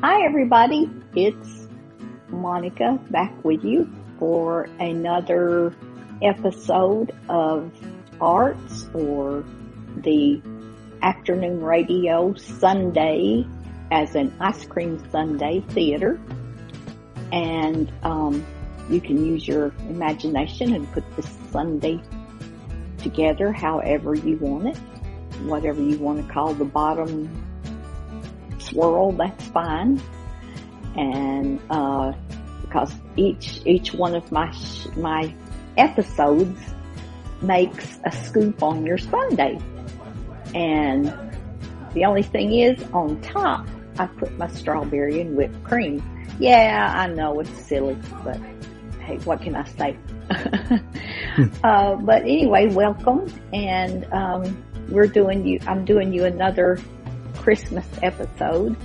Hi everybody, it's Monica back with you for another episode of Arts or the afternoon radio Sundae as an ice cream sundae theater. And um, you can use your imagination and put this sundae together however you want it. Whatever you want to call the bottom swirl, that's fine. And uh, because each each one of my my episodes makes a scoop on your sundae. And the only thing is, on top, I put my strawberry and whipped cream. Yeah, I know it's silly, but hey, what can I say? uh, but anyway, welcome, and um, we're doing you. I'm doing you another Christmas episode,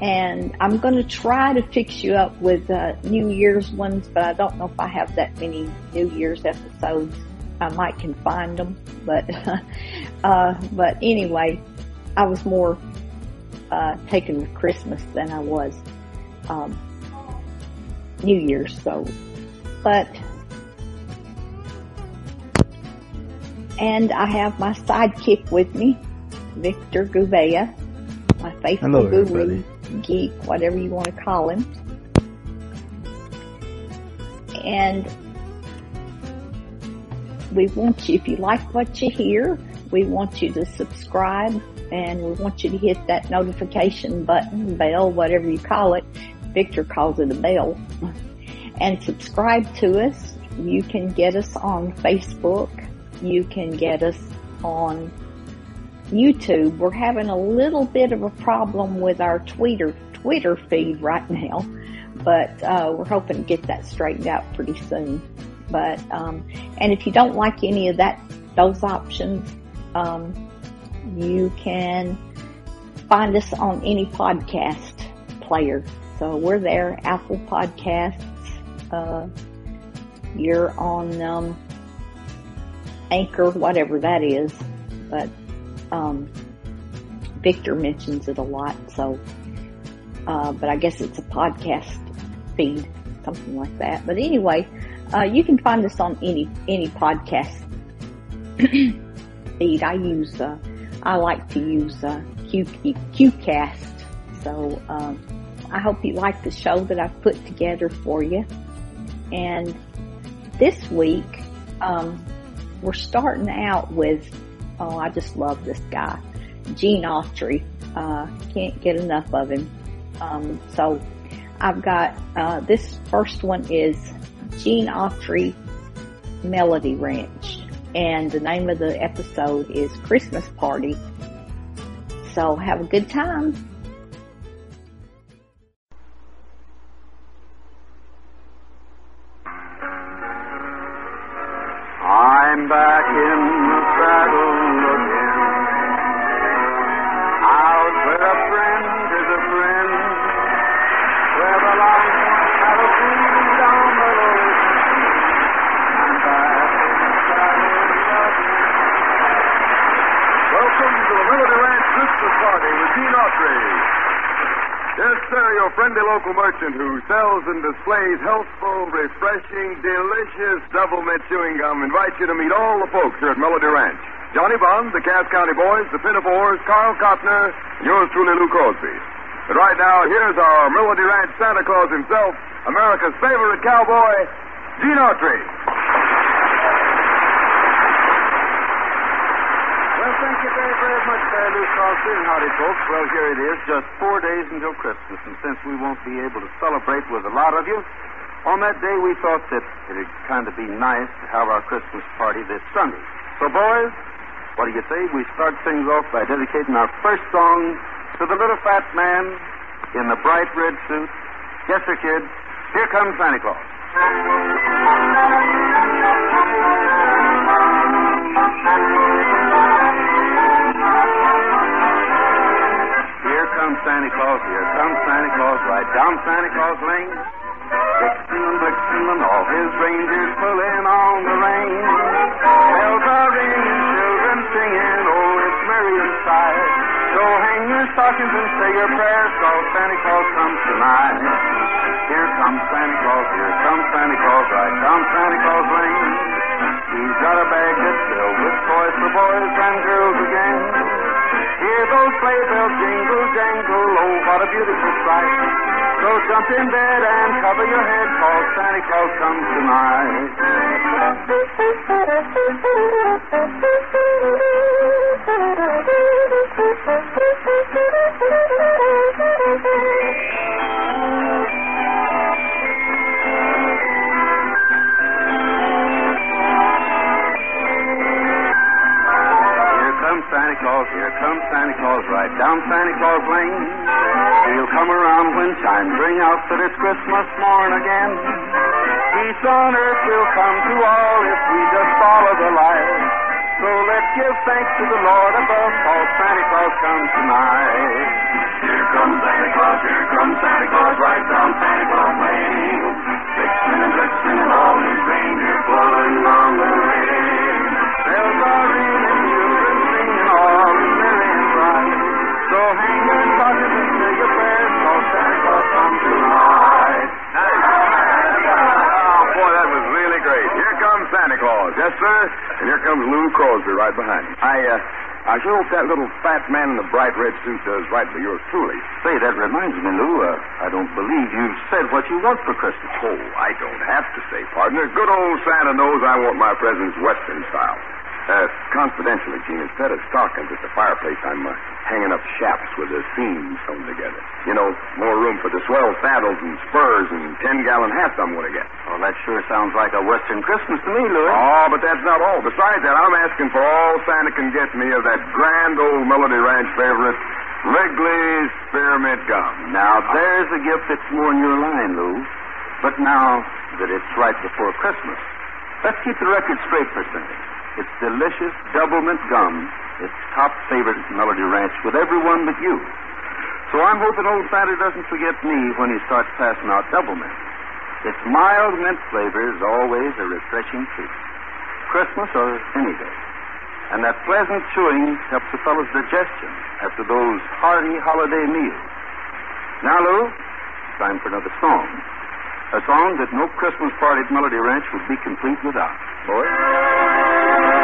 and I'm going to try to fix you up with uh, New Year's ones, but I don't know if I have that many New Year's episodes. I might can find them, but uh, but anyway, I was more uh, taken with Christmas than I was um, New Year's. So, but and I have my sidekick with me, Victor Gouveia, my faithful guru, geek, whatever you want to call him. And we want you, if you like what you hear, we want you to subscribe and we want you to hit that notification button, bell, whatever you call it. Victor calls it a bell. And subscribe to us. You can get us on Facebook. You can get us on YouTube. We're having a little bit of a problem with our Twitter, Twitter feed right now, but, uh, we're hoping to get that straightened out pretty soon. But, um, and if you don't like any of that, those options, um, you can find us on any podcast player. So we're there, Apple Podcasts, uh, you're on, um, Anchor, whatever that is, but, um, Victor mentions it a lot, so, uh, but I guess it's a podcast feed, something like that. But anyway, uh, you can find us on any, any podcast feed. I use, uh, I like to use, uh, Q, Qcast. So, um, I hope you like the show that I've put together for you. And this week, um, we're starting out with, oh, I just love this guy, Gene Autry. Uh, can't get enough of him. Um, so I've got, uh, this first one is Gene Autry Melody Ranch. And the name of the episode is Christmas Party. So have a good time. I'm back in the saddle friendly local merchant who sells and displays healthful, refreshing, delicious double mint chewing gum invites you to meet all the folks here at Melody Ranch. Johnny Bond, the Cass County Boys, the Pinafores, Carl and yours truly, Lou Crosby. But right now, here's our Melody Ranch Santa Claus himself, America's favorite cowboy, Gene Autry. Well, thank you very, very much there, Lou and howdy, folks. Well, here it is, just four days until Christmas, and since we won't be able to celebrate with a lot of you, on that day we thought that it'd kind of be nice to have our Christmas party this Sunday. So, boys, what do you say we start things off by dedicating our first song To the little fat man in the bright red suit. Yes, sir, kid. Here comes Santa Claus. Here comes Santa Claus, here comes Santa Claus, right down Santa Claus Lane. Blitzen and Blitzen and all his reindeers pulling on the rein. Bells are ringing, children singing, oh, it's merry inside. So hang your stockings and say your prayers, cause Santa Claus comes tonight. Here comes Santa Claus, here comes Santa Claus, right down Santa Claus Lane. He's got a bag that's filled with toys for boys and girls. Those sleigh bells jingle, jangle, oh, what a beautiful sight. So jump in bed and cover your head, cause Santa Claus comes tonight. out that it's Christmas morn again. Peace on earth will come to all if we just follow the light. So let's give thanks to the Lord above, cause Santa Claus comes tonight. Here comes Santa Claus, here comes Santa Claus, right down Santa Claus Lane. I hope that little fat man in the bright red suit does right for yours truly. Say, that reminds me, Lou, uh, I don't believe you've said what you want for Christmas. Oh, I don't have to say, partner. Good old Santa knows I want my presents Western style. Uh, confidentially, Gene, instead of stockings at the fireplace, I'm uh, hanging up chaps with the seams sewn together. You know, more room for the swell saddles and spurs and ten-gallon hats I'm going to get. Well, that sure sounds like a Western Christmas to me, Louis. Oh, but that's not all. Besides that, I'm asking for all Santa can get me of that grand old Melody Ranch favorite, Wrigley's Spearmint Gum. Now, there's a gift that's more in your line, Lou. But now that it's right before Christmas, let's keep the record straight for a second. It's delicious double mint gum. It's top favorite at Melody Ranch with everyone but you. So I'm hoping old Santa doesn't forget me when he starts passing out double mint. Its mild mint flavor is always a refreshing treat. Christmas or any day. And that pleasant chewing helps a fellow's digestion after those hearty holiday meals. Now, Lou, it's time for another song. A song that no Christmas party at Melody Ranch would be complete without. Boy?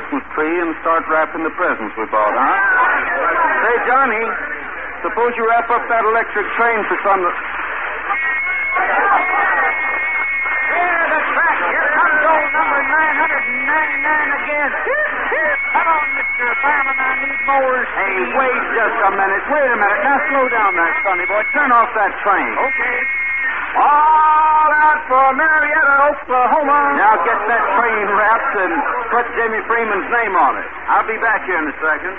Christmas tree and start wrapping the presents we bought, huh? Say, Johnny, suppose you wrap up that electric train for some... There, the track. Here comes old number 999 again. Come on, Mr. Fireman, I need mowers. Hey, wait just a minute. Wait a minute. Now slow down there, Sonny boy. Turn off that train. Okay. All out for Marietta, Oklahoma. Now get that train wrapped and put Jimmy Freeman's name on it. I'll be back here in a second.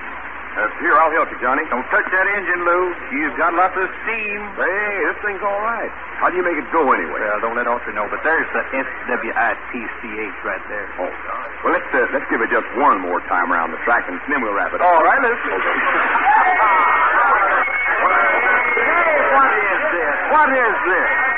Uh, here, I'll help you, Johnny. Don't touch that engine, Lou. You've got lots of steam. Hey, this thing's all right. How do you make it go anyway? Well, don't let Autry know, but there's the S-W-I-T-C-H right there. Oh, well, let's uh, let's give it just one more time around the track, and then we'll wrap it up. All right, let's go. Hey, what is this? What is this?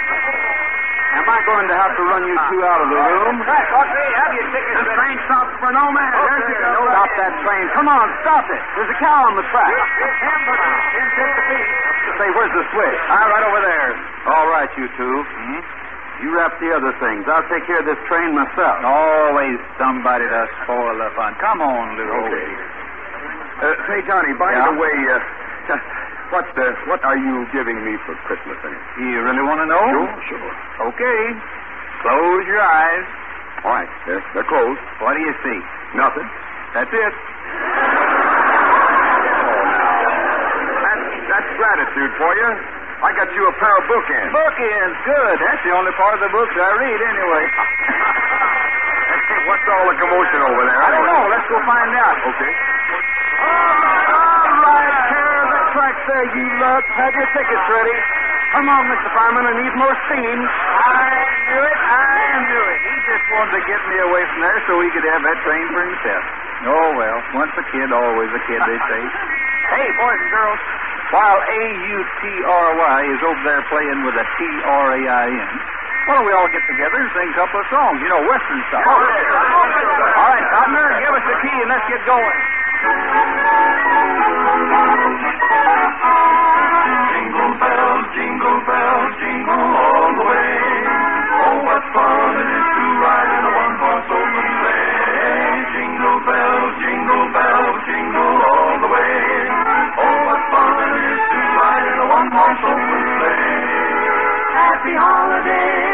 Am I going to have to run you two out of the room? Okay, have your tickets. The train stops for no man. Okay, There's the- all right. Stop that train. Come on, stop it. There's a cow on the track. Ten bucks, ten cents apiece. Say, where's the switch? Ah, right over there. All right, you two. Hmm? You wrap the other things. I'll take care of this train myself. Always somebody to spoil the fun. Come on, Lou. Okay. Uh, say, Johnny, by Yeah? the way, uh, what uh, what are you giving me for Christmas? Anyway? You really want to know? Sure, sure. Okay. Close your eyes. All right, they're, they're closed. What do you see? Nothing. That's it. That's that's gratitude for you. I got you a pair of bookends. Bookends. Good. That's the only part of the books I read anyway. What's all the commotion over there? I don't know. Let's go find out. Okay. Right, here are the tracks there, you lug. Have your tickets ready. Come on, Mr. Fireman. I need more steam. I knew it. I knew it. He just wanted to get me away from there so he could have that train for himself. Oh, well. Once a kid, always a kid, they say. Hey, boys and girls. While A-U-T-R-Y is over there playing with a T-R-A-I-N, why don't we all get together and sing a couple of songs? You know, Western style. Oh, all right, Cotner, give us the key and let's get going. Jingle bells, jingle bells, jingle all the way. Oh, what fun it is to ride in a one-horse open sleigh. Jingle bells, jingle bells, jingle all the way. Oh, what fun it is to ride in a one-horse open sleigh. Happy holiday.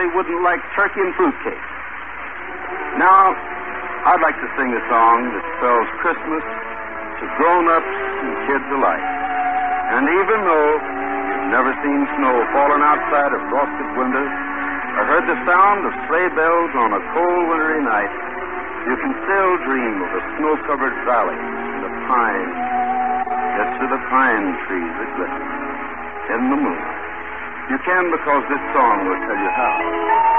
They wouldn't like turkey and fruitcake. Now, I'd like to sing a song that spells Christmas to grown-ups and kids alike. And even though you've never seen snow falling outside a frosted window, or heard the sound of sleigh bells on a cold wintry night, You can still dream of a snow-covered valley and the pines, Yes, to the pine trees that glisten in the moonlight. You can because this song will tell you how.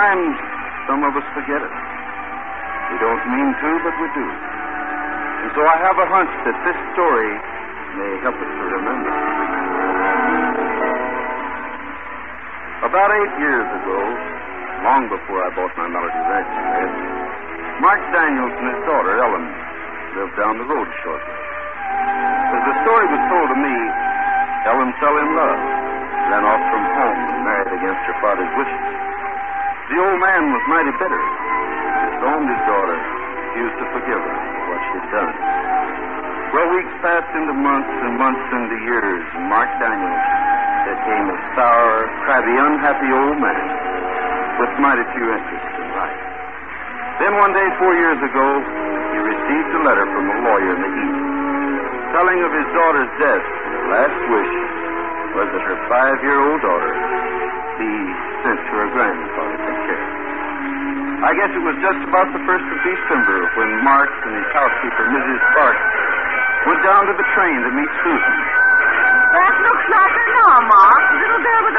Sometimes some of us forget it. We don't mean to, but we do. And so I have a hunch that this story may help us to remember. About eight years ago, long before I bought my Melody Ranch there, Mark Daniels and his daughter, Ellen, lived down the road shortly. As the story was told to me, Ellen fell in love, ran off from home, and married against her father's wishes. The old man was mighty bitter. He Disowned his daughter, refused to forgive her for what she had done. Well, weeks passed into months and months into years, and Mark Daniels became a sour, crabby, unhappy old man with mighty few interests in life. Then one day, four years ago, he received a letter from a lawyer in the East telling of his daughter's death. Her last wish was that her five-year-old daughter be sent to her grandfather I guess it was just about the first of December when Mark and his housekeeper, Mrs. Spark, went down to the train to meet Susan. That looks like her now, Mark. The little girl with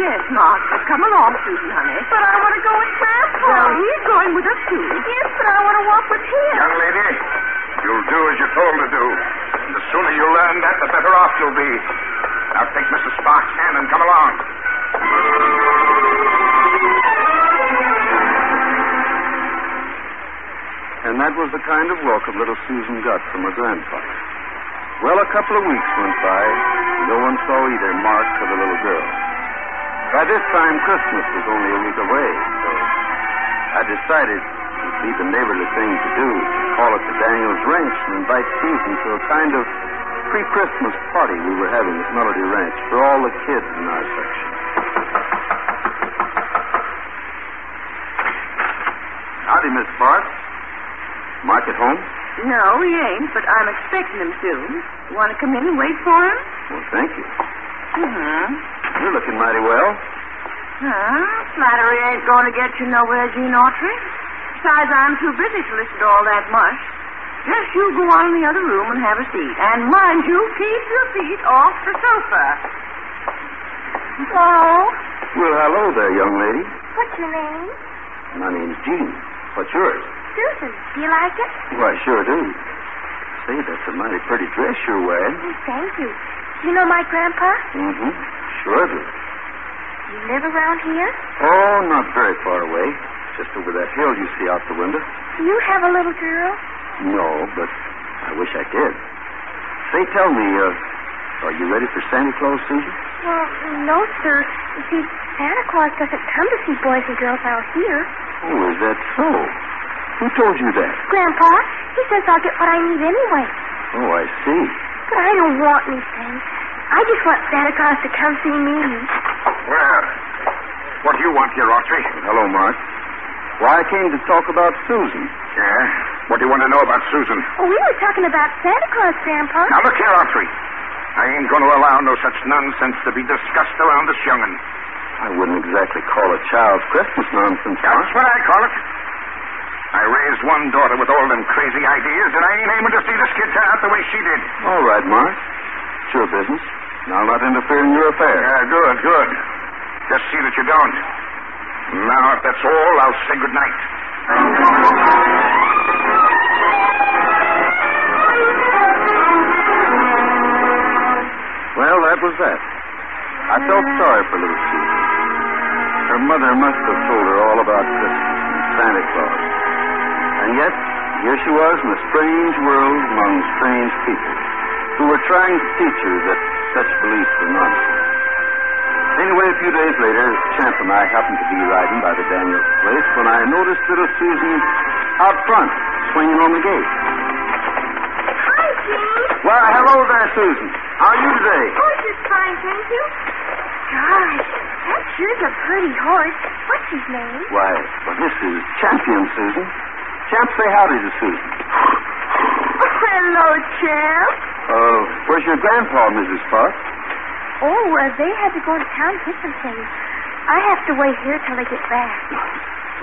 Yes, Mark. Come along, Susan, honey. But I want to go with Grandpa. Well, he's going with us, too. Yes, but I want to walk with him. Young lady, you'll do as you're told to do. And the sooner you learn that, the better off you'll be. Now take Mrs. Sparks' hand and come along. And that was the kind of welcome little Susan got from her grandfather. Well, a couple of weeks went by. No one saw either Mark or the little girl. By this time, Christmas was only a week away, so I decided it would be the neighborly thing to do to call at the Daniels Ranch and invite Susan to a kind of pre-Christmas party we were having at Melody Ranch for all the kids in our section. Howdy, Miss Sparks. Mark at home? No, he ain't, but I'm expecting him soon. Want to come in and wait for him? Well, thank you. Mm-hmm. You're looking mighty well. Huh? Flattery ain't going to get you nowhere, Gene Autry. Besides, I'm too busy to listen to all that mush. Just you go on in the other room and have a seat. And mind you, keep your feet off the sofa. Hello. Well, hello there, young lady. What's your name? My name's Gene. What's yours? Susan. Do you like it? Why, sure do. Say, that's a mighty pretty dress you're wearing. Oh, thank you. Do you know my grandpa? Mm-hmm. Sure do. You live around here? Oh, not very far away. Just over that hill you see out the window. Do you have a little girl? No, but I wish I did. Say, tell me, uh, are you ready for Santa Claus, Susan? Well, no, sir. You see, Santa Claus doesn't come to see boys and girls out here. Oh, is that so? Who told you that? Grandpa, he says I'll get what I need anyway. Oh, I see. But I don't want anything. I just want Santa Claus to come see me. Well, what do you want here, Autry? Hello, Mark. Why, I came to talk about Susan. Yeah? What do you want to know about Susan? Oh, we were talking about Santa Claus, Grandpa. Now, look here, Autry. I ain't going to allow no such nonsense to be discussed around this young'un. I wouldn't exactly call it child's Christmas nonsense, Mark. That's what I call it. I raised one daughter with all them crazy ideas, and I ain't aiming to see this kid turn out the way she did. All right, Mark. It's your business. And I'll not interfere in your affairs. Yeah, good, good. Just see that you don't. Now, if that's all, I'll say good night. Well, that was that. I felt sorry for little Susan. Her mother must have told her all about Christmas and Santa Claus. And yet, here she was in a strange world among strange people who were trying to teach her that such beliefs were nonsense. Anyway, a few days later, Champ and I happened to be riding by the Daniels place when I noticed little Susan out front, swinging on the gate. Hi, Gene. Well, hello there, Susan. How are you today? Oh, just fine, thank you. Gosh, that sure's a pretty horse. What's his name? Why, well, this is Champion, Susan. Champ, say howdy to Susan. Hello, Champ. Uh, where's your grandpa, Mrs. Park? Oh, uh, they had to go to town to get some things. I have to wait here till they get back.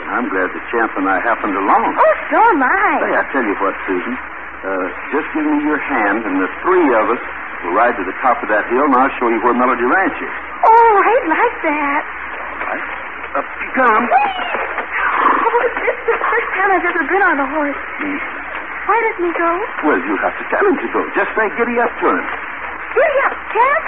I'm glad the Champ and I happened along. Oh, so am I. Say, I tell you what, Susan. Uh, just give me your hand, and the three of us will ride to the top of that hill, and I'll show you where Melody Ranch is. Oh, I'd like that. Right? Up you come. Oh, this is the first time I've ever been on a horse. Hmm. Why doesn't he go? Well, you have to tell him to go. Just say giddy up to him. Giddy up, Champ.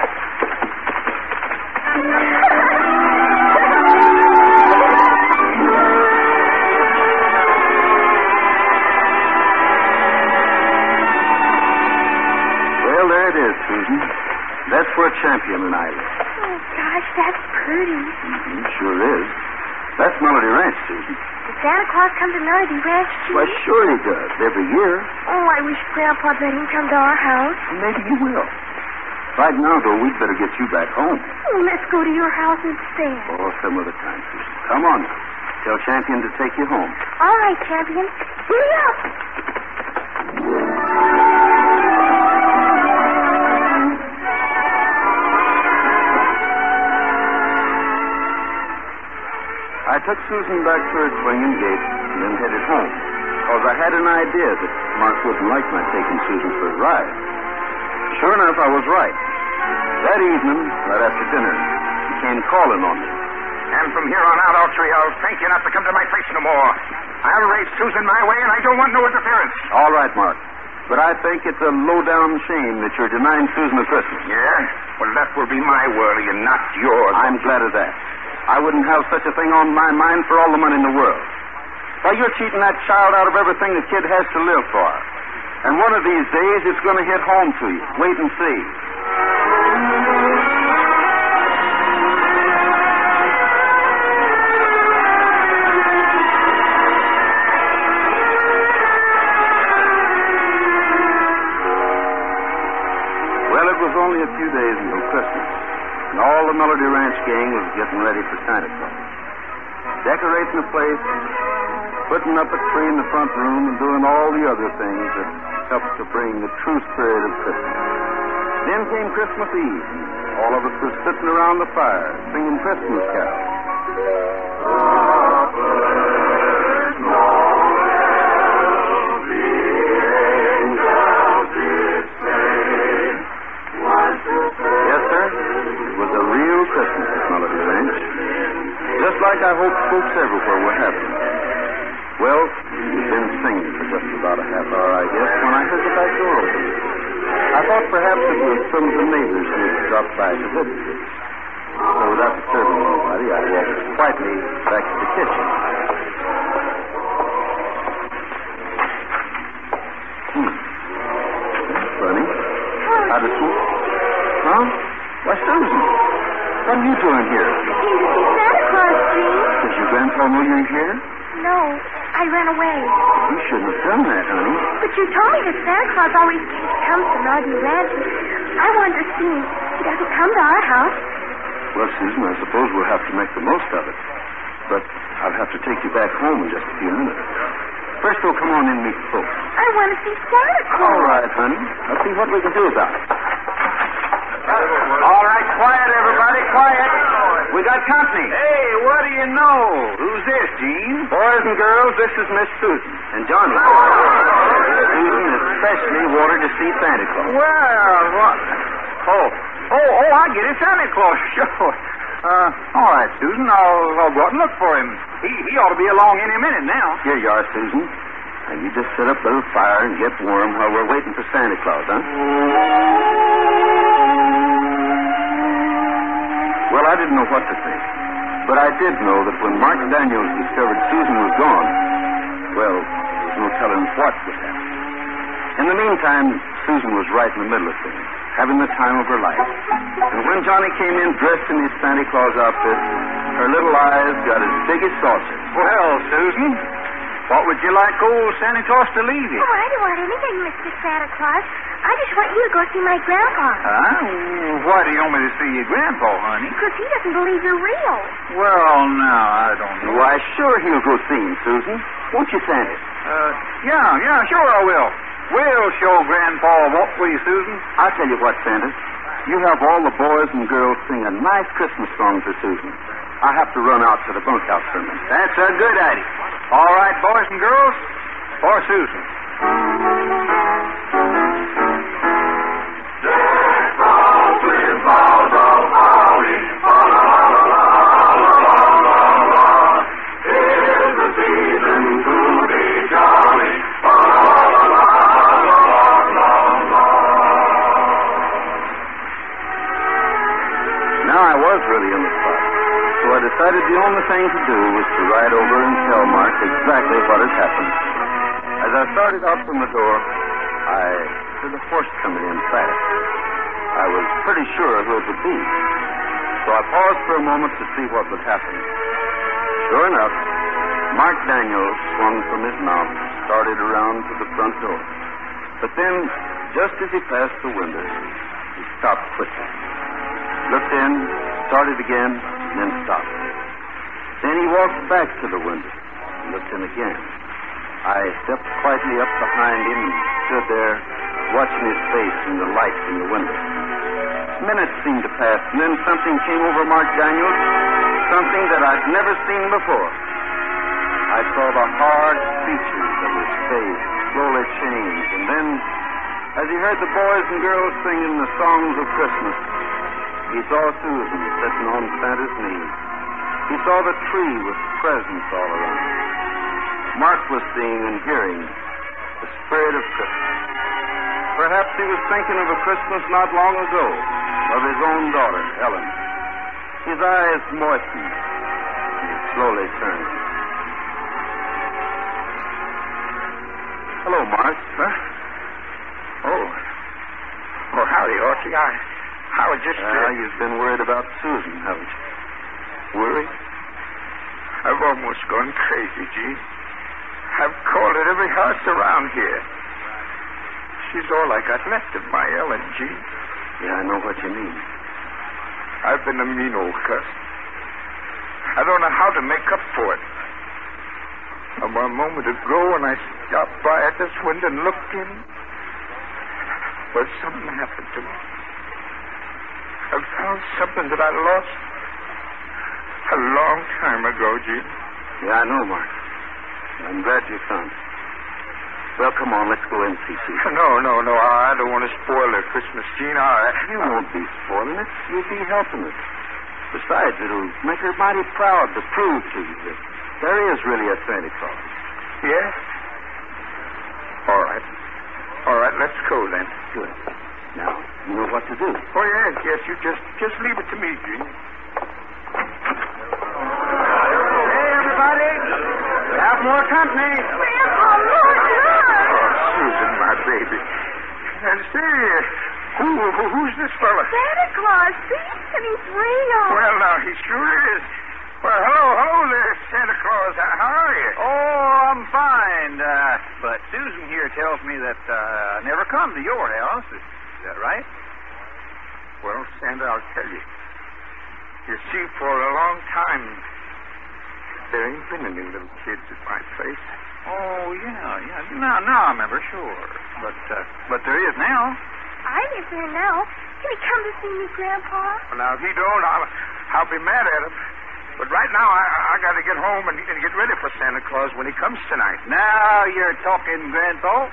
Well, there it is, Susan. That's where Champion and I live. Oh, gosh, that's pretty. Mm-hmm, sure is. That's Melody Ranch, Susan. Does Santa Claus come to Melody Ranch, too? Why, sure he does. Every year. Oh, I wish Grandpa'd let him come to our house. Maybe he will. Right now, though, we'd better get you back home. Oh, let's go to your house instead. Oh, some other time, Susan. Come on now. Tell Champion to take you home. All right, champion. Giddy up. Took Susan back to her swinging gate and then headed home. Because I had an idea that Mark wouldn't like my taking Susan for a ride. Sure enough, I was right. That evening, right after dinner, he came calling on me. And from here on out, Autry, I'll thank you not to come to my place no more. I'll raise Susan my way, and I don't want no interference. All right, Mark. But I think it's a low-down shame that you're denying Susan a Christmas. Yeah? Well, that will be my worry and not yours. I'm glad of that. I wouldn't have such a thing on my mind for all the money in the world. Why, you're cheating that child out of everything the kid has to live for. And one of these days, it's going to hit home to you. Wait and see. The Melody Ranch gang was getting ready for Santa Claus. Decorating the place, putting up a tree in the front room and doing all the other things that help to bring the true spirit of Christmas. Then came Christmas Eve. All of us were sitting around the fire singing Christmas carols. Like I hope folks everywhere were having it. Well, we've been singing for just about a half hour, I guess, when I heard the back door open. I thought perhaps it was some of the neighbors who had dropped by to visit us. So without disturbing anybody, I walked quietly back to the kitchen. Hmm. Funny. How does she... Huh? Why, Susan. What are you doing here? Your grandpa know here? No, I ran away. You shouldn't have done that, honey. But you told me that Santa Claus always comes to Melody Ranch. I wanted to see him. He doesn't come to our house. Well, Susan, I suppose we'll have to make the most of it. But I'll have to take you back home in just a few minutes. First, though, come on in and meet the folks. I want to see Santa Claus. All right, honey. Let's see what we can do about it. All right, quiet, everybody, quiet. We got company. Hey, what do you know? Who's this, Gene? Boys and girls, this is Miss Susan and Johnny. Susan especially wanted to see Santa Claus. Well, what? Oh, oh, oh, I get it, Santa Claus, sure. Uh, all right, Susan, I'll, I'll go out and look for him. He, he ought to be along any minute now. Here you are, Susan. Now, you just set up a little fire and get warm while we're waiting for Santa Claus, huh? Well, I didn't know what to think. But I did know that when Mark Daniels discovered Susan was gone, well, there was no telling what would happen. In the meantime, Susan was right in the middle of things, having the time of her life. And when Johnny came in dressed in his Santa Claus outfit, her little eyes got as big as saucers. Well, Susan, what would you like old Santa Claus to leave you? Oh, I don't want anything, Mr. Santa Claus. I just want you to go see my grandpa. Huh? Why do you want me to see your grandpa, honey? Because he doesn't believe you're real. Well, now, I don't know. Why, sure he'll go see him, Susan. Won't you, Santa? Uh, yeah, yeah, sure I will. We'll show Grandpa, won't we, Susan? I'll tell you what, Santa. You have all the boys and girls sing a nice Christmas song for Susan. I have to run out to the bunkhouse for a minute. That's a good idea. All right, boys and girls, for Susan. Now the only thing to do was to ride over and tell Mark exactly what had happened. As I started out from the door, I heard a horse coming in fast. I was pretty sure who it would be. So I paused for a moment to see what would happen. Sure enough, Mark Daniels swung from his mount, started around to the front door. But then, just as he passed the window, he stopped quickly. Looked in, started again, and. Back to the window, and looked in again. I stepped quietly up behind him and stood there, watching his face in the light from the window. Minutes seemed to pass, and then something came over Mark Daniels, something that I'd never seen before. I saw the hard features of his face slowly change, and then, as he heard the boys and girls singing the songs of Christmas, he saw Susan sitting on Santa's knee. He saw the tree with presents all around. Mark was seeing and hearing the spirit of Christmas. Perhaps he was thinking of a Christmas not long ago, of his own daughter, Ellen. His eyes moistened, and he slowly turned. Hello, Mark. Huh? Oh. Oh, howdy, Autry. I, I was just... Ah, you've been worried about Susan, haven't you? Worried? I've almost gone crazy, Gene. I've called at every house around here. She's all I got left of my Ellen, Gene. Yeah, I know what you mean. I've been a mean old cuss. I don't know how to make up for it. A moment ago when I stopped by at this window and looked in, well, something happened to me. I found something that I lost a long time ago, Gene. Yeah, I know, Mark. I'm glad you found it. Well, come on, let's go in, CC. No, no, no. I don't want to spoil their Christmas, Gene. I... You won't be spoiling it. You'll be helping us. Besides, it'll make her mighty proud to prove to you that there is really a Santa Claus. Yeah? All right. All right, let's go then. Good. Now, you know what to do. Oh, yes, yes. You just just leave it to me, Gene. Hey, everybody. We have more company. Grandpa, look, Oh, Susan, my baby. And say, who, who who's this fella? Santa Claus, see? And he's real. Well, now, he sure is. Well, hello, hello there, Santa Claus. How, how are you? Oh, I'm fine. Uh, but Susan here tells me that uh, I never come to your house. Is, is that right? Well, Santa, I'll tell you. You see, for a long time, there ain't been any little kids at my place. Oh, yeah, yeah. Now, now I remember, sure. But, uh, but there is now. I live here now. Can he come to see me, Grandpa? Well, now, if he don't, I'll, I'll be mad at him. But right now, I, I got to get home and, and get ready for Santa Claus when he comes tonight. Now you're talking, Grandpa.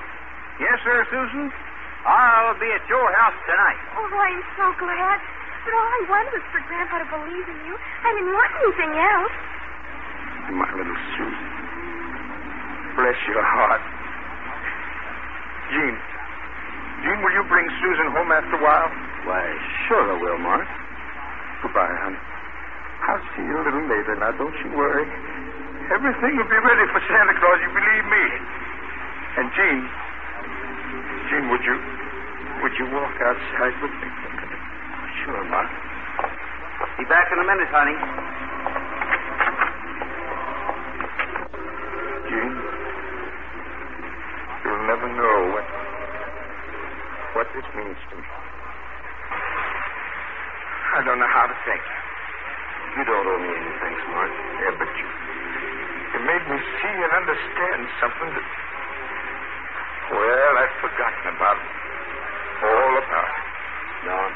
Yes, sir, Susan. I'll be at your house tonight. Oh, I'm so glad. But all I wanted was for Grandpa to believe in you. I didn't want anything else. My little Susan. Bless your heart. Gene. Gene, will you bring Susan home after a while? Why, sure I will, Mark. Goodbye, honey. I'll see you a little later now. Don't you worry. Everything will be ready for Santa Claus, you believe me. And Gene, Gene, would you would you walk outside with me for a minute? Sure, Mark. Be back in a minute, honey. You'll never know what what this means to me. I don't know how to thank you. You don't owe me any thanks, Mark. Yeah, but you, you made me see and understand something that, well, I'd forgotten about. It. All about. it. No, it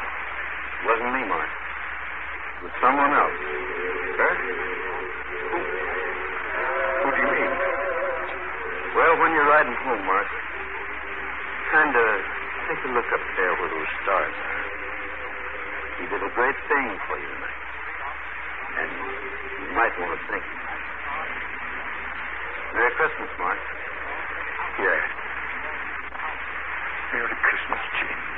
wasn't me, Mark. It was someone else. Huh? Who do you mean? Well, when you're riding home, Mark, kind of take a look up there where those stars are. He did a great thing for you tonight. And you might want to thank him. Merry Christmas, Mark. Yeah. Merry Christmas, Gene.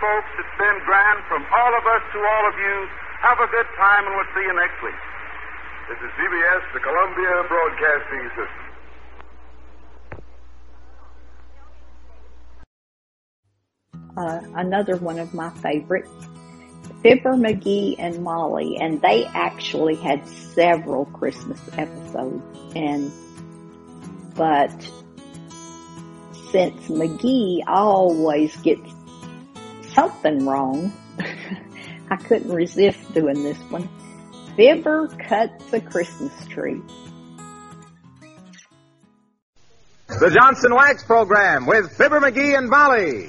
Folks. It's been grand from all of us to all of you. Have a good time, and we'll see you next week. This is CBS, the Columbia Broadcasting System. uh, another one of my favorites, Fibber McGee and Molly, and they actually had several Christmas episodes. And but since McGee always gets something wrong, I couldn't resist doing this one. Fibber cuts a Christmas tree. The Johnson Wax Program with Fibber McGee and Molly.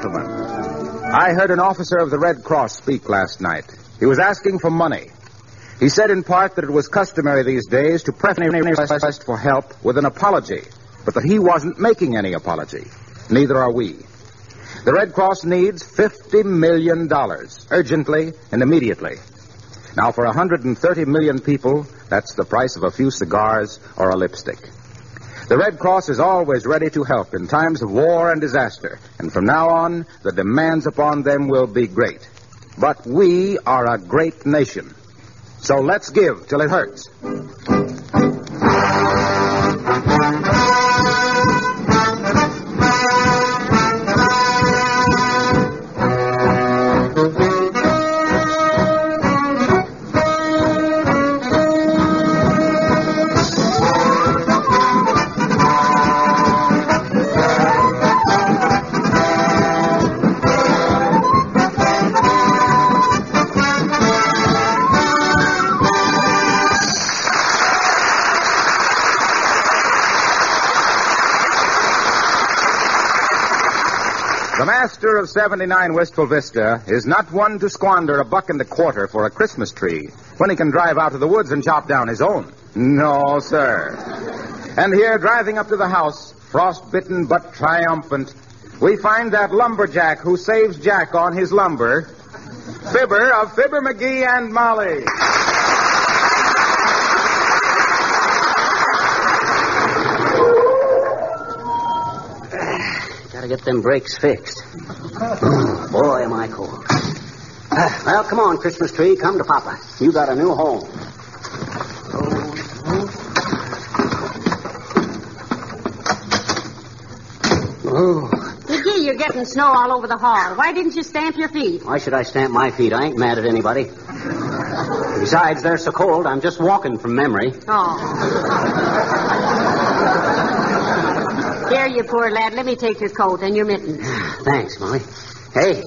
Gentlemen, I heard an officer of the Red Cross speak last night. He was asking for money. He said in part that it was customary these days to preface for help with an apology, but that he wasn't making any apology. Neither are we. The Red Cross needs $50 million, urgently and immediately. Now, for 130 million people, that's the price of a few cigars or a lipstick. The Red Cross is always ready to help in times of war and disaster, and from now on, the demands upon them will be great. But we are a great nation. So let's give till it hurts. Master of 79 Wistful Vista is not one to squander a buck and a quarter for a Christmas tree when he can drive out to the woods and chop down his own. No, sir. And here, driving up to the house, frostbitten but triumphant, we find that lumberjack who saves Jack on his lumber, Fibber of Fibber McGee and Molly. Gotta get them brakes fixed. Boy, am I cold. Ah, well, come on, Christmas tree. Come to Papa. You got a new home. Oh, McGee, you're getting snow all over the hall. Why didn't you stamp your feet? why should I stamp my feet? I ain't mad at anybody. Besides, they're so cold, I'm just walking from memory. Oh. Here, you poor lad. Let me take your coat and your mittens. Thanks, Molly. Hey,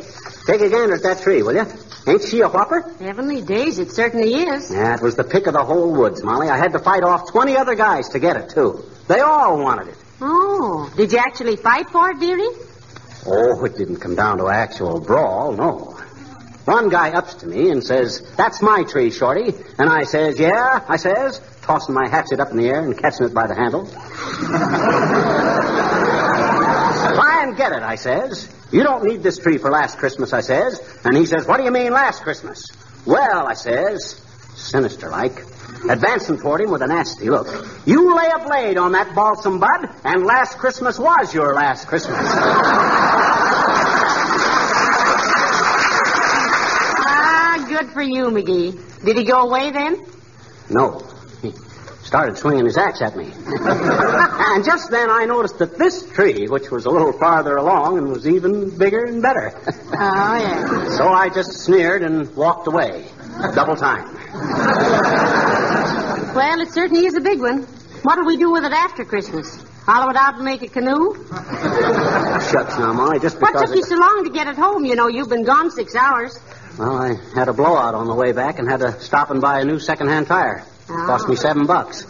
take a gander at that tree, will you? Ain't she a whopper? Heavenly days, it certainly is. Yeah, it was the pick of the whole woods, Molly. I had to fight off 20 other guys to get it, too. They all wanted it. Oh, did you actually fight for it, dearie? Oh, it didn't come down to actual brawl, no. One guy ups to me and says, That's my tree, Shorty. And I says, Yeah, I says, tossing my hatchet up in the air and catching it by the handle. Try and get it, I says. You don't need this tree for last Christmas, I says. And he says, What do you mean last Christmas? Well, I says, sinister like, advancing toward him with a nasty look. You lay a blade on that balsam bud, and last Christmas was your last Christmas. Ah, good for you, McGee. Did he go away then? No. Started swinging his axe at me. and just then I noticed that this tree, which was a little farther along and was even bigger and better. Oh, yeah. so I just sneered and walked away. Double time. Well, it certainly is a big one. What'll we do with it after Christmas? Hollow it out and make a canoe? Shucks now, Molly, just What because. took you so long to get it home? You know, you've been gone six hours. Well, I had a blowout on the way back and had to stop and buy a new second-hand tire. Cost me seven bucks.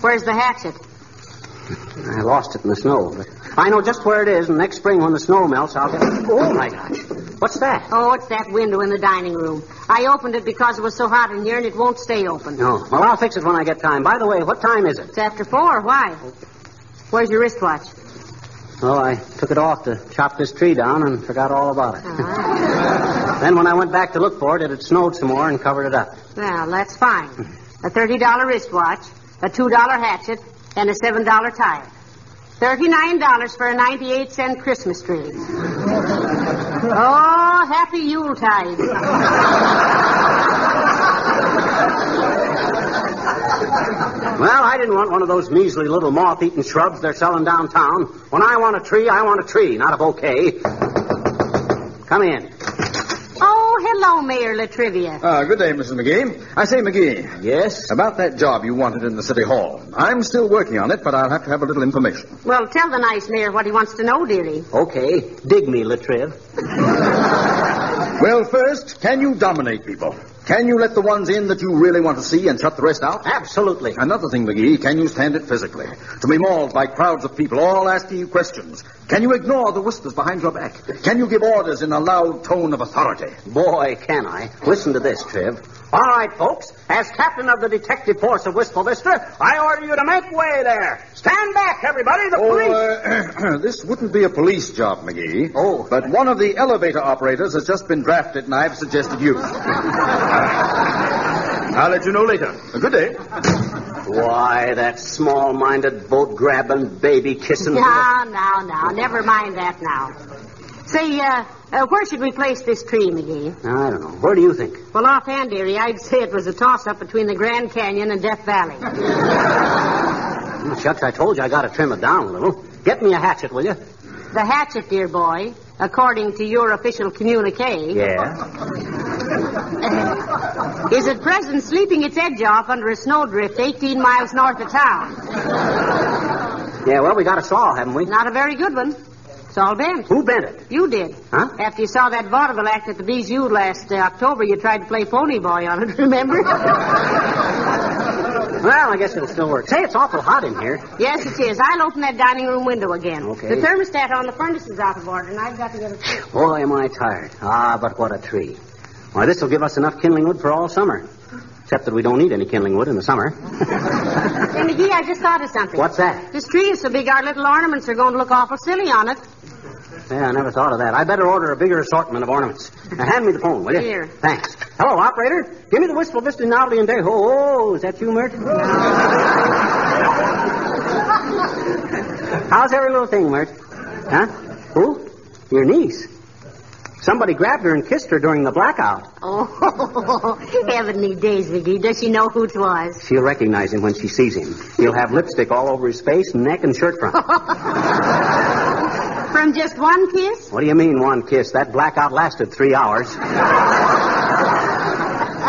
Where's the hatchet? I lost it in the snow, but I know just where it is, and next spring when the snow melts, I'll get it. Oh, my gosh. What's that? Oh, it's that window in the dining room. I opened it because it was so hot in here and it won't stay open. No. Well, I'll fix it when I get time. By the way, what time is it? It's after four. Why? Where's your wristwatch? Oh, I took it off to chop this tree down and forgot all about it. Ah. Then when I went back to look for it, it had snowed some more and covered it up. Well, that's fine. A $30 wristwatch, a $2 hatchet, and a $7 tire. $39 for a 98 cent Christmas tree. Oh, happy Yuletide. Well, I didn't want one of those measly little moth-eaten shrubs they're selling downtown. When I want a tree, I want a tree, not a bouquet. Come in. Hello, Mayor La Trivia. Uh, good day, Mrs. McGee. I say, McGee. Yes? About that job you wanted in the City Hall. I'm still working on it, but I'll have to have a little information. Well, tell the nice mayor what he wants to know, dearie. Okay. Dig me, La Triv. Well, first, can you dominate people? Can you let the ones in that you really want to see and shut the rest out? Absolutely. Another thing, McGee, can you stand it physically? To be mauled by crowds of people all asking you questions. Can you ignore the whispers behind your back? Can you give orders in a loud tone of authority? Boy, can I. Listen to this, Triv. All right, folks. As captain of the detective force of Wistful Vista, I order you to make way there. Stand back, everybody. The police. Oh, uh, this wouldn't be a police job, McGee. Oh. But one of the elevator operators has just been drafted, and I've suggested you. I'll let you know later. A Good day. Why, that small-minded, boat-grabbing, baby-kissing... Now, now, now. Never mind that now. Say, uh, uh, where should we place this tree, McGee? I don't know. Where do you think? Well, offhand, dearie, I'd say it was a toss-up between the Grand Canyon and Death Valley. Shucks, I told you I got to trim it down a little. Get me a hatchet, will you? The hatchet, dear boy, according to your official communique, Yeah. is at present sleeping its edge off under a snowdrift 18 miles north of town. Yeah, well, we got a saw, haven't we? Not a very good one. It's all bent. Who bent it? You did. Huh? After you saw that vaudeville act at the Bijou last uh, October, you tried to play phony boy on it, remember? Well, I guess it'll still work. Say, it's awful hot in here. yes, it is. I'll open that dining room window again. Okay. The thermostat on the furnace is out of order, and I've got to get a... Boy, am I tired. Ah, but what a tree. Why, this will give us enough kindling wood for all summer. Except that we don't need any kindling wood in the summer. Hey, McGee, I just thought of something. What's that? This tree is so big our little ornaments are going to look awful silly on it. Yeah, I never thought of that. I better order a bigger assortment of ornaments. Now, hand me the phone, will you? Here. Thanks. Hello, operator. Give me the Wistful Vista Novelty and Day. Oh, is that you, Mert? How's every little thing, Mert? Huh? Who? Your niece. Somebody grabbed her and kissed her during the blackout. Oh, heavenly days, McGee. Does she know who it was? She'll recognize him when she sees him. He'll have lipstick all over his face, neck, and shirt front. From just one kiss? What do you mean, one kiss? That blackout lasted three hours.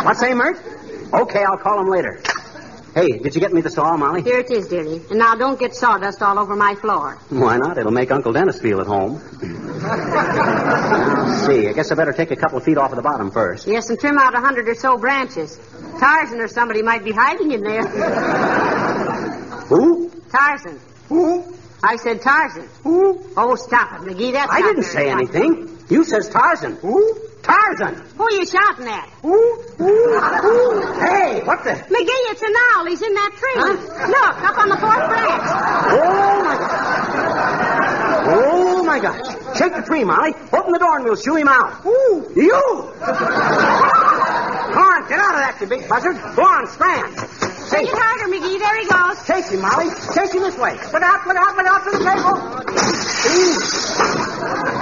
what say, Mert? Okay, I'll call him later. Hey, did you get me the saw, Molly? Here it is, dearie. And now don't get sawdust all over my floor. Why not? It'll make Uncle Dennis feel at home. Let's see. I guess I better take a couple of feet off of the bottom first. Yes, and trim out a hundred or so branches. Tarzan or somebody might be hiding in there. Who? Tarzan. Who? I said Tarzan. Who? Oh, stop it, McGee. That's I didn't say anything. You says Tarzan. Who? Tarzan. Who are you shouting at? Who? Who? Hey, what the? McGee, it's an owl. He's in that tree. Look, up on the fourth branch. Oh, my gosh. Oh, my gosh. Shake the tree, Molly. Open the door and we'll shoo him out. Who? You! Come on, get out of that, you big buzzard. Go on, scram. Take it harder, McGee. There he goes. Chase him, Molly. Chase him this way. Look out, look out, look out for the table.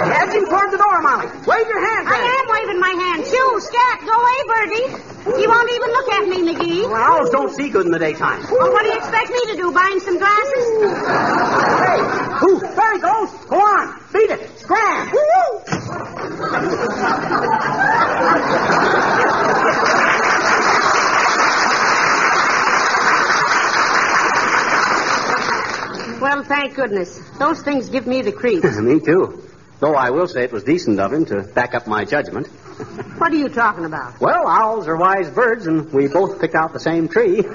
Edge him toward the door, Molly. Wave your hand. I am waving my hand. Shoo, scat, go away, Birdie. You won't even look at me, McGee. Well, owls don't see good in the daytime. Well, what do you expect me to do? Buy him some glasses? Hey, who? There he goes. Go on. Beat it. Scram. Well, thank goodness. Those things give me the creeps. Me too. Though I will say it was decent of him to back up my judgment. what are you talking about? Well, owls are wise birds, and we both picked out the same tree.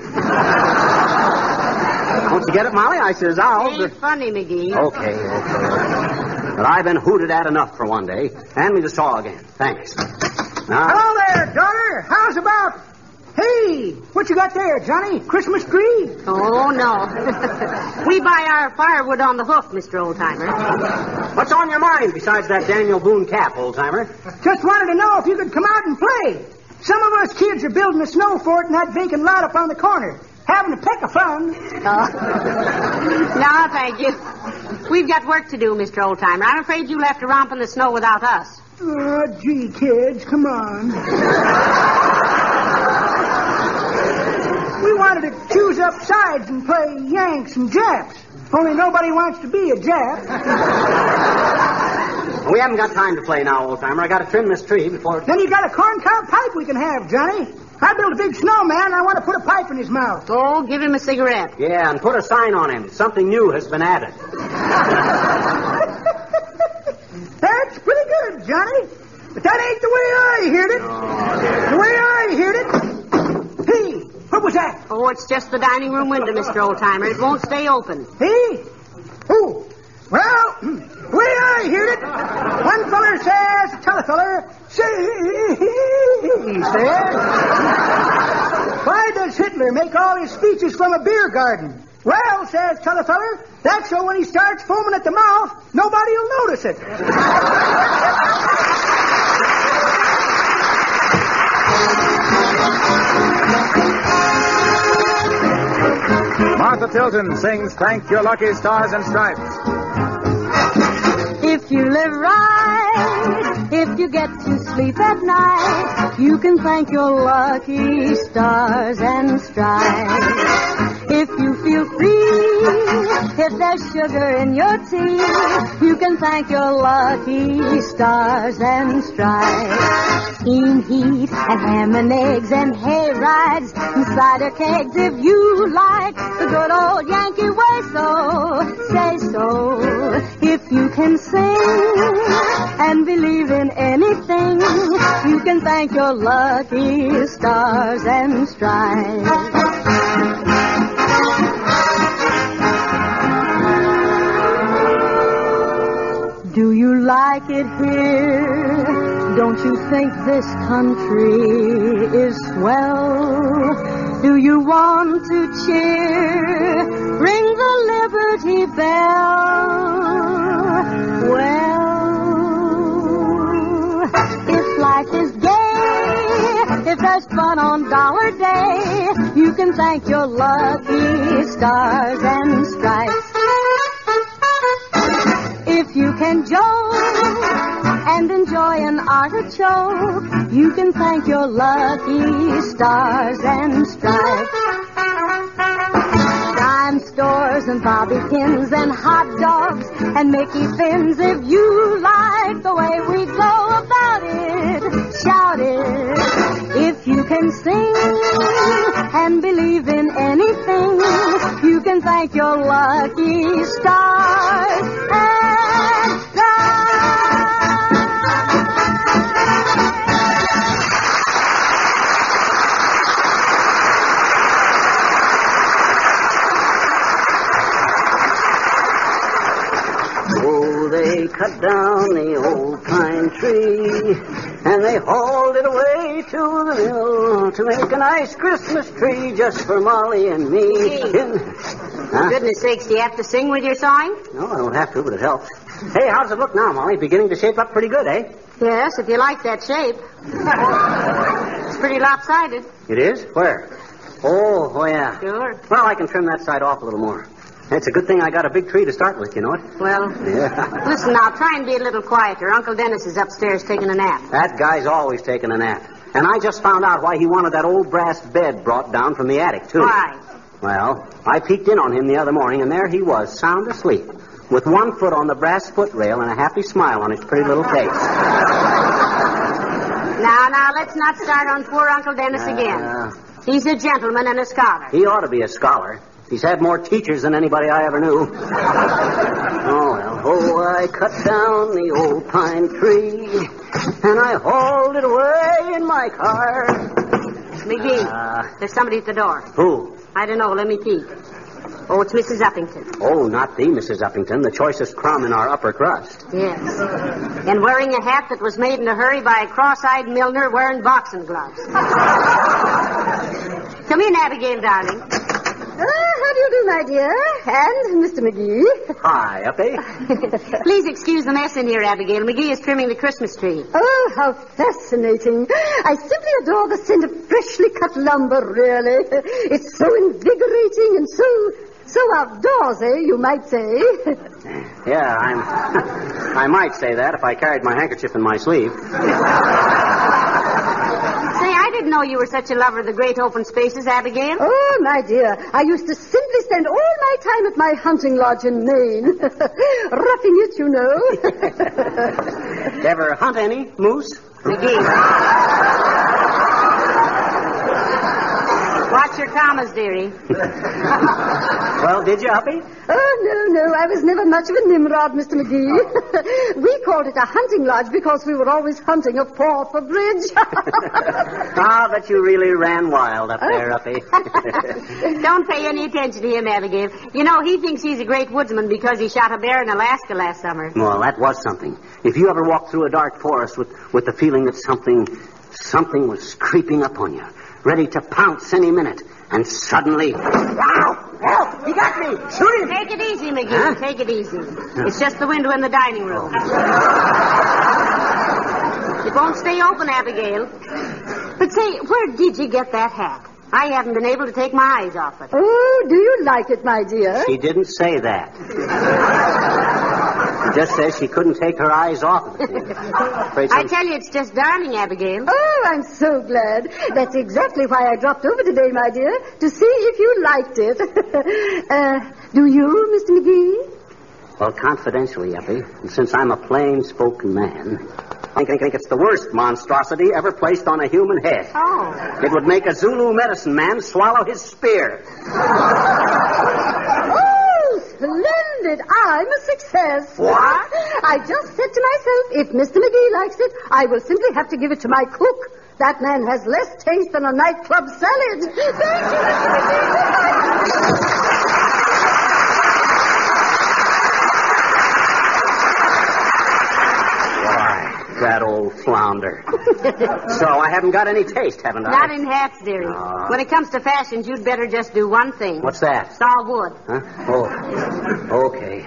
Don't you get it, Molly? I says owls are... Ain't funny, McGee. Okay, okay. But I've been hooted at enough for one day. Hand me the saw again. Thanks. Now, Hello there, daughter. How's about Hey, what you got there, Johnny? Christmas tree? Oh, no. we buy our firewood on the hoof, Mr. Oldtimer. What's on your mind besides that Daniel Boone cap, old timer? Just wanted to know if you could come out and play. Some of us kids are building a snow fort in that vacant lot up on the corner. Having a peck of fun. no, thank you. We've got work to do, Mr. Oldtimer. I'm afraid you'll have to romp in the snow without us. Oh, gee, kids, come on. we wanted to choose up sides and play Yanks and Japs. Only nobody wants to be a Jap. We haven't got time to play now, old timer. I got to trim this tree before. Then you got a corncob pipe we can have, Johnny. I built a big snowman and I want to put a pipe in his mouth. Oh, give him a cigarette. Yeah, and put a sign on him. Something new has been added. That's pretty good, Johnny. But that ain't the way I heard it. Oh, the way I heard it. Hey, what was that? Oh, it's just the dining room window, Mr. Oldtimer. It won't stay open. Hey? Who? well, the way I heard it, one feller says, tell a feller, say, he says, why does Hitler make all his speeches from a beer garden? Well, says t'other feller, that's so when he starts foaming at the mouth, nobody'll notice it. Martha Tilton sings Thank Your Lucky Stars and Stripes. If you live right, if you get to sleep at night, you can thank your lucky stars and stripes. If you feel free, if there's sugar in your tea, you can thank your lucky stars and stripes. Steam heat and ham and eggs and hay rides and cider kegs if you like the good old Yankee way. So say so. If you can sing and believe in anything, you can thank your lucky stars and stripes. Do you like it here? Don't you think this country is swell? Do you want to cheer? Ring the Liberty Bell. Well, if life is gay, if there's fun on Dollar Day, you can thank your lucky stars and stripes. If you can joke and enjoy an artichoke, you can thank your lucky stars and stripes. Dime stores and bobby pins and hot dogs and Mickey fins. If you like the way we go about it, shout it. If you can sing and believe in anything, you can thank your lucky stars they cut down the old pine tree and they hauled it away to the mill to make a nice Christmas tree just for Molly and me. Huh? Goodness sakes, do you have to sing with your sawing? No, I don't have to, but it helps. Hey, how's it look now, Molly? Beginning to shape up pretty good, eh? Yes, if you like that shape. it's pretty lopsided. It is? Where? Oh, oh yeah. Sure. Well, I can trim that side off a little more. It's a good thing I got a big tree to start with, you know it? Well, Yeah. listen now, try and be a little quieter. Uncle Dennis is upstairs taking a nap. That guy's always taking a nap. And I just found out why he wanted that old brass bed brought down from the attic, too. Why? Well, I peeked in on him the other morning, and there he was, sound asleep, with one foot on the brass footrail and a happy smile on his pretty little face. Now, now, let's not start on poor Uncle Dennis again. Uh, He's a gentleman and a scholar. he ought to be a scholar. He's had more teachers than anybody I ever knew. oh, well. Oh, I cut down the old pine tree, and I hauled it away in my car. McGee, Uh, there's somebody at the door. who? I don't know. Let me peek. Oh, it's Mrs. Uppington. Oh, not the Mrs. Uppington, the choicest crumb in our upper crust. Yes. And wearing a hat that was made in a hurry by a cross-eyed milliner wearing boxing gloves. Come in, Abigail, darling. Ah, how do you do, my dear? And Mr. McGee. Hi, Uppy. Please excuse the mess in here, Abigail. McGee is trimming the Christmas tree. Oh, how fascinating. I simply adore the scent of freshly cut lumber, really. It's so invigorating and so, so outdoorsy, you might say. Yeah, I'm. I might say that if I carried my handkerchief in my sleeve. Say, I didn't know you were such a lover of the great open spaces, Abigail. Oh, my dear, I used to simply spend all my time at my hunting lodge in Maine. Roughing it, you know. Ever hunt any moose? McGee. Watch your commas, dearie. Well, did you, Uppy? Oh, no, no, I was never much of a Nimrod, Mr. McGee. we called it a hunting lodge because we were always hunting a paw for bridge. Ah, but you really ran wild up there, Uppy. Don't pay any attention to him, Abigail. You know, he thinks he's a great woodsman because he shot a bear in Alaska last summer. well, that was something. If you ever walked through a dark forest with, with the feeling that something, something was creeping up on you, ready to pounce any minute, and suddenly, Wow! Help! He got me! Shoot him! Take it easy, McGee. Take it easy. It's just the window in the dining room. Oh. It won't stay open, Abigail. But say, where did you get that hat? I haven't been able to take my eyes off it. oh, do you like it, my dear? she didn't say that. She just says she couldn't take her eyes off of it. I tell you, it's just darling, Abigail. Oh, I'm so glad. That's exactly why I dropped over today, my dear, to see if you liked it. uh, do you, Mr. McGee? Well, confidentially, Uppy, since I'm a plain-spoken man, I think, I think it's the worst monstrosity ever placed on a human head. Oh. It would make a Zulu medicine man swallow his spear. Oh, splendid. I'm a success. What? I just said to myself, if Mr. McGee likes it, I will simply have to give it to my cook. That man has less taste than a nightclub salad. Thank you, Mr. McGee. That old flounder. so I haven't got any taste, haven't I? Not in hats, dearie. Ah. When it comes to fashions, you'd better just do one thing. What's that? Saw wood. Huh? Oh, okay.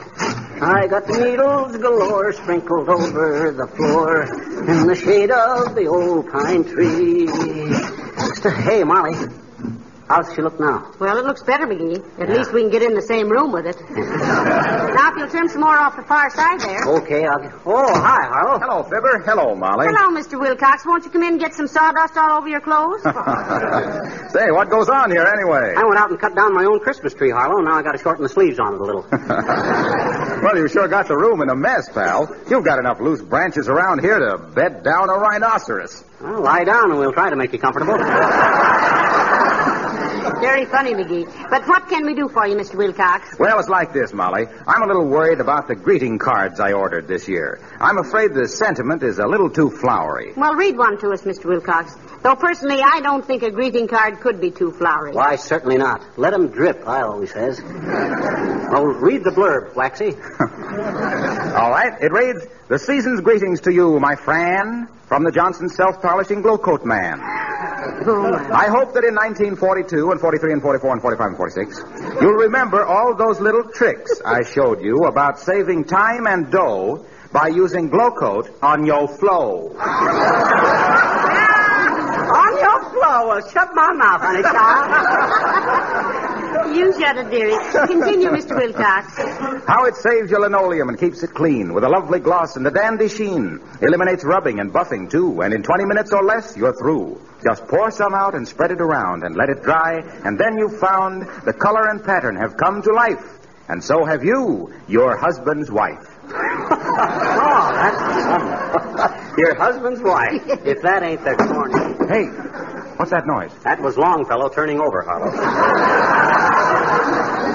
I got the needles galore sprinkled over the floor in the shade of the old pine tree. Hey, Molly, how's she look now? Well, it looks better, McGee. At least we can get in the same room with it. now, if you'll trim some more off the far side there. Okay, I'll. Oh, hi, Harlow. Hello, Fibber. Hello, Molly. Hello, Mr. Wilcox. Won't you come in and get some sawdust all over your clothes? Say, what goes on here anyway? I went out and cut down my own Christmas tree, Harlow. Now I got to shorten the sleeves on it a little. well, you sure got the room in a mess, pal. You've got enough loose branches around here to bed down a rhinoceros. Well, lie down and we'll try to make you comfortable. Very funny, McGee. But what can we do for you, Mr. Wilcox? Well, it's like this, Molly. I'm a little worried about the greeting cards I ordered this year. I'm afraid the sentiment is a little too flowery. Well, read one to us, Mr. Wilcox. Though personally, I don't think a greeting card could be too flowery. Why, certainly not. Let 'em drip, I always says. well, read the blurb, Waxy. All right, it reads, The season's greetings to you, my Fran, from the Johnson Self-Polishing Glow Coat Man. I hope that in 1942 and 43 and 44 and 45 and 46, you'll remember all those little tricks I showed you about saving time and dough by using Glow Coat on your flow. On your floor. Well, shut my mouth, honey child. You shut it, dearie. Continue, Mr. Wilcox. How it saves your linoleum and keeps it clean with a lovely gloss and a dandy sheen. Eliminates rubbing and buffing, too. And in 20 minutes or less, you're through. Just pour some out and spread it around and let it dry. And then you've found the color and pattern have come to life. And so have you, your husband's wife. Oh, that's Your husband's wife. If that ain't the corny. Hey, what's that noise? That was Longfellow turning over, Harlow.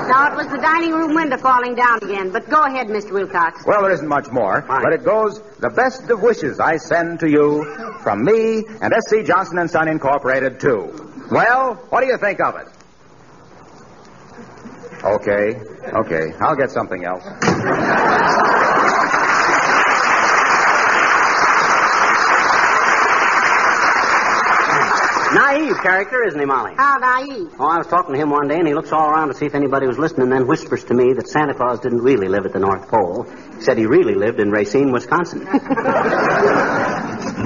Now, it was the dining room window falling down again. But go ahead, Mr. Wilcox. Well, there isn't much more, but it goes the best of wishes I send to you from me and S.C. Johnson and Son Incorporated, too. Well, what do you think of it? Okay, okay. I'll get something else. Naive character, isn't he, Molly? How naive. Oh, I was talking to him one day, and he looks all around to see if anybody was listening, and then whispers to me that Santa Claus didn't really live at the North Pole. He said he really lived in Racine, Wisconsin.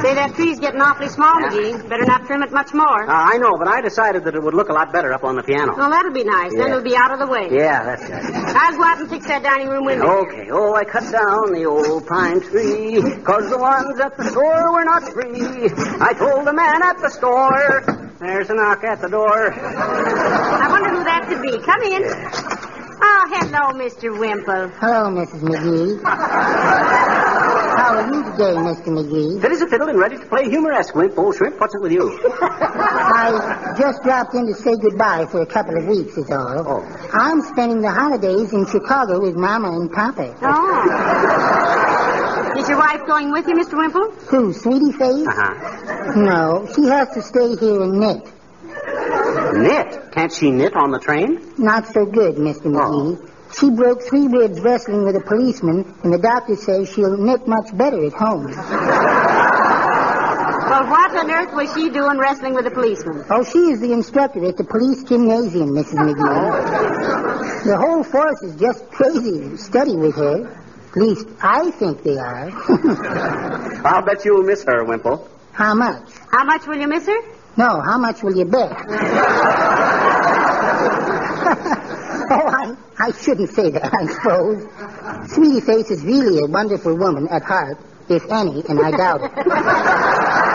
Say, that tree's getting awfully small, McGee. Better not trim it much more. Uh, I know, but I decided that it would look a lot better up on the piano. Well, that'll be nice. Then it'll be out of the way. Yeah, that's right. I'll go out and fix that dining room window. Okay. Oh, I cut down the old pine tree, cause the ones at the store were not free. I told the man at the store, there's a knock at the door. I wonder who that could be. Come in. Oh, hello, Mr. Wimple. Hello, Mrs. McGee. How are you today, Mr. McGee? Fit as a fiddle and ready to play humoresque, Wimp. Old shrimp, what's it with you? I just dropped in to say goodbye for a couple of weeks, is all. Oh. I'm spending the holidays in Chicago with Mama and Papa. Oh. Is your wife going with you, Mr. Wimple? Who, Sweetie Face? Uh-huh. No, she has to stay here and knit. Knit? Can't she knit on the train? Not so good, Mr. Oh. McGee. She broke three ribs wrestling with a policeman, and the doctor says she'll knit much better at home. Well, what on earth was she doing wrestling with a policeman? Oh, she is the instructor at the police gymnasium, Mrs. McGee. The whole force is just crazy to study with her. At least, I think they are. I'll bet you'll miss her, Wimple. how much? How much will you miss her? No, how much will you bet? oh, I, I shouldn't say that, I suppose. Sweetie Face is really a wonderful woman at heart, if any, and I doubt it.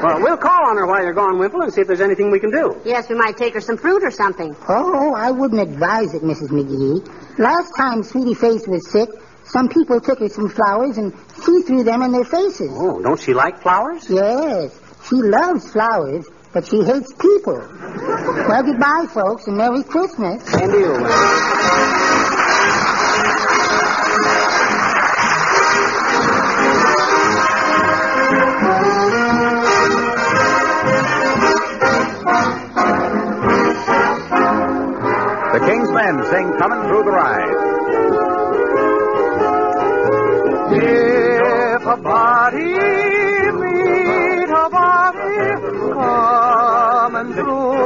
Well, we'll call on her while you're gone, Wimple, and see if there's anything we can do. Yes, we might take her some fruit or something. Oh, I wouldn't advise it, Mrs. McGee. Last time Sweetie Face was sick, some people took her some flowers and she threw them in their faces. Oh, don't she like flowers? Yes, she loves flowers, but she hates people. Well, goodbye, folks, and Merry Christmas. And you, The King's Men sing Coming Through the Rye. If a body coming through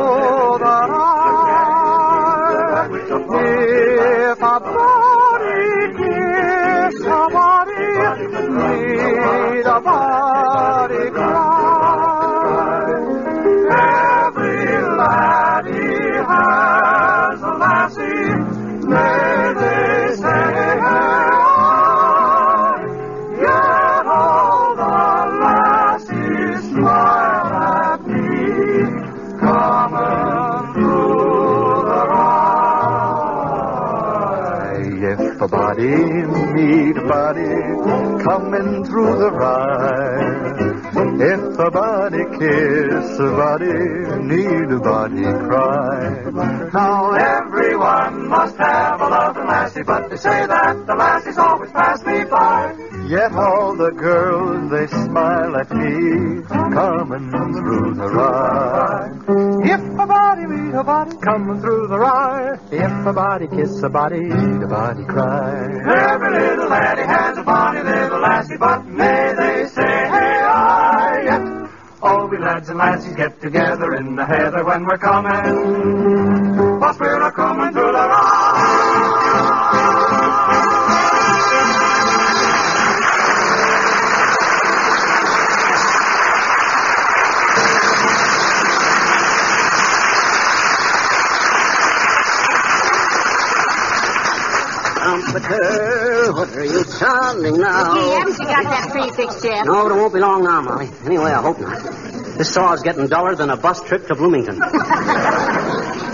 kiss a body, need a body cry. Now everyone must have a loving lassie, but they say that the lassies always pass me by. Yet all the girls, they smile at me, coming through the rye. If a body meet a body coming through the rye, if a body kiss a body, need a body cry. Every little laddie has a bonny little lassie, but may we lads and lassies get together in the heather when we're coming. Whilst we're a coming through the Trumpeter, what are you sounding now? Gee, haven't you got that tree fixed yet? No, it won't be long now, Molly. Anyway, I hope not. This saw is getting duller than a bus trip to Bloomington.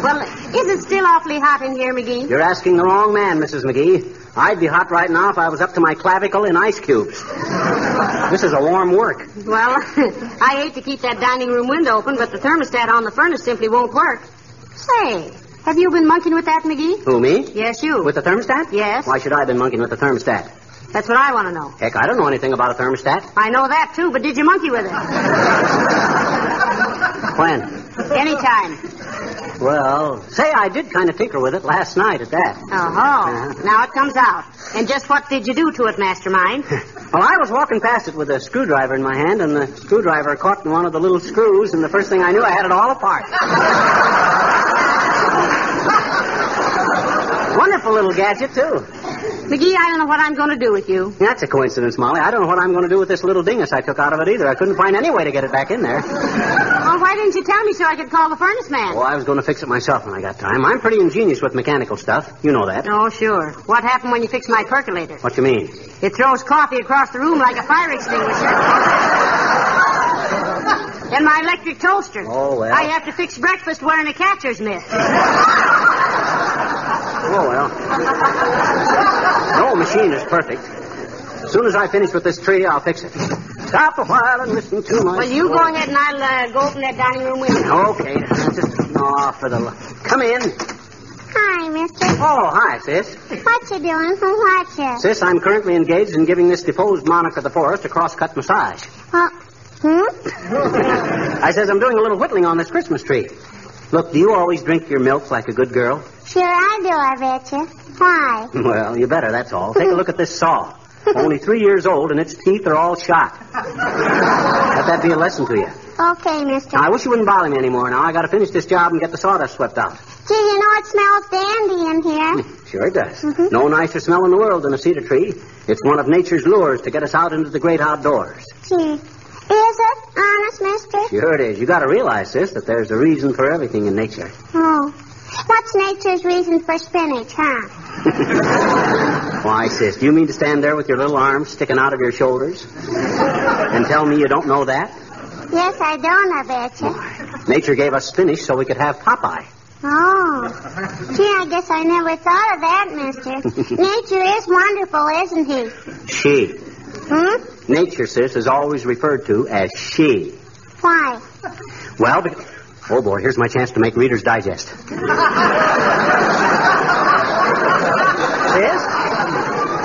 Well, is it still awfully hot in here, McGee? You're asking the wrong man, Mrs. McGee. I'd be hot right now if I was up to my clavicle in ice cubes. This is a warm work. Well, I hate to keep that dining room window open, but the thermostat on the furnace simply won't work. Say, have you been monkeying with that, McGee? Who, me? Yes, you. With the thermostat? Yes. Why should I have been monkeying with the thermostat? That's what I want to know. Heck, I don't know anything about a thermostat. I know that, too, but did you monkey with it? When? Anytime. Well, say I did kind of tinker with it last night at that. Oh, now it comes out. And just what did you do to it, Mastermind? Well, I was walking past it with a screwdriver in my hand, and the screwdriver caught in one of the little screws, and the first thing I knew, I had it all apart. Wonderful little gadget, too. McGee, I don't know what I'm going to do with you. That's a coincidence, Molly. I don't know what I'm going to do with this little dingus I took out of it either. I couldn't find any way to get it back in there. Why didn't you tell me so I could call the furnace man? Oh, I was going to fix it myself when I got time. I'm pretty ingenious with mechanical stuff. You know that. Oh, sure. What happened when you fixed my percolator? What do you mean? It throws coffee across the room like a fire extinguisher. and my electric toaster. Oh, well. I have to fix breakfast wearing a catcher's mitt. Oh, well. No machine is perfect. As soon as I finish with this tree, I'll fix it. Stop a while and listen to my. Well, you go ahead and I'll uh, go open that dining room window. Okay. Just. Oh, for the. lo- Come in. Hi, mister. Oh, hi, sis. What you doing? Who what you? Sis, I'm currently engaged in giving this deposed monarch of the forest a cross-cut massage. Well, hmm? I says I'm doing a little whittling on this Christmas tree. Look, do you always drink your milk like a good girl? Sure I do, I bet you. Why? Well, you better, that's all. Take a look at this saw. Only three years old, and its teeth are all shot. Let that be a lesson to you. Okay, mister. Now, I wish you wouldn't bother me anymore. Now, I got to finish this job and get the sawdust swept out. Gee, you know it smells dandy in here. Hmm, sure it does. Mm-hmm. No nicer smell in the world than a cedar tree. It's one of nature's lures to get us out into the great outdoors. Gee. Is it? Honest, mister? Sure it is. You got to realize, sis, that there's a reason for everything in nature. Oh. What's nature's reason for spinach, huh? Why, sis, do you mean to stand there with your little arms sticking out of your shoulders and tell me you don't know that? Yes, I don't, I bet you. Nature gave us spinach so we could have Popeye. Oh. Gee, I guess I never thought of that, mister. Nature is wonderful, isn't he? She. Hmm? Nature, sis, is always referred to as she. Why? Well, oh boy, here's my chance to make Reader's Digest. Sis?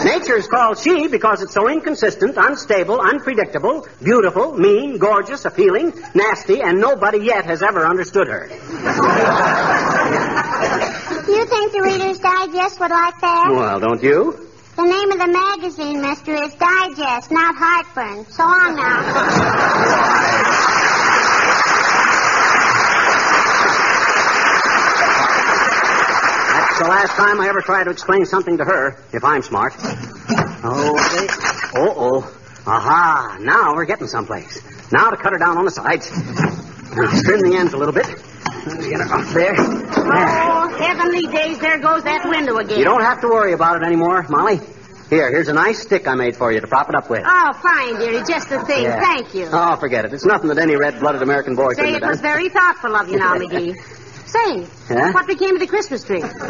Nature is called she because it's so inconsistent, unstable, unpredictable, beautiful, mean, gorgeous, appealing, nasty, and nobody yet has ever understood her. You think the Reader's Digest would like that? Well, don't you? The name of the magazine, mister, is Digest, not Heartburn. So long now. That's the last time I ever try to explain something to her, if I'm smart. Okay. Oh, oh. Aha. Now we're getting someplace. Now to cut her down on the sides. Now trim the ends a little bit. Get her up there. Oh, heavenly days, there goes that window again. You don't have to worry about it anymore, Molly. Here, here's a nice stick I made for you to prop it up with. Oh, fine, dearie. Just the thing. Yeah. Thank you. Oh, forget it. It's nothing that any red-blooded American boy Say, couldn't it have was done. very thoughtful of you now, McGee. Say, Huh? what became of the Christmas tree? That's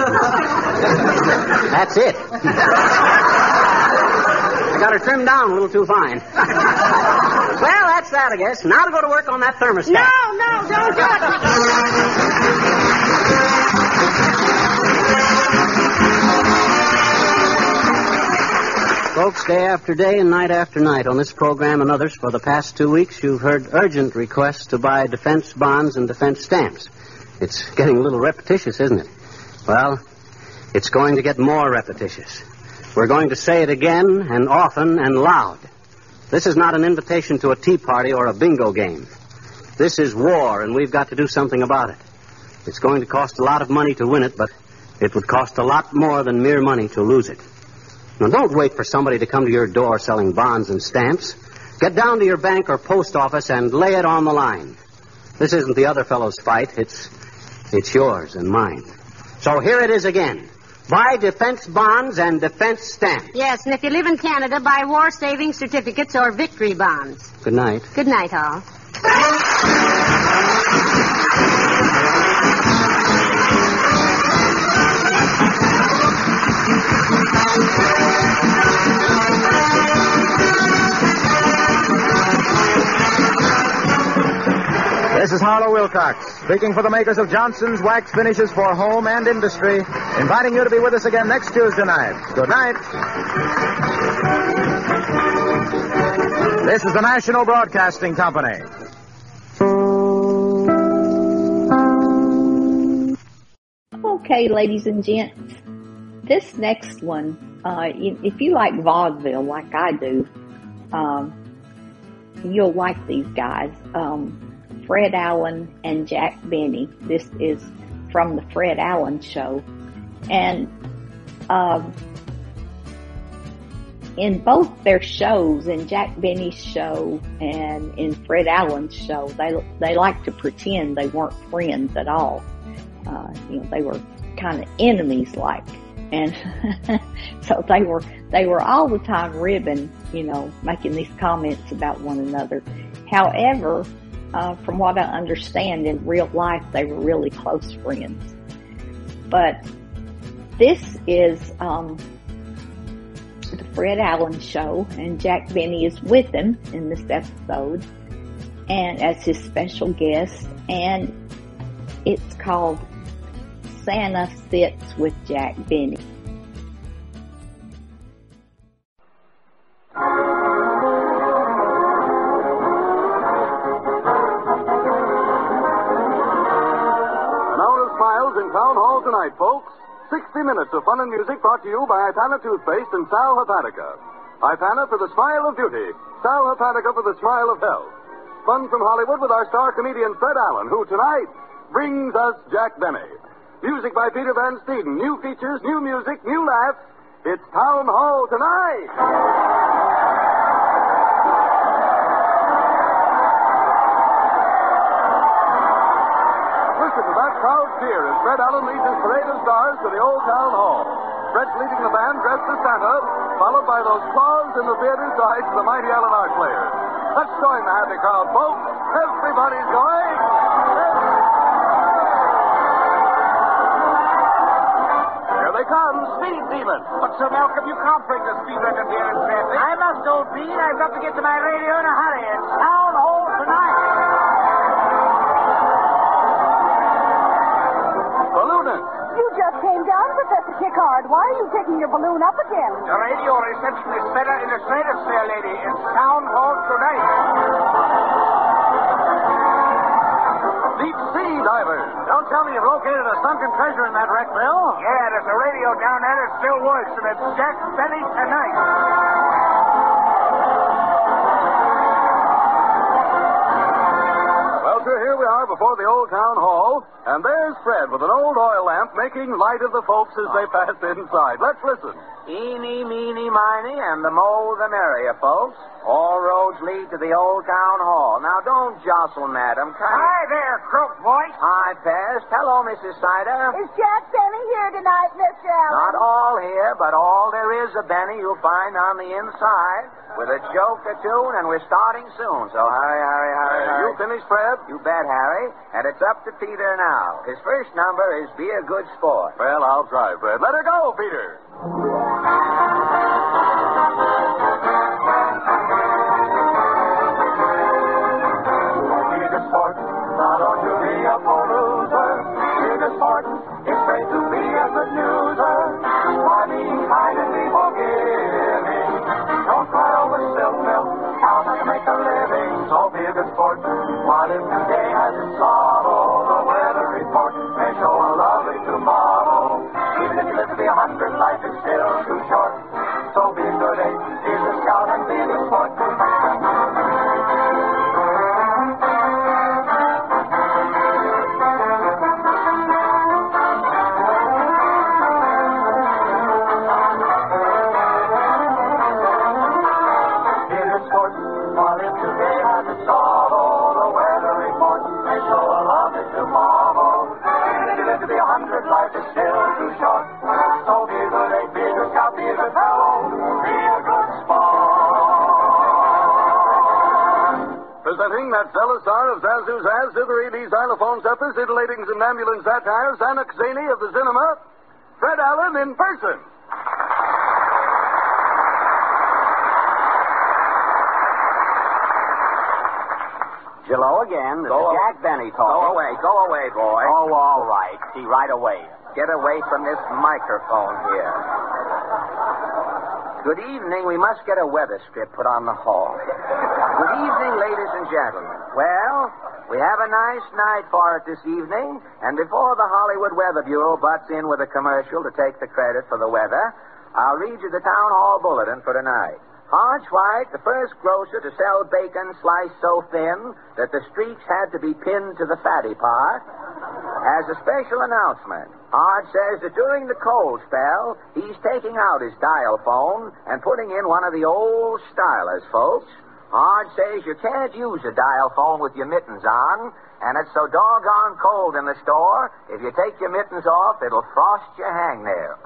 it. I got her trimmed down a little too fine. well, that's that, I guess. Now to go to work on that thermostat. No, no, don't do it, Folks, day after day and night after night on this program and others for the past two weeks, you've heard urgent requests to buy defense bonds and defense stamps. It's getting a little repetitious, isn't it? Well, it's going to get more repetitious. We're going to say it again and often and loud. This is not an invitation to a tea party or a bingo game. This is war, and we've got to do something about it. It's going to cost a lot of money to win it, but it would cost a lot more than mere money to lose it. Now, don't wait for somebody to come to your door selling bonds and stamps. Get down to your bank or post office and lay it on the line. This isn't the other fellow's fight. It's, it's yours and mine. So here it is again. Buy defense bonds and defense stamps. Yes, and if you live in Canada, buy war saving certificates or victory bonds. Good night. Good night, all. Is Harlow Wilcox, speaking for the makers of Johnson's Wax Finishes for Home and Industry, inviting you to be with us again next Tuesday night. Good night. This is the National Broadcasting Company. Okay, ladies and gents, this next one, uh, if you like vaudeville like I do, um, you'll like these guys. Um, Fred Allen and Jack Benny. This is from the Fred Allen Show, and um, in both their shows, in Jack Benny's show and in Fred Allen's show, they they like to pretend they weren't friends at all. Uh, you know, they were kind of enemies like, and so they were they were all the time ribbing, you know, making these comments about one another. However, uh, from what I understand, in real life, they were really close friends. But this is um, the Fred Allen Show, and Jack Benny is with him in this episode, and as his special guest, and it's called Santa Sits with Jack Benny. Of in Town Hall tonight, folks. 60 minutes of fun and music brought to you by Ipana Toothpaste and Sal Hepatica. Ipana for the smile of beauty. Sal Hepatica for the smile of health. Fun from Hollywood with our star comedian Fred Allen, who tonight brings us Jack Benny. Music by Peter Van Steeden. New features, new music, new laughs. It's Town Hall tonight. Cheer as Fred Allen leads his parade of stars to the old town hall. Fred's leading the band dressed as Santa, followed by those claws in the theater sides of the mighty Allen Art players. Let's join the happy crowd, folks. Everybody's going. Here they come, Speed Demon. But, Sir Malcolm, you can't break the speed record here in traffic. I must, old bean. I've got to get to my radio in a hurry. It's town hall tonight. You just came down, Professor Piccard. Why are you taking your balloon up again? The radio reception is better in the stratosphere, lady. It's town hall tonight. Deep sea divers. Don't tell me you've located a sunken treasure in that wreck, Bill. Yeah, there's a radio down there that still works, and it's Jack Benny tonight. Here we are before the old town hall, and there's Fred with an old oil lamp making light of the folks as they pass inside. Let's listen. Eeny, meeny, miny, and the more the merrier, folks. All roads lead to the old town hall. Now, don't jostle, madam. Come Hi there, crook voice. Hi, Pest. Hello, Mrs. Sider. Is Jack Benny here tonight, Mr. Allen? Not all here, but all there is of Benny you'll find on the inside. With a joke or two, and we're starting soon. So hurry, hurry, hurry, Uh, hurry. you finished, Fred? You bet, Harry. And it's up to Peter now. His first number is Be a Good Sport. Well, I'll try, Fred. Let her go, Peter. Be a good sport, not on to be a poor living? So be a good sport, while if today has its sorrow, that star of Zazu Zaz, Zitheridi, Xylophone Zephyrus, titillating Zimbambulin Satire, Zanuck Zany of the Cinema, Fred Allen in person. Jello again. This Go is Jack Benny Go away, go away, boy. Oh, all right. See, right away. Get away from this microphone here. Good evening. We must get a weather strip put on the hall. Good evening, ladies and gentlemen. Well, We have a nice night for it this evening, and before the Hollywood Weather Bureau butts in with a commercial to take the credit for the weather, I'll read you the town hall bulletin for tonight. Hodge White, the first grocer to sell bacon sliced so thin that the streaks had to be pinned to the fatty part, has a special announcement. Hodge says that during the cold spell, he's taking out his dial phone and putting in one of the old stylers, folks. Hodge says you can't use a dial phone with your mittens on, and it's so doggone cold in the store, if you take your mittens off, it'll frost your hangnails.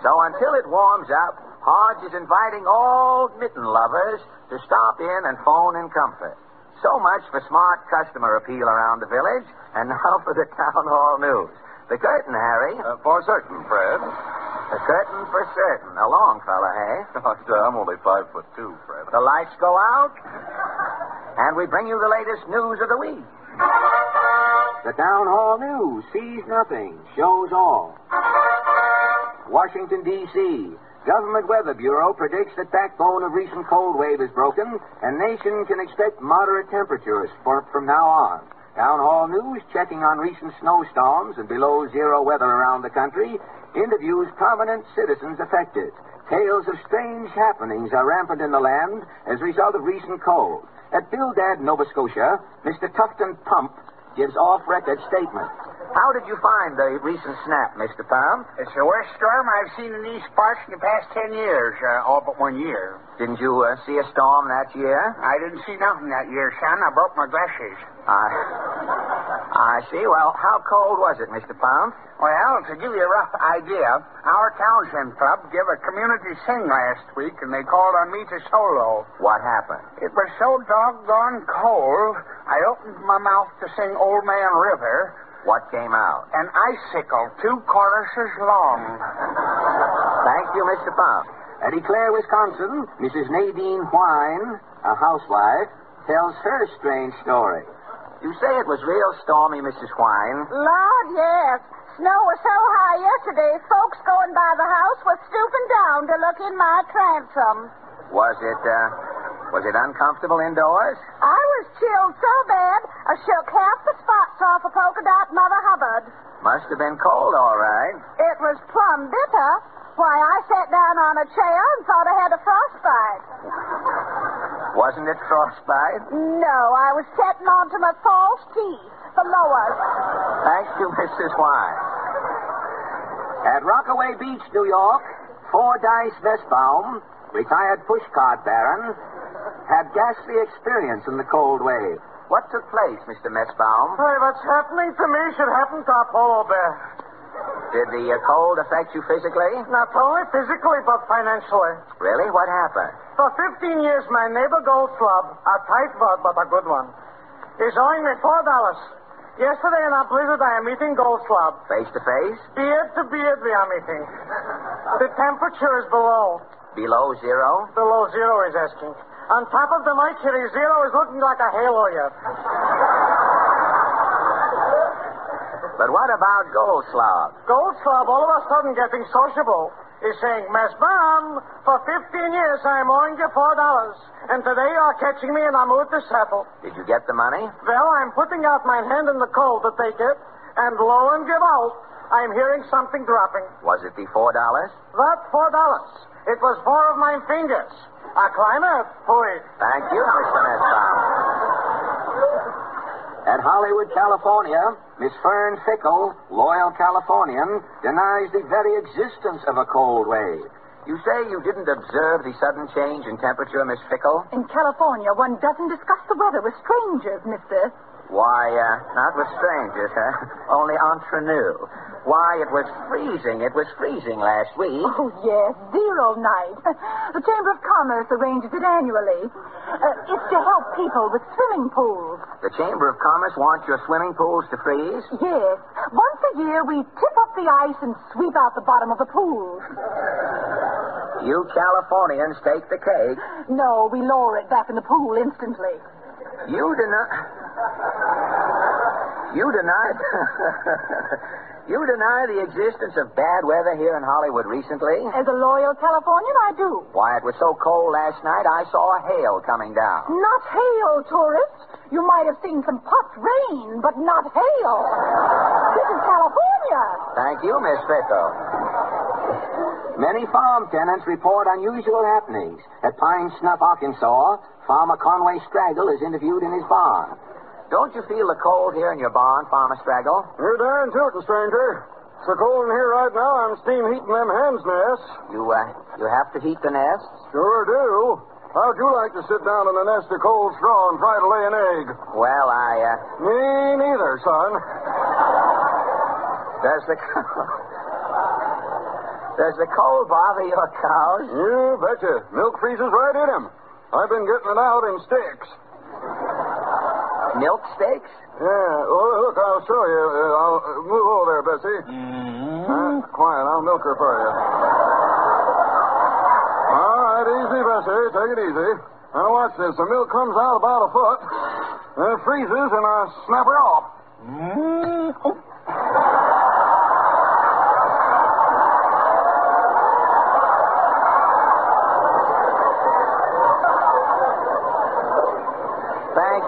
So until it warms up, Hodge is inviting all mitten lovers to stop in and phone in comfort. So much for smart customer appeal around the village, and now for the town hall news. The curtain, Harry. Uh, for certain, Fred. The curtain for certain. A long fella, hey? I'm only five foot two, Fred. The lights go out, and we bring you the latest news of the week. The town hall news sees nothing, shows all. Washington, D.C. Government Weather Bureau predicts that backbone of recent cold wave is broken, and nation can expect moderate temperatures for, from now on. Town Hall News, checking on recent snowstorms and below zero weather around the country, interviews prominent citizens affected. Tales of strange happenings are rampant in the land as a result of recent cold. At Bildad, Nova Scotia, Mr. Tufton Pump gives off-record statement. How did you find the recent snap, Mr. Pump? It's the worst storm I've seen in these parts in the past ten years, uh, all but one year. Didn't you uh, see a storm that year? I didn't see nothing that year, son. I broke my glasses. I, I see. Well, how cold was it, Mr. Pump? Well, to give you a rough idea, our Townsend Club gave a community sing last week, and they called on me to solo. What happened? It was so doggone cold, I opened my mouth to sing Old Man River. What came out? An icicle, two choruses long. Thank you, Mr. Pump. At Eau Claire, Wisconsin, Mrs. Nadine Wine, a housewife, tells her strange story. You say it was real stormy, Mrs. Wine. Lord, yes. Snow was so high yesterday, folks going by the house were stooping down to look in my transom. Was it, uh, was it uncomfortable indoors? I was chilled so bad, I shook half the spots off a polka dot Mother Hubbard. Must have been cold, all right. It was plumb bitter. Why, I sat down on a chair and thought I had a frostbite. Wasn't it frostbite? No, I was setting onto my false teeth, the lowers. Thank you, Mrs. Wine. At Rockaway Beach, New York, Fordyce Westbaum, retired pushcart baron, had ghastly experience in the cold wave. What took place, Mr. Messbaum? Hey, what's happening to me should happen to a polar bear. Did the uh, cold affect you physically? Not only physically, but financially. Really? What happened? For 15 years, my neighbor Goldflub, a tight bud but a good one, is owing me $4. Yesterday in our blizzard, I am meeting Goldflub. Face to face? Beard to beard, we are meeting. The temperature is below. Below zero? Below zero, he's asking. On top of the mercury, zero is looking like a halo yet. But what about Goldslav? Goldflub, all of a sudden getting sociable, is saying, Miss Baum, for 15 years I am owing you $4. And today you are catching me in a mood to settle. Did you get the money? Well, I'm putting out my hand in the cold to take it, and lo and give out, I'm hearing something dropping. Was it the four dollars? That $4. It was four of my fingers. A climate, please. Thank you, Mr. Messbaum. At Hollywood, California, Miss Fern Fickle, loyal Californian, denies the very existence of a cold wave. You say you didn't observe the sudden change in temperature, Miss Fickle? In California, one doesn't discuss the weather with strangers, mister. Why, uh, not with strangers, huh? Only entre nous. Why, it was freezing. It was freezing last week. Oh, yes, zero night. The Chamber of Commerce arranges it annually. Uh, it's to help people with swimming pools. The Chamber of Commerce wants your swimming pools to freeze? Yes. Once a year, we tip up the ice and sweep out the bottom of the pools. You Californians take the cake. No, we lower it back in the pool instantly. You deny. You deny. You deny the existence of bad weather here in Hollywood recently? As a loyal Californian, I do. Why, it was so cold last night, I saw hail coming down. Not hail, tourist. You might have seen some pot rain, but not hail. This is California. Thank you, Miss Fickle. Many farm tenants report unusual happenings. At Pine Snuff, Arkansas, Farmer Conway Straggle is interviewed in his barn. Don't you feel the cold here in your barn, Farmer Straggle? You're darn tootin', stranger. It's so cold in here right now, I'm steam heating them hens' nests. You, uh, you have to heat the nests? Sure do. How'd you like to sit down in a nest of cold straw and try to lay an egg? Well, I, uh... Me neither, son. Does the... Does the cold bother your cows? You betcha. Milk freezes right in 'em. I've been getting it out in sticks. Milk steaks? Yeah. Oh, look, I'll show you. Uh, I'll uh, move over there, Bessie. Uh, quiet. I'll milk her for you. All right, easy, Bessie. Take it easy. Now watch this. The milk comes out about a foot, then it freezes, and I snap her off. Thank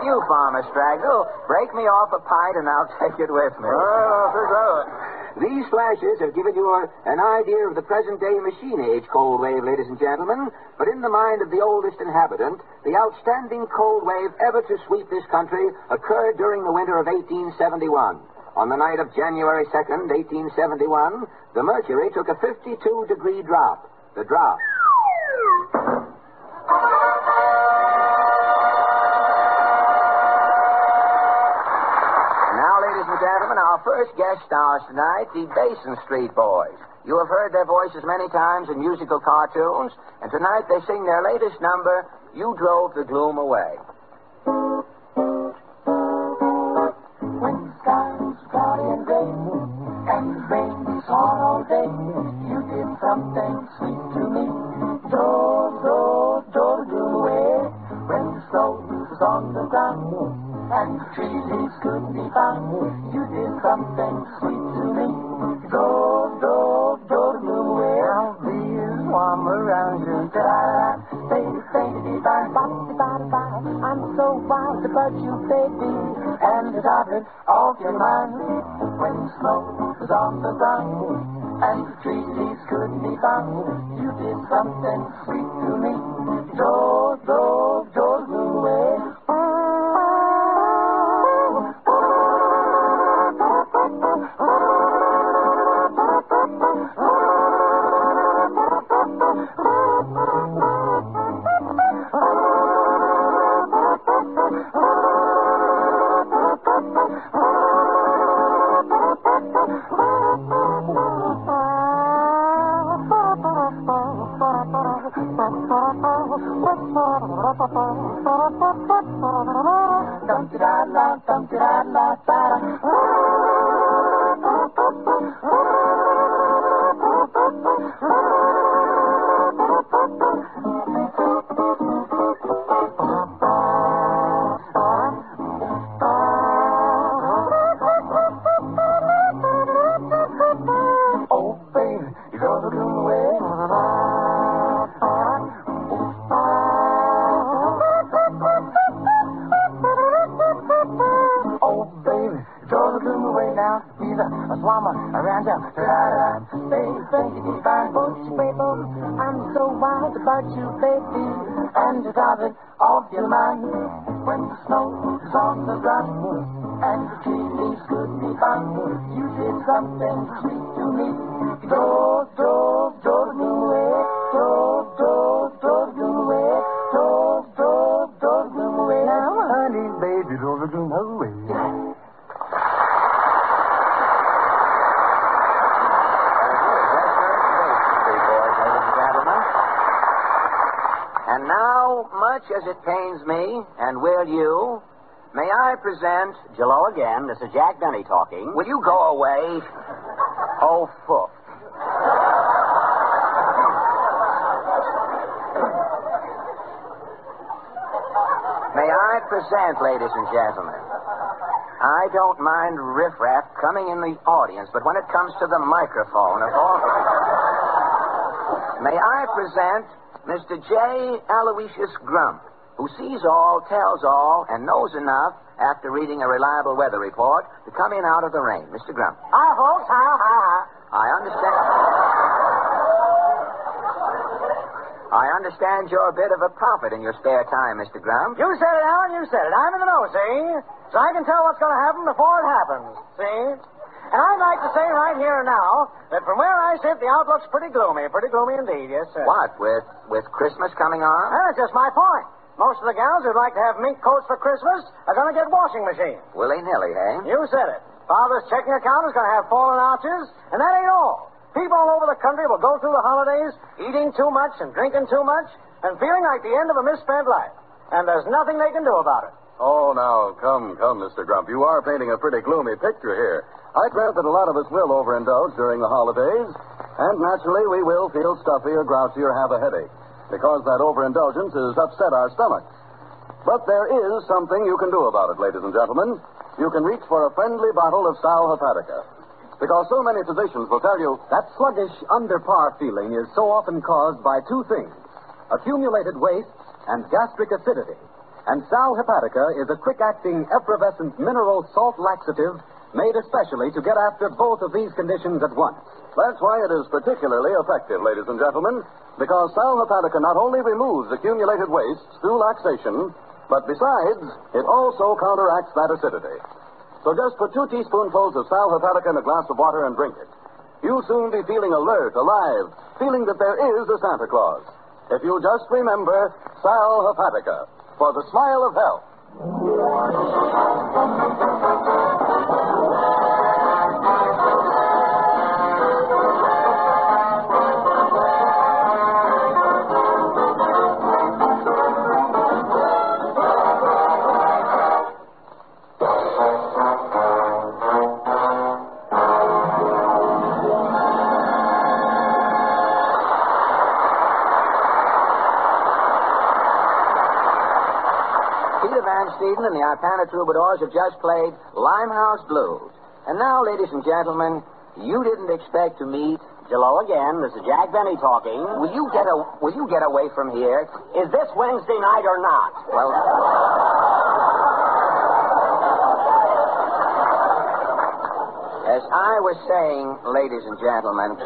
you, Farmer Straggle. Oh, break me off a pint and I'll take it with me. Right, I'll. These flashes have given you a, an idea of the present day machine age cold wave, ladies and gentlemen. But in the mind of the oldest inhabitant, the outstanding cold wave ever to sweep this country occurred during the winter of 1871. On the night of January 2nd, 1871, the mercury took a 52 degree drop. The drop. Our first guest stars tonight, the Basin Street Boys. You have heard their voices many times in musical cartoons, and tonight they sing their latest number, You Drove the Gloom Away. When the sky cloudy and gray, and the rain was hard all day, you did something sweet to me. Drove, drove, drove the gloom away. When the snow was on the ground, and tree leaves couldn't be found, you did something sweet to me. Drove, drove, drove the gloom away. I'll be warm around you. Da-da-da, baby, baby, bye, bye, bye, bye. I'm so wild about you, baby, and the topic of your mind. When snow was on the ground, and the tree leaves couldn't be found, you did something sweet to me. Drove, drove, drove Drove, drove, drove the gloom away. Drove, drove, drove the gloom away. Drove, drove, drove the gloom away. Now, honey, baby, drove the gloom away. And now, much as it pains me, and will you, may I Hello again. This is Jack Benny talking. Will you go away? Oh, fuck. May I present, ladies and gentlemen, I don't mind riffraff coming in the audience, but when it comes to the microphone, of all. May I present Mr. J. Aloysius Grump, who sees all, tells all, and knows enough after reading a reliable weather report to come in out of the rain. Mr. Grump. Hi, folks. Hi, hi, hi. I understand. I understand you're a bit of a prophet in your spare time, Mr. Grump. You said it, Allen. You said it. I'm in the know, see? So I can tell what's going to happen before it happens. See? And I'd like to say right here and now that from where I sit, the outlook's pretty gloomy. Pretty gloomy indeed, yes, sir. What, with with Christmas coming on? That's just my point. Most of the gals who'd like to have mink coats for Christmas are going to get washing machines. Willy nilly, eh? You said it. Father's checking account is going to have fallen arches, and that ain't all. People all over the country will go through the holidays eating too much and drinking too much and feeling like the end of a misspent life. And there's nothing they can do about it. Oh, now, come, come, Mr. Grump. You are painting a pretty gloomy picture here. I grant that a lot of us will overindulge during the holidays, and naturally we will feel stuffy or grouchy or have a headache, because that overindulgence has upset our stomachs. But there is something you can do about it, ladies and gentlemen. You can reach for a friendly bottle of Sal Hepatica. Because so many physicians will tell you That sluggish, under par feeling is so often caused by two things accumulated waste and gastric acidity. And Sal Hepatica is a quick acting, effervescent mineral salt laxative made especially to get after both of these conditions at once. That's why it is particularly effective, ladies and gentlemen, because Sal Hepatica not only removes accumulated wastes through laxation, but besides, it also counteracts that acidity. So just put two teaspoonfuls of Sal Hepatica in a glass of water and drink it. You'll soon be feeling alert, alive, feeling that there is a Santa Claus. If you'll just remember Sal Hepatica for the smile of health. The Ipana Troubadours have just played Limehouse Blues. And now, ladies and gentlemen, you didn't expect to meet. Hello again. This is Jack Benny talking. Will you get a, Will you get away from here? Is this Wednesday night or not? Well. As I was saying, ladies and gentlemen,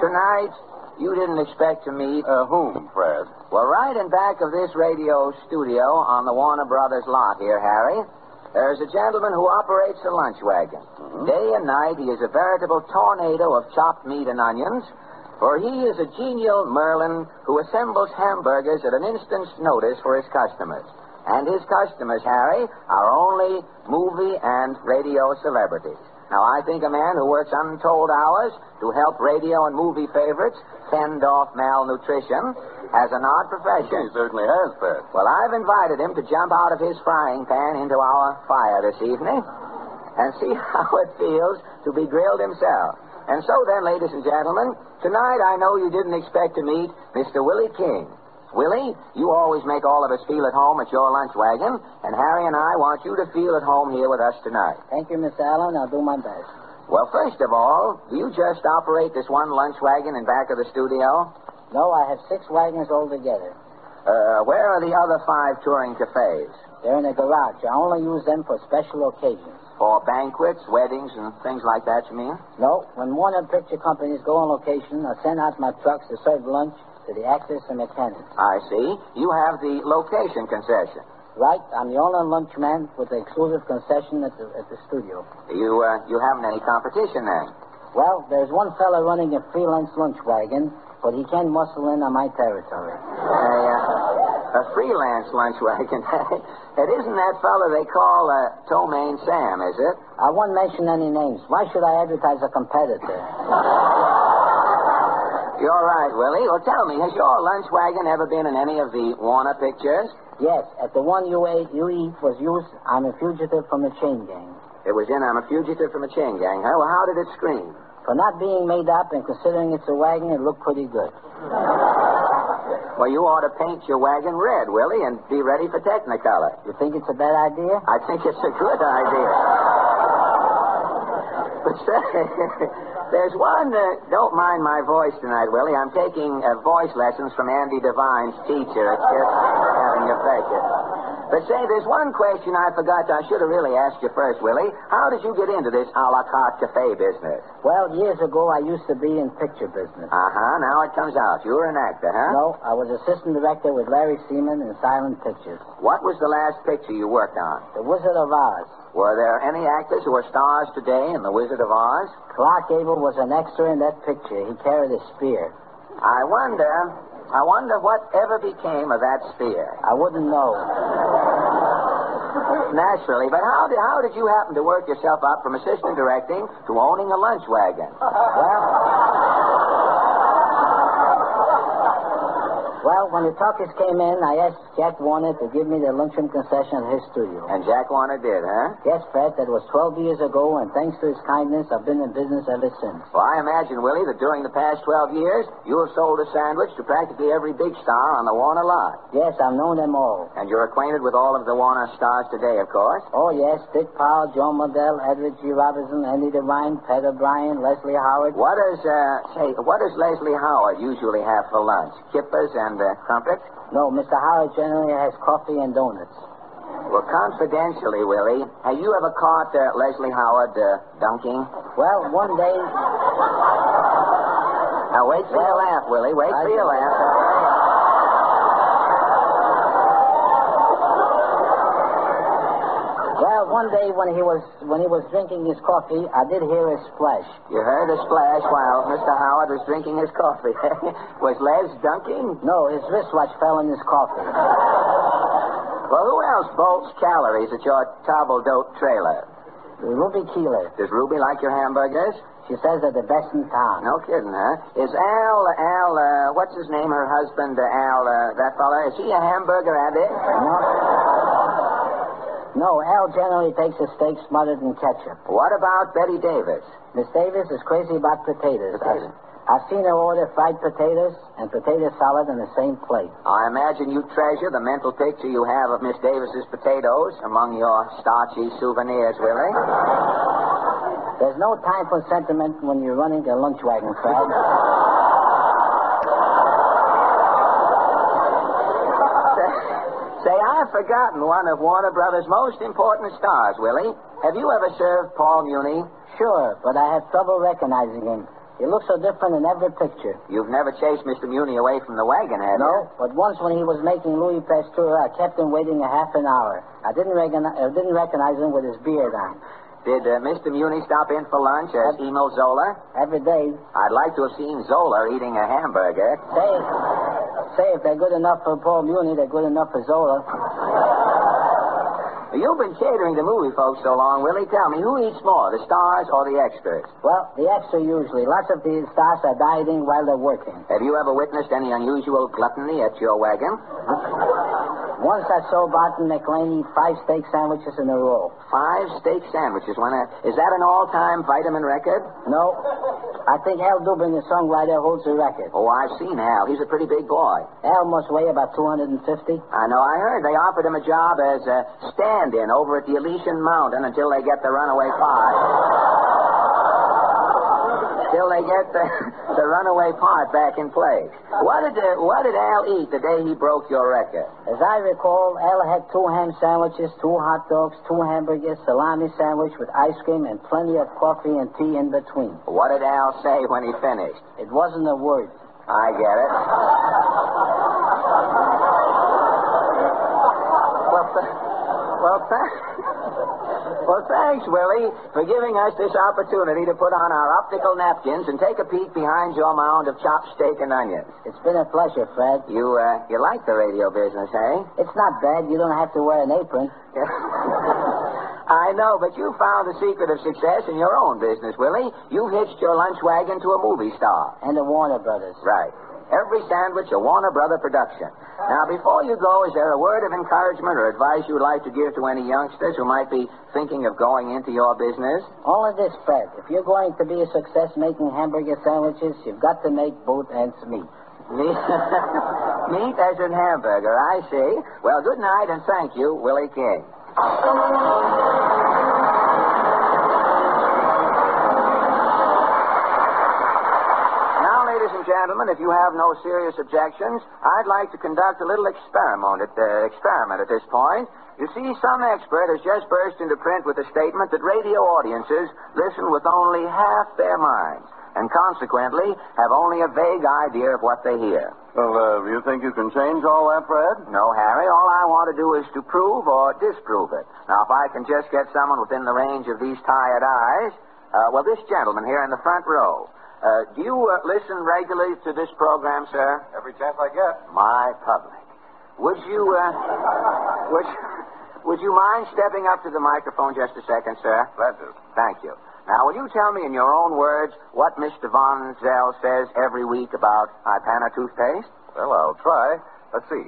tonight you didn't expect to meet. Uh, whom, Fred? Well, right in back of this radio studio on the Warner Brothers lot here, Harry, there's a gentleman who operates a lunch wagon. Day and night, he is a veritable tornado of chopped meat and onions, for he is a genial Merlin who assembles hamburgers at an instant's notice for his customers. And his customers, Harry, are only movie and radio celebrities. Now, I think a man who works untold hours to help radio and movie favorites fend off malnutrition has an odd profession. He certainly has, Fred. Well, I've invited him to jump out of his frying pan into our fire this evening and see how it feels to be grilled himself. And so then, ladies and gentlemen, tonight I know you didn't expect to meet Mr. Willie King. Willie, you always make all of us feel at home at your lunch wagon, and Harry and I want you to feel at home here with us tonight. Thank you, Miss Allen. I'll do my best. Well, first of all, do you just operate this one lunch wagon in back of the studio? No, I have six wagons altogether. Uh, where are the other five touring cafes? They're in the garage. I only use them for special occasions. For banquets, weddings, and things like that, you mean? No, when Warner Picture Companies go on location, I send out my trucks to serve lunch to the actors and tenants. I see. You have the location concession. Right, I'm the only lunchman with the exclusive concession at the, at the studio. You, uh, you haven't any competition then? Well, there's one fella running a freelance lunch wagon, but he can't muscle in on my territory. A, uh, a freelance lunch wagon. it isn't that fella they call uh, Ptomaine Sam, is it? I won't mention any names. Why should I advertise a competitor? You're right, Willie. Well, tell me, has your lunch wagon ever been in any of the Warner pictures? Yes, at the one you ate, you eat was used. I'm a fugitive from the chain gang. It was in I'm a fugitive from a chain gang, huh? Well, how did it scream? For not being made up and considering it's a wagon, it looked pretty good. Well, you ought to paint your wagon red, Willie, and be ready for Technicolor. You think it's a bad idea? I think it's a good idea. But say, there's one. Uh, don't mind my voice tonight, Willie. I'm taking uh, voice lessons from Andy Devine's teacher. It's just having you fake it. But say, there's one question I forgot. I should have really asked you first, Willie. How did you get into this a la carte cafe business? Well, years ago, I used to be in picture business. Uh huh. Now it comes out. You were an actor, huh? No, I was assistant director with Larry Semon in Silent Pictures. What was the last picture you worked on? The Wizard of Oz. Were there any actors who are stars today in The Wizard of Oz? Clark Gable was an extra in that picture. He carried a spear. I wonder. I wonder what ever became of that spear. I wouldn't know. Naturally, but how did how did you happen to work yourself up from assistant directing to owning a lunch wagon? Well, when the talkers came in, I asked Jack Warner to give me the lunchroom concession at his studio. And Jack Warner did, huh? Yes, Fred, that was 12 years ago, and thanks to his kindness, I've been in business ever since. Well, I imagine, Willie, that during the past 12 years, you have sold a sandwich to practically every big star on the Warner lot. Yes, I've known them all. And you're acquainted with all of the Warner stars today, of course. Oh, yes, Dick Powell, Joan Blondell, Edward G. Robinson, Andy Devine, Pat O'Brien, Leslie Howard. What does, uh, say, what does Leslie Howard usually have for lunch? Kippers and uh? No, Mr. Howard generally has coffee and donuts. Well, confidentially, Willie, have you ever caught uh, Leslie Howard uh, dunking? Well, one day. Now, wait for your laugh, Willie. Wait for your laugh. Well, one day when he was when he was drinking his coffee, I did hear a splash. You heard a splash while Mr. Howard was drinking his coffee. was Les dunking? No, his wristwatch fell in his coffee. Well, who else bolts calories at your table dope trailer? Ruby Keeler. Does Ruby like your hamburgers? She says they're the best in town. No kidding, huh? Is Al, Al, uh, what's his name, her husband, uh, Al, uh, that fella, is he a hamburger addict? No. No, Al generally takes a steak smothered in ketchup. What about Bette Davis? Miss Davis is crazy about potatoes. Potatoes. I've, I've seen her order fried potatoes and potato salad in the same plate. I imagine you treasure the mental picture you have of Miss Davis's potatoes among your starchy souvenirs, Willie. There's no time for sentiment when you're running a lunch wagon, Fred. Say, I've forgotten one of Warner Brothers' most important stars, Willie. Have you ever served Paul Muni? Sure, but I have trouble recognizing him. He looks so different in every picture. You've never chased Mr. Muni away from the wagon, have you? No, but once when he was making Louis Pasteur, I kept him waiting a half an hour. I didn't, recognize, I didn't recognize him with his beard on. Did uh, Mr. Muni stop in for lunch as Emile Zola? Every day. I'd like to have seen Zola eating a hamburger. Say, say if they're good enough for Paul Muni, they're good enough for Zola. You've been catering to movie folks so long, Willie. Tell me, who eats more, the stars or the extras? Well, the extra usually. Lots of the stars are dieting while they're working. Have you ever witnessed any unusual gluttony at your wagon? Once I saw Barton MacLane eat five steak sandwiches in a row. Five steak sandwiches. When a, is that an all-time vitamin record? No. I think Al Dubin, the songwriter, holds the record. Oh, I've seen Al. He's a pretty big boy. Al must weigh about 250. I know. I heard they offered him a job as a stand-in over at the Elysian Mountain until they get the runaway part. Till they get the, the runaway part back in place. What did uh, what did Al eat the day he broke your record? As I recall, Al had two ham sandwiches, two hot dogs, two hamburgers, salami sandwich with ice cream, and plenty of coffee and tea in between. What did Al say when he finished? It wasn't a word. I get it. well, well, th- well, thanks, Willie, for giving us this opportunity to put on our optical napkins and take a peek behind your mound of chopped steak and onions. It's been a pleasure, Fred. You, uh, you like the radio business, eh? It's not bad. You don't have to wear an apron. I know, but you found the secret of success in your own business, Willie. You hitched your lunch wagon to a movie star. And the Warner Brothers. Right. Every sandwich a Warner Brother production. Now, before you go, is there a word of encouragement or advice you would like to give to any youngsters who might be thinking of going into your business? Only this, Fred. If you're going to be a success making hamburger sandwiches, you've got to make both ends meet. Meat, meat as in hamburger, I see. Well, good night and thank you, Willie King. Gentlemen, if you have no serious objections, I'd like to conduct a little experiment at, uh, experiment at this point. You see, some expert has just burst into print with a statement that radio audiences listen with only half their minds, and consequently have only a vague idea of what they hear. Well, uh, you think you can change all that, Fred? No, Harry. All I want to do is to prove or disprove it. Now, if I can just get someone within the range of these tired eyes, uh, well, this gentleman here in the front row. Uh, do you uh, listen regularly to this program, sir? Every chance I get. My public. Would you, uh, would, would you mind stepping up to the microphone just a second, sir? Glad to. Thank you. Now, will you tell me in your own words what Mr. Von Zell says every week about Ipana toothpaste? Well, I'll try. Let's see.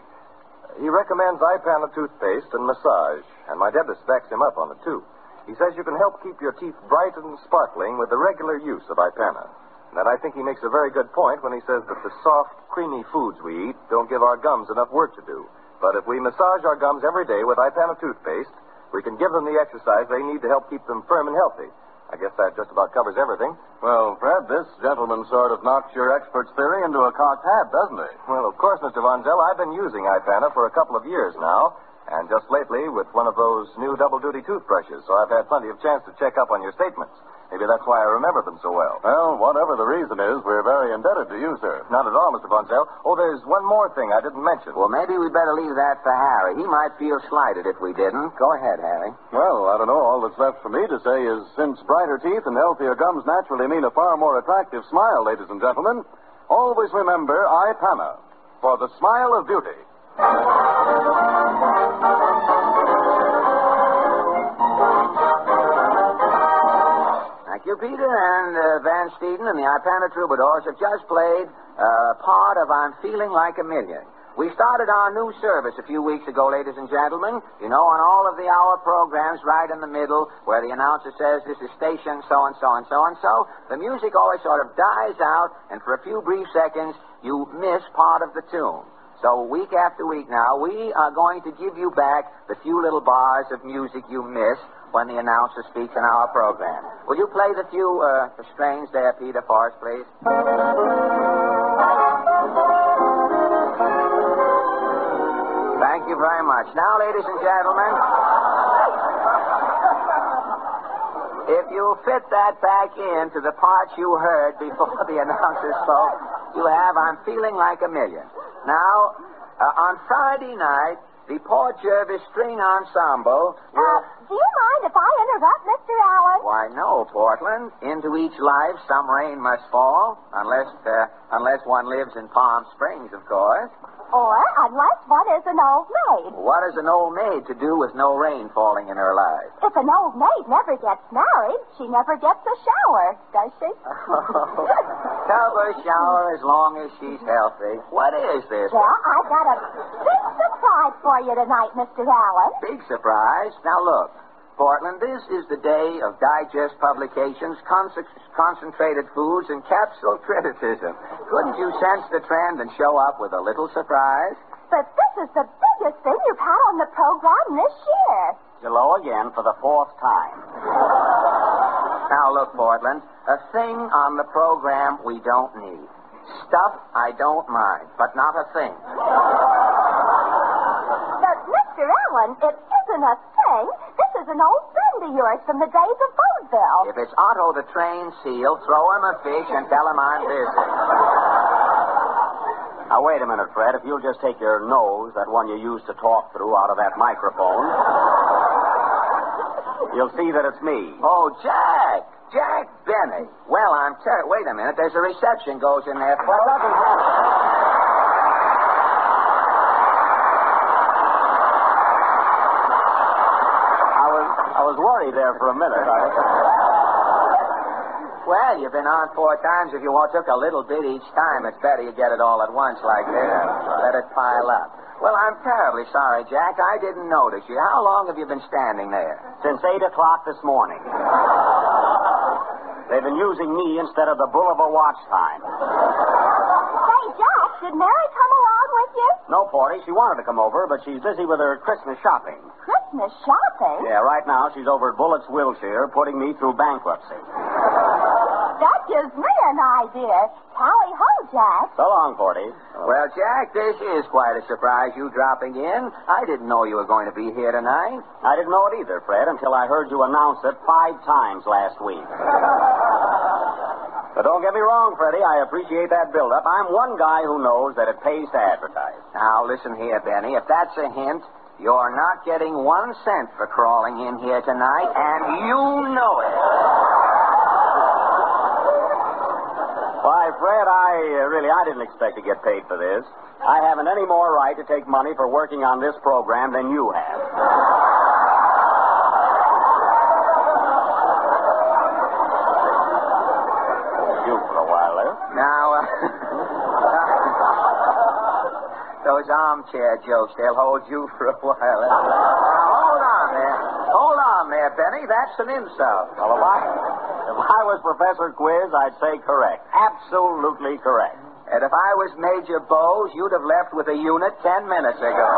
He recommends Ipana toothpaste and massage, and my dentist backs him up on it, too. He says you can help keep your teeth bright and sparkling with the regular use of Ipana. And I think he makes a very good point when he says that the soft, creamy foods we eat don't give our gums enough work to do. But if we massage our gums every day with Ipana toothpaste, we can give them the exercise they need to help keep them firm and healthy. I guess that just about covers everything. Well, Fred, this gentleman sort of knocks your expert's theory into a cocked hat, doesn't he? Well, of course, Mr. Von Zell, I've been using Ipana for a couple of years now, and just lately with one of those new double duty toothbrushes, so I've had plenty of chance to check up on your statements. Maybe that's why I remember them so well. Well, whatever the reason is, we're very indebted to you, sir. Not at all, Mr. Von Oh, there's one more thing I didn't mention. Well, maybe we'd better leave that for Harry. He might feel slighted if we didn't. Go ahead, Harry. Well, I don't know. All that's left for me to say is since brighter teeth and healthier gums naturally mean a far more attractive smile, ladies and gentlemen, always remember I, Ipana for the smile of beauty. You, Peter. And uh, Van Steeden and the Ipana Troubadours have just played uh, part of I'm Feeling Like a Million. We started our new service a few weeks ago, ladies and gentlemen. You know, on all of the hour programs, right in the middle, where the announcer says this is station so and so and so and so, the music always sort of dies out, and for a few brief seconds, you miss part of the tune. So week after week now, we are going to give you back the few little bars of music you miss when the announcer speaks in our program. Will you play the few uh, strains there, Peter, for us, please? Thank you very much. Now, ladies and gentlemen, if you fit that back into the parts you heard before the announcer spoke, you have I'm Feeling Like a Million. Now, uh, on Friday night, the Port Jervis String Ensemble will... Uh, do you mind if I interrupt, Mr. Allen? Why, no, Portland. Into each life, some rain must fall, unless uh, unless one lives in Palm Springs, of course. Or unless one is an old maid. What has an old maid to do with no rain falling in her life? If an old maid never gets married, she never gets a shower, does she? Tub her shower as long as she's healthy. What is this? Well, I've got a big surprise for you tonight, Mr. Allen. Big surprise. Now look, Portland, this is the day of digest publications, con- concentrated foods, and capsule criticism. Couldn't you sense the trend and show up with a little surprise? But this is the biggest thing you've had on the program this year. Hello again for the fourth time. Now look, Portland, a thing on the program we don't need. Stuff I don't mind, but not a thing. But, Mr. Allen, it isn't a thing. This is an old friend of yours from the days of vaudeville. If it's Otto the train seal, throw him a fish and tell him I'm busy. Now, wait a minute, Fred. If you'll just take your nose, that one you used to talk through, out of that microphone, you'll see that it's me. Oh, Jack! Jack Benny. Well, I'm ter- Wait a minute. There's a reception goes in there. Well, let me have it. I was, worried there for a minute. Well, you've been on four times. If you want, took a little bit each time, it's better you get it all at once like this. Let it pile up. Well, I'm terribly sorry, Jack. I didn't notice you. How long have you been standing there? Since 8 o'clock this morning. They've been using me instead of the bull of a watch time. Jack, did Mary come along with you? No, Porty, she wanted to come over, but she's busy with her Christmas shopping. Christmas shopping? Yeah, right now she's over at Bullock's Wilshire putting me through bankruptcy. That gives me an idea. Tally ho, Jack. So long, Porty. Well, Jack, this is quite a surprise you dropping in. I didn't know you were going to be here tonight. I didn't know it either, Fred, until I heard you announce it five times last week. but don't get me wrong, Freddie. I appreciate that build-up. I'm one guy who knows that it pays to advertise. Now, listen here, Benny. If that's a hint, you're not getting one cent for crawling in here tonight, and you know it. Why, Fred, I uh, really I didn't expect to get paid for this. I haven't any more right to take money for working on this program than you have. you for a while there. Now, uh, those armchair jokes, they'll hold you for a while. Now, hold on there. Hold on there, Benny. That's an insult. Well, if I, was Professor Quiz, I'd say correct. Absolutely correct. And if I was Major Bowes, you'd have left with a unit ten minutes ago.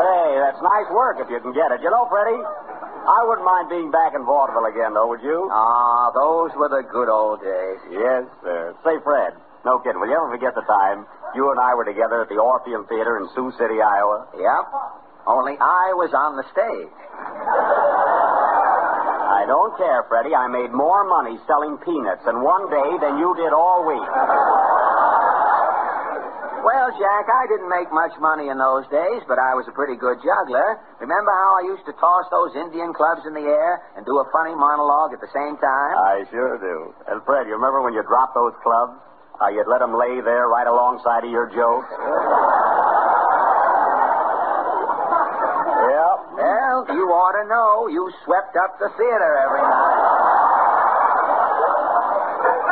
Hey, that's nice work if you can get it. You know, Freddie, I wouldn't mind being back in vaudeville again, though, would you? Ah, those were the good old days. Yes, sir. Say, Fred, no kidding. Will you ever forget the time you and I were together at the Orpheum Theater in Sioux City, Iowa? Yep. Only I was on the stage. I don't care, Freddie. I made more money selling peanuts in one day than you did all week. Well, Jack, I didn't make much money in those days, but I was a pretty good juggler. Remember how I used to toss those Indian clubs in the air and do a funny monologue at the same time? I sure do. And, Fred, you remember when you dropped those clubs? How you'd let them lay there right alongside of your jokes? Yep. Well, you ought to know. You swept up the theater every night.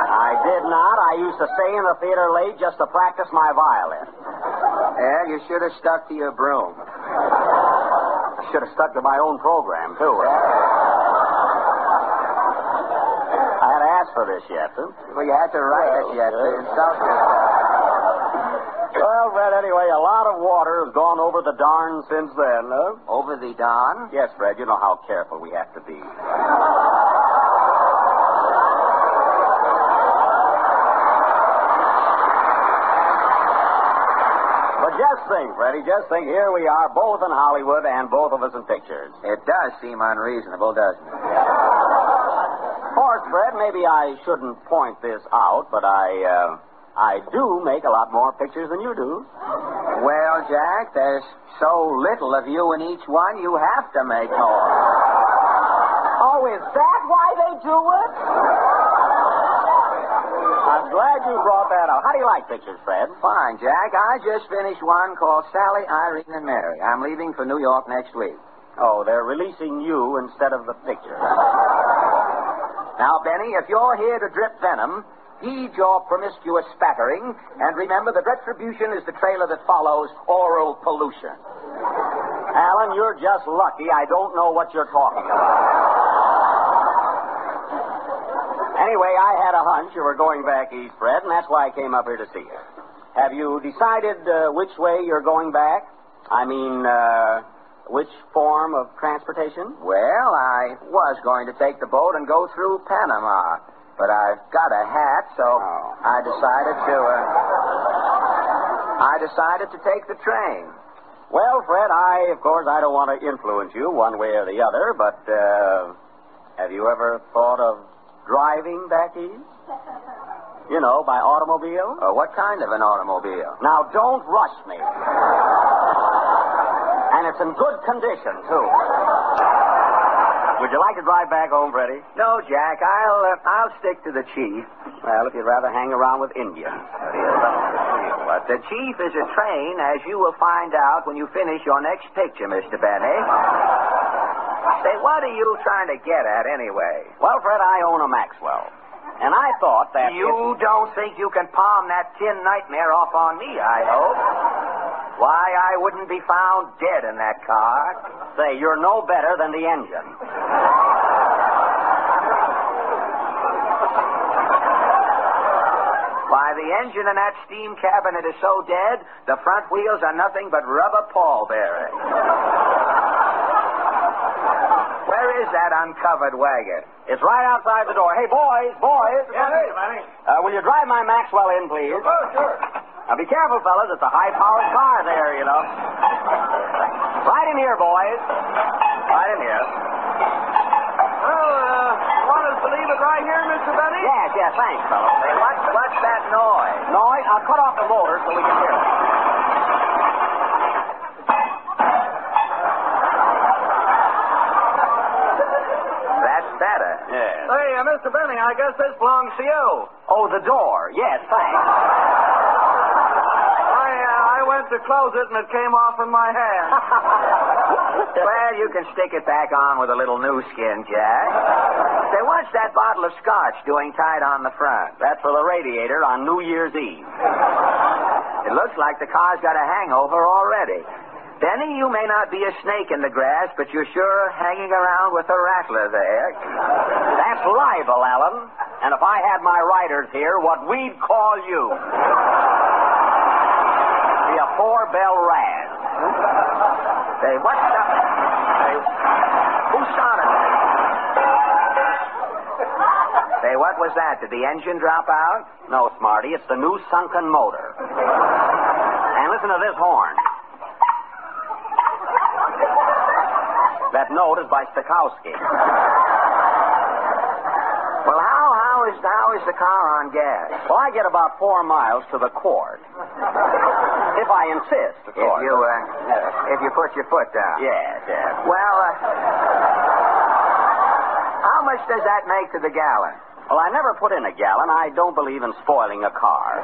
I did not. I used to stay in the theater late just to practice my violin. Well, you should have stuck to your broom. I should have stuck to my own program, too. I had to ask for this yet, huh? Well, you had to write it yet to insult yourself. Well, Fred, anyway, a lot of water has gone over the darn since then, huh? Over the darn? Yes, Fred, you know how careful we have to be. But just think, Freddie, just think, here we are, both in Hollywood and both of us in pictures. It does seem unreasonable, doesn't it? Of course, Fred, maybe I shouldn't point this out, but I, uh, I do make a lot more pictures than you do. Well, Jack, there's so little of you in each one, you have to make more. Oh, is that why they do it? I'm glad you brought that up. How do you like pictures, Fred? Fine, Jack. I just finished one called Sally, Irene, and Mary. I'm leaving for New York next week. Oh, they're releasing you instead of the picture. Now, Benny, if you're here to drip venom, heed your promiscuous spattering, and remember that retribution is the trailer that follows oral pollution. Allen, you're just lucky I don't know what you're talking about. Anyway, I had a hunch you were going back east, Fred, and that's why I came up here to see you. Have you decided uh, which way you're going back? I mean, uh, which form of transportation? Well, I was going to take the boat and go through Panama, but I've got a hat, so I decided to. Uh, I decided to take the train. Well, Fred, I, of course, I don't want to influence you one way or the other, but uh, have you ever thought of driving back east? You know, by automobile? Uh, what kind of an automobile? Now, don't rush me. And it's in good condition, too. Would you like to drive back home, Freddie? No, Jack. I'll uh, I'll stick to the chief. Well, if you'd rather hang around with Indians. What? The chief is a train, as you will find out when you finish your next picture, Mr. Benny. Say, what are you trying to get at anyway? Well, Fred, I own a Maxwell. And I thought that. You don't think you can palm that tin nightmare off on me, I hope. Why, I wouldn't be found dead in that car. Say, you're no better than the engine. Why, the engine in that steam cabinet is so dead, the front wheels are nothing but rubber pall bearings. Where is that uncovered wagon? It's right outside the door. Hey, boys, boys. Yes. Uh, will you drive my Maxwell in, please? Oh, sure. Now, be careful, fellas. It's a high-powered car there, you know. Right in here, boys. Right in here. Well, uh, want us to leave it right here, Mr. Benny? Yes, yes, thanks, fellas. Hey, what's, what's that noise? Noise? I'll cut off the motor so we can hear it. That's better. Yes. Hey, uh, Mr. Benny, I guess this belongs to you. Oh, the door. Yes, thanks. Went to close it and it came off in my hand. well, you can stick it back on with a little new skin, Jack. Say, what's that bottle of scotch doing tied on the front? That's for the radiator on New Year's Eve. It looks like the car's got a hangover already. Benny, you may not be a snake in the grass, but you're sure hanging around with a rattler there. That's libel, Allen. And if I had my writers here, what we'd call you. A four-bell rat. Say, what's the... Say, who started it? Say, what was that? Did the engine drop out? No, Smarty, it's the new sunken motor. And listen to this horn. That note is by Stokowski. Well, how how is how is the car on gas? Well, I get about four miles to the quart. If I insist, of If you uh, if you put your foot down. Yes, yes. Well, uh, how much does that make to the gallon? Well, I never put in a gallon. I don't believe in spoiling a car.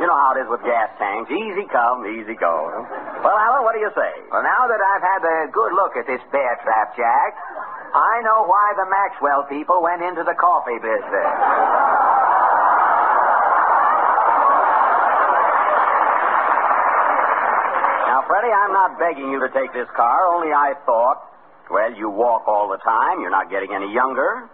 You know how it is with gas tanks. Easy come, easy go. Well, Allen, what do you say? Well, now that I've had a good look at this bear trap, Jack, I know why the Maxwell people went into the coffee business. Now, Freddie, I'm not begging you to take this car, only I thought, well, you walk all the time. You're not getting any younger.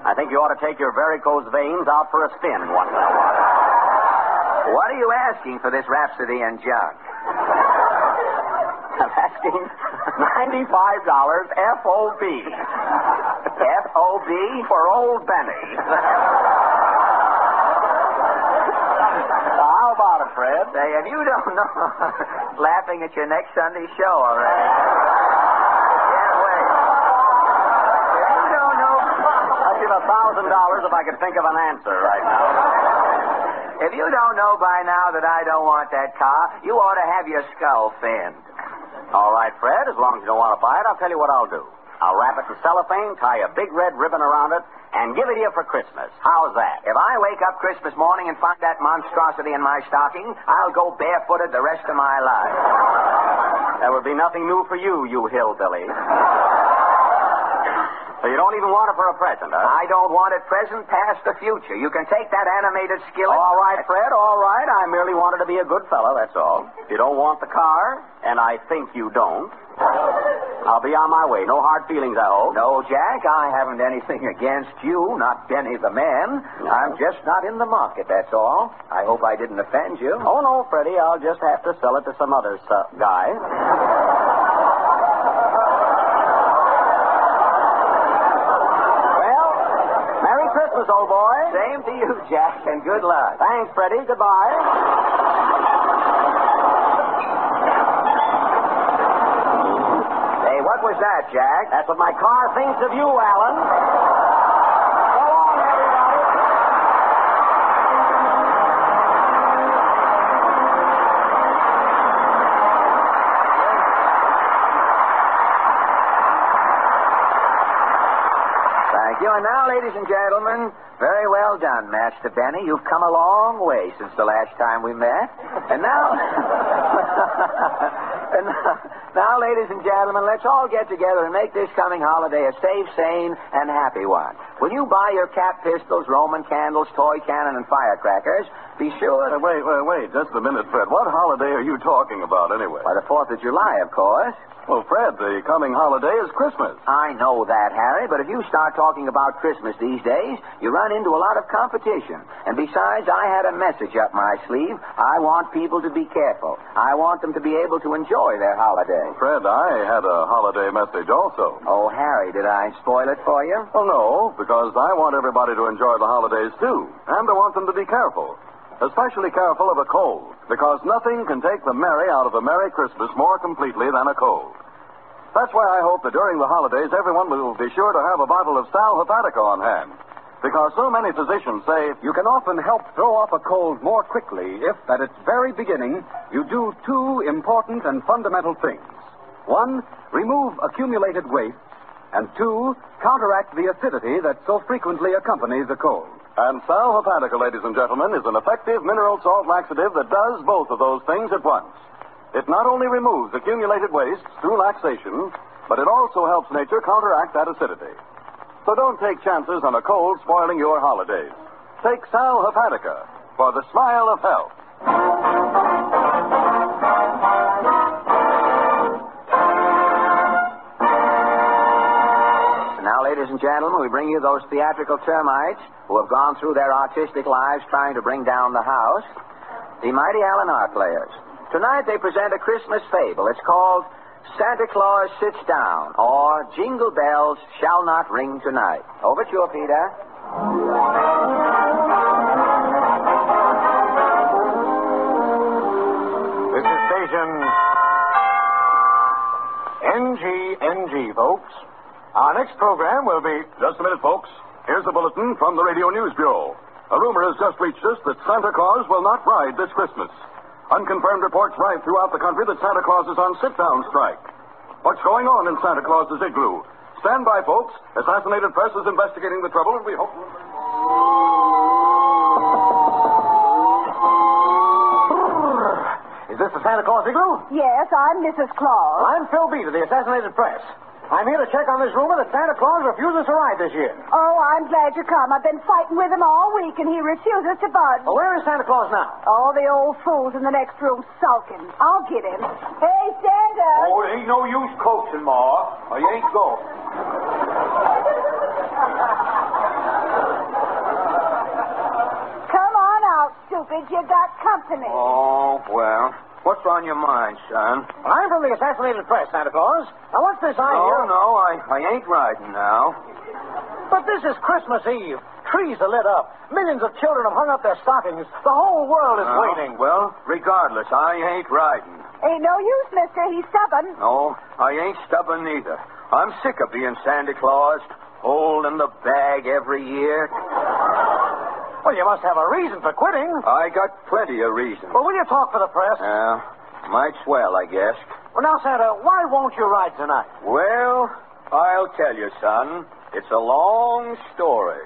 I think you ought to take your varicose veins out for a spin once in a while. What are you asking for this Rhapsody and junk? I'm asking ninety-five dollars FOB. FOB for old Benny. How about it, Fred? Say, if you don't know, laughing at your next Sunday show already. Give a thousand dollars if I could think of an answer right now. if you don't know by now that I don't want that car, you ought to have your skull thinned. All right, Fred, as long as you don't want to buy it, I'll tell you what I'll do. I'll wrap it in cellophane, tie a big red ribbon around it, and give it to you for Christmas. How's that? If I wake up Christmas morning and find that monstrosity in my stocking, I'll go barefooted the rest of my life. There would be nothing new for you, you hillbilly. So you don't even want it for a present, huh? I don't want it present, past, the future. You can take that animated skillet. All right, Fred, all right. I merely wanted to be a good fellow, that's all. If you don't want the car, and I think you don't, I'll be on my way. No hard feelings, I hope. No, Jack, I haven't anything against you, not Benny the man. I'm just not in the market, that's all. I hope I didn't offend you. Oh, no, Freddie. I'll just have to sell it to some other uh, guy. well, Merry Christmas, old boy. Same to you, Jack, and good luck. Thanks, Freddie. Goodbye. Hey, what was that, Jack? That's what my car thinks of you, Allen. Now, ladies and gentlemen, very well done, Master Benny. You've come a long way since the last time we met. And now, And now, ladies and gentlemen, let's all get together and make this coming holiday a safe, sane, and happy one. When you buy your cap pistols, Roman candles, toy cannon, and firecrackers, be sure. Uh, wait, wait, wait. Just a minute, Fred. What holiday are you talking about, anyway? By the 4th of July, of course. Well, Fred, the coming holiday is Christmas. I know that, Harry, but if you start talking about Christmas these days, you run into a lot of competition. And besides, I had a message up my sleeve. I want people to be careful. I want them to be able to enjoy their holiday. Fred, I had a holiday message also. Oh, Harry, did I spoil it for you? Oh, no, because I want everybody to enjoy the holidays, too. And I want them to be careful. Especially careful of a cold, because nothing can take the merry out of a Merry Christmas more completely than a cold. That's why I hope that during the holidays, everyone will be sure to have a bottle of Sal Hepatica on hand. Because so many physicians say You can often help throw off a cold more quickly if, at its very beginning, you do two important and fundamental things. One, remove accumulated waste, and two, counteract the acidity that so frequently accompanies a cold. And Sal Hepatica, ladies and gentlemen, is an effective mineral salt laxative that does both of those things at once. It not only removes accumulated wastes through laxation, but it also helps nature counteract that acidity. So don't take chances on a cold spoiling your holidays. Take Sal Hepatica for the smile of health. Ladies and gentlemen, we bring you those theatrical termites who have gone through their artistic lives trying to bring down the house. The mighty Allen Art Players. Tonight they present a Christmas fable. It's called Santa Claus Sits Down, or Jingle Bells Shall Not Ring Tonight. Over to you, Peter. This is station NGNG, folks. Our next program will be. Just a minute, folks. Here's a bulletin from the Radio News Bureau. A rumor has just reached us that Santa Claus will not ride this Christmas. Unconfirmed reports ride throughout the country that Santa Claus is on sit-down strike. What's going on in Santa Claus's igloo? Stand by, folks. Assassinated Press is investigating the trouble, and we hope. Is this the Santa Claus igloo? Yes, I'm Mrs. Claus. I'm Phil Beat of the Assassinated Press. I'm here to check on this rumor that Santa Claus refuses to ride this year. Oh, I'm glad you come. I've been fighting with him all week, and he refuses to budge. Well, where is Santa Claus now? Oh, the old fool's in the next room sulking. I'll get him. Hey, Santa. Oh, it ain't no use coaxing, Ma. Or you ain't going. Come on out, stupid. You got company. Oh, well. What's on your mind, son? I'm from the Assassinated Press, Santa Claus. Now, what's this I Oh, no, I, I ain't riding now. But this is Christmas Eve. Trees are lit up. Millions of children have hung up their stockings. The whole world is Oh, waiting. Well, regardless, I ain't riding. Ain't no use, mister. He's stubborn. No, I ain't stubborn neither. I'm sick of being Santa Claus, holding the bag every year. Well, you must have a reason for quitting. I got plenty of reasons. Well, will you talk for the press? Yeah, might swell, I guess. Well, now, Santa, why won't you ride tonight? Well, I'll tell you, son. It's a long story.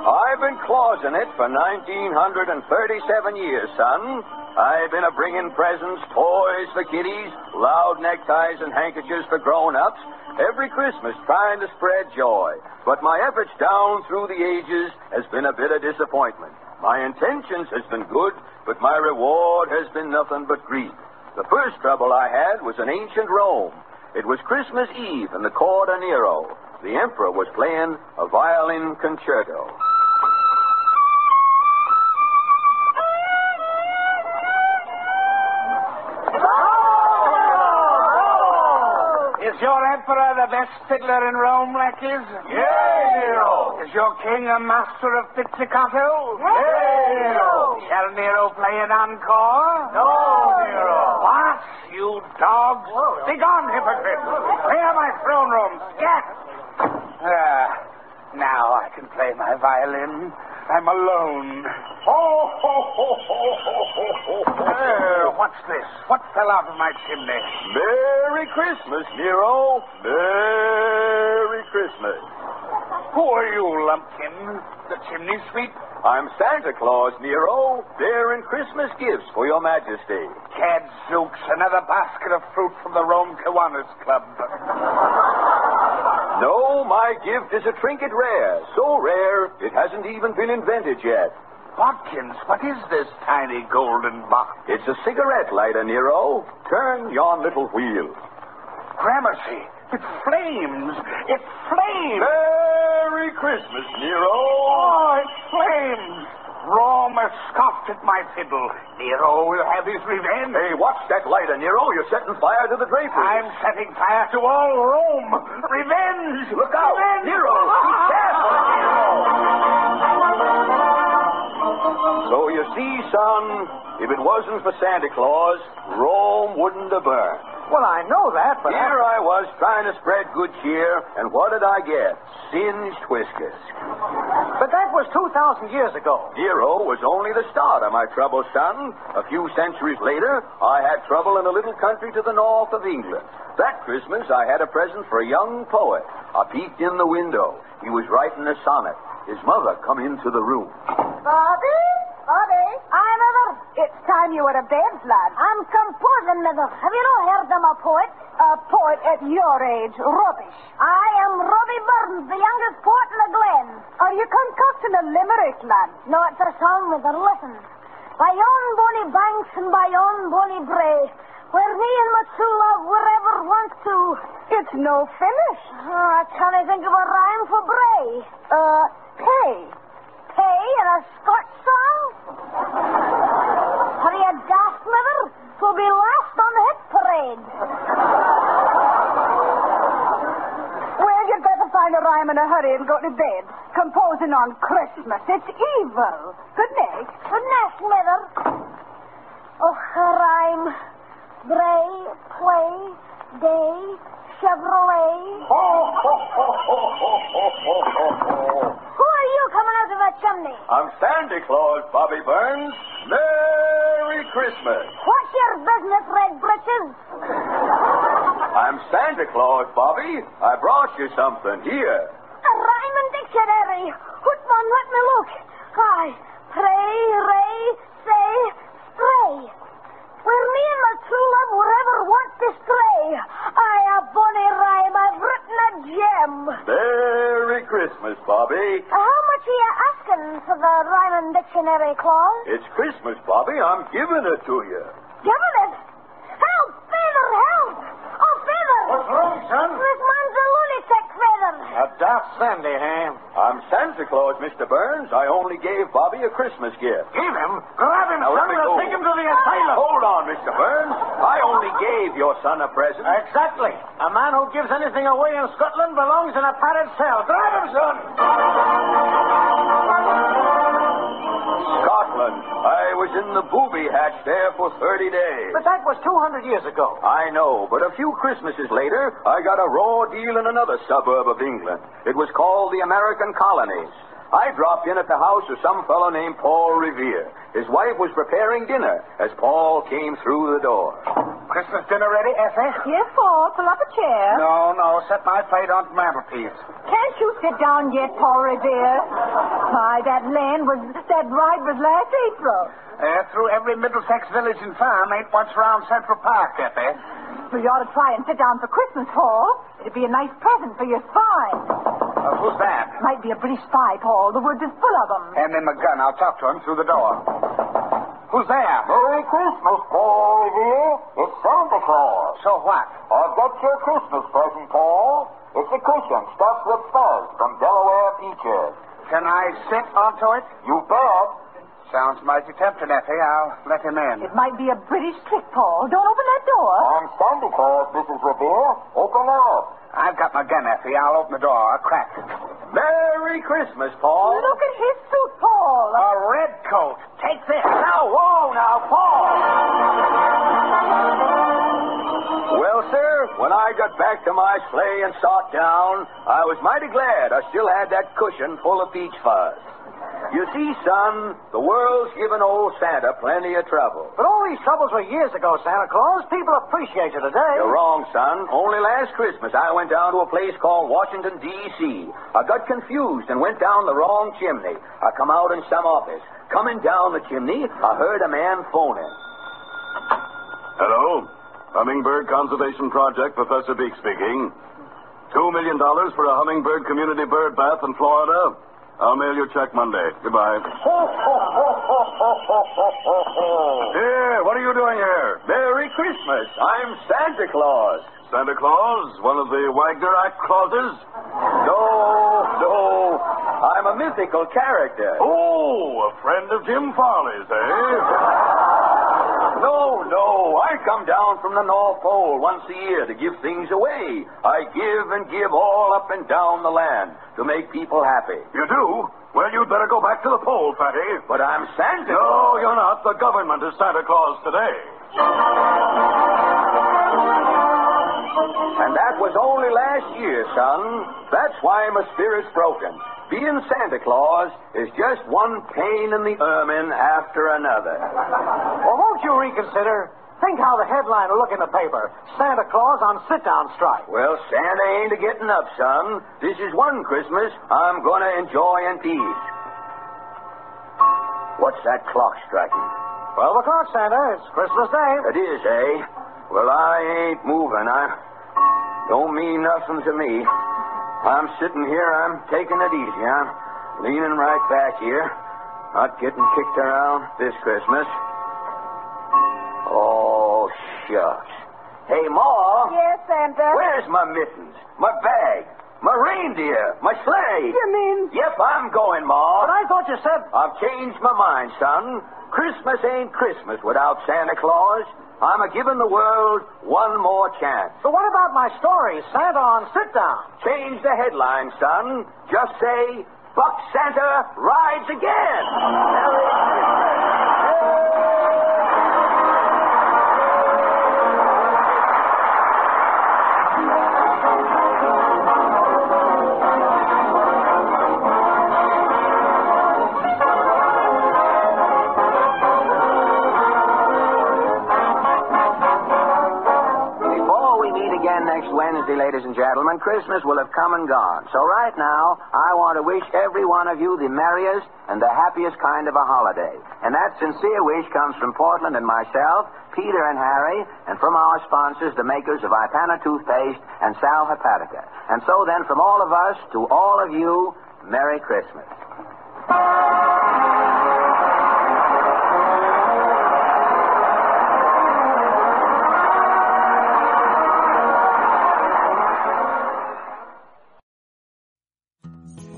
I've been clausing it for 1937 years, son. I've been a bringing presents, toys for kiddies, loud neckties and handkerchiefs for grown-ups, every Christmas trying to spread joy. But my efforts down through the ages has been a bit of disappointment. My intentions has been good, but my reward has been nothing but grief. The first trouble I had was in ancient Rome. It was Christmas Eve in the court of Nero. The emperor was playing a violin concerto. Is your emperor the best fiddler in Rome, lackeys? Yay, Nero! Is your king a master of pizzicato? Yay, Nero! Shall Nero play an encore? No, Nero! What? You dogs! Begone, hypocrite! Clear my throne room! Scat! Ah, now I can play my violin. I'm alone. Ho, ho, ho, ho, ho, ho, ho, ho. Uh, what's this? What fell out of my chimney? Merry Christmas, Nero. Merry Christmas. Who are you, Lumpkin? The chimney sweep? I'm Santa Claus, Nero, bearing Christmas gifts for your majesty. Gadzooks, another basket of fruit from the Rome Kiwanis Club. No, my gift is a trinket rare. So rare, it hasn't even been invented yet. Watkins, what is this tiny golden box? It's a cigarette lighter, Nero. Turn yon little wheel. Gramercy, it flames. It flames. Merry Christmas, Nero. Oh, it flames. Rome has scoffed at my fiddle. Nero will have his revenge. Hey, watch that lighter, Nero. You're setting fire to the draperies. I'm setting fire to all Rome. Revenge. Look out. Revenge. Nero, be So you see, son, if it wasn't for Santa Claus, Rome wouldn't have burned. Well, I know that, but Here I was trying to spread good cheer, and what did I get? Singed whiskers. but that was 2,000 years ago. Nero was only the start of my trouble, son. A few centuries later, I had trouble in a little country to the north of England. That Christmas, I had a present for a young poet. I peeked in the window. He was writing a sonnet. His mother come into the room. Bobby? Bobby? Aye, mother. It's time you were to bed, lad. I'm composing, mother. Have you not heard I'm a poet? A poet at your age. Rubbish. I am Robbie Burns, the youngest poet in the Glen. Are you concocting a limerick, lad? No, it's a song, mother. Listen. By yon bonny banks and by yon bonny brae, where me and my true love were ever once to. It's no finish. Oh, I can't think of a rhyme for bray. Uh, pay. Pay in a Scotch song? Are you daft, mother? Twill be last on the hit parade. well, you'd better find a rhyme in a hurry and go to bed. Composing on Christmas. It's evil. Good night. Good night, mother. Oh, rhyme. Bray, play, day, Chevrolet. Ho, ho, ho, ho, ho, ho, ho, ho, ho. Who are you coming out of that chimney? I'm Santa Claus, Bobby Burns. Merry Christmas. What's your business, Red Britches? I'm Santa Claus, Bobby. I brought you something. Here. A rhyming dictionary. What one? Let me look. Aye. Pray, ray, say, stray. Where me and my true love were ever want to stray. I a bonny rhyme. I've written a gem. Merry Christmas, Bobby. How much are you asking for the rhyming dictionary, Claus? It's Christmas, Bobby. I'm giving it to you. Giving it. Help, Feather, help. Oh, Feather. What's wrong, son? This man's a lunatic, Feather. A daft Sandy, eh? I'm Santa Claus, Mr. Burns. I only gave Bobby a Christmas gift. Give him? Grab him, Now, son. let me We'll go. take him to the asylum. Hold on, Mr. Burns. I only gave your son a present. Exactly. A man who gives anything away in Scotland belongs in a padded cell. Grab him, son. Scotland. I was in the booby hatch there for 30 days. But that was 200 years ago. I know, but a few Christmases later, I got a raw deal in another suburb of England. It was called the American Colonies. I dropped in at the house of some fellow named Paul Revere. His wife was preparing dinner as Paul came through the door. Christmas dinner ready, Effie? Yes, Paul. Pull up a chair. No, no. Set my plate on the mantelpiece. Can't you sit down yet, Paul Revere? Why, that land was, that ride was last April. Uh, through every Middlesex village and farm ain't once round Central Park, Effie. Well, you ought to try and sit down for Christmas, Paul. It'd be a nice present for your spy. Uh, who's that? Might be a British spy, Paul. The woods is full of them. Hand in my gun. I'll talk to him through the door. Who's there? Merry Christmas, Paul Revere. It's Santa Claus. So what? I've got your Christmas present, Paul. It's a cushion stuffed with fuzz from Delaware peaches. Can I sit onto it? You bet. Sounds mighty tempting, Effie. I'll let him in. It might be a British trick, Paul. Don't open that door. I'm Santa Claus, Mrs. Revere. Open up. I've got my gun, Effie. I'll open the door. I'll crack. Merry Christmas, Paul. Look at his suit, Paul. A red coat. Take this. Now, whoa, now, Paul. Well, sir, when I got back to my sleigh and sat down, I was mighty glad I still had that cushion full of peach fuzz. You see, son, the world's given old Santa plenty of trouble. But all these troubles were years ago, Santa Claus. People appreciate you today. You're wrong, son. Only last Christmas I went down to a place called Washington, D.C. I got confused and went down the wrong chimney. I come out in some office. Coming down the chimney, I heard a man phoning. Hello? Hummingbird Conservation Project, Professor Beek speaking. Two million dollars for a hummingbird community bird bath in Florida. I'll mail your check Monday. Goodbye. Here, what are you doing here? Merry Christmas. I'm Santa Claus. Santa Claus? One of the Wagner Act clauses? No, no. I'm a mythical character. Oh, a friend of Jim Farley's, eh? No, no. I come down from the North Pole once a year to give things away. I give and give all up and down the land to make people happy. You do? Well, you'd better go back to the pole, Fatty. But I'm Santa. No, you're not. The government is Santa Claus today. And that was only last year, son. That's why my spirit's broken. Being Santa Claus is just one pain in the ermine after another. Well, won't you reconsider? Think how the headline will look in the paper. Santa Claus on sit-down strike. Well, Santa ain't a getting up, son. This is one Christmas I'm going to enjoy in peace. What's that clock striking? Twelve o'clock, Santa. It's Christmas Day. It is, eh? Well, I ain't moving. I don't mean nothing to me. I'm sitting here. I'm taking it easy. I'm leaning right back here, not getting kicked around this Christmas. Oh, shucks. Hey, Ma. Yes, Santa. Where's my mittens? My bag? My reindeer? My sleigh? You mean? Yep, I'm going, Ma. But I thought you said. I've changed my mind, son. Christmas ain't Christmas without Santa Claus. I'm a giving the world one more chance. But what about my story, Santa on sit down? Change the headline, son. Just say, Buck Santa rides again. Ladies and gentlemen, Christmas will have come and gone. So right now, I want to wish every one of you the merriest and the happiest kind of a holiday. And that sincere wish comes from Portland and myself, Peter and Harry, and from our sponsors, the makers of Ipana toothpaste and Sal Hepatica. And so then, from all of us to all of you, Merry Christmas.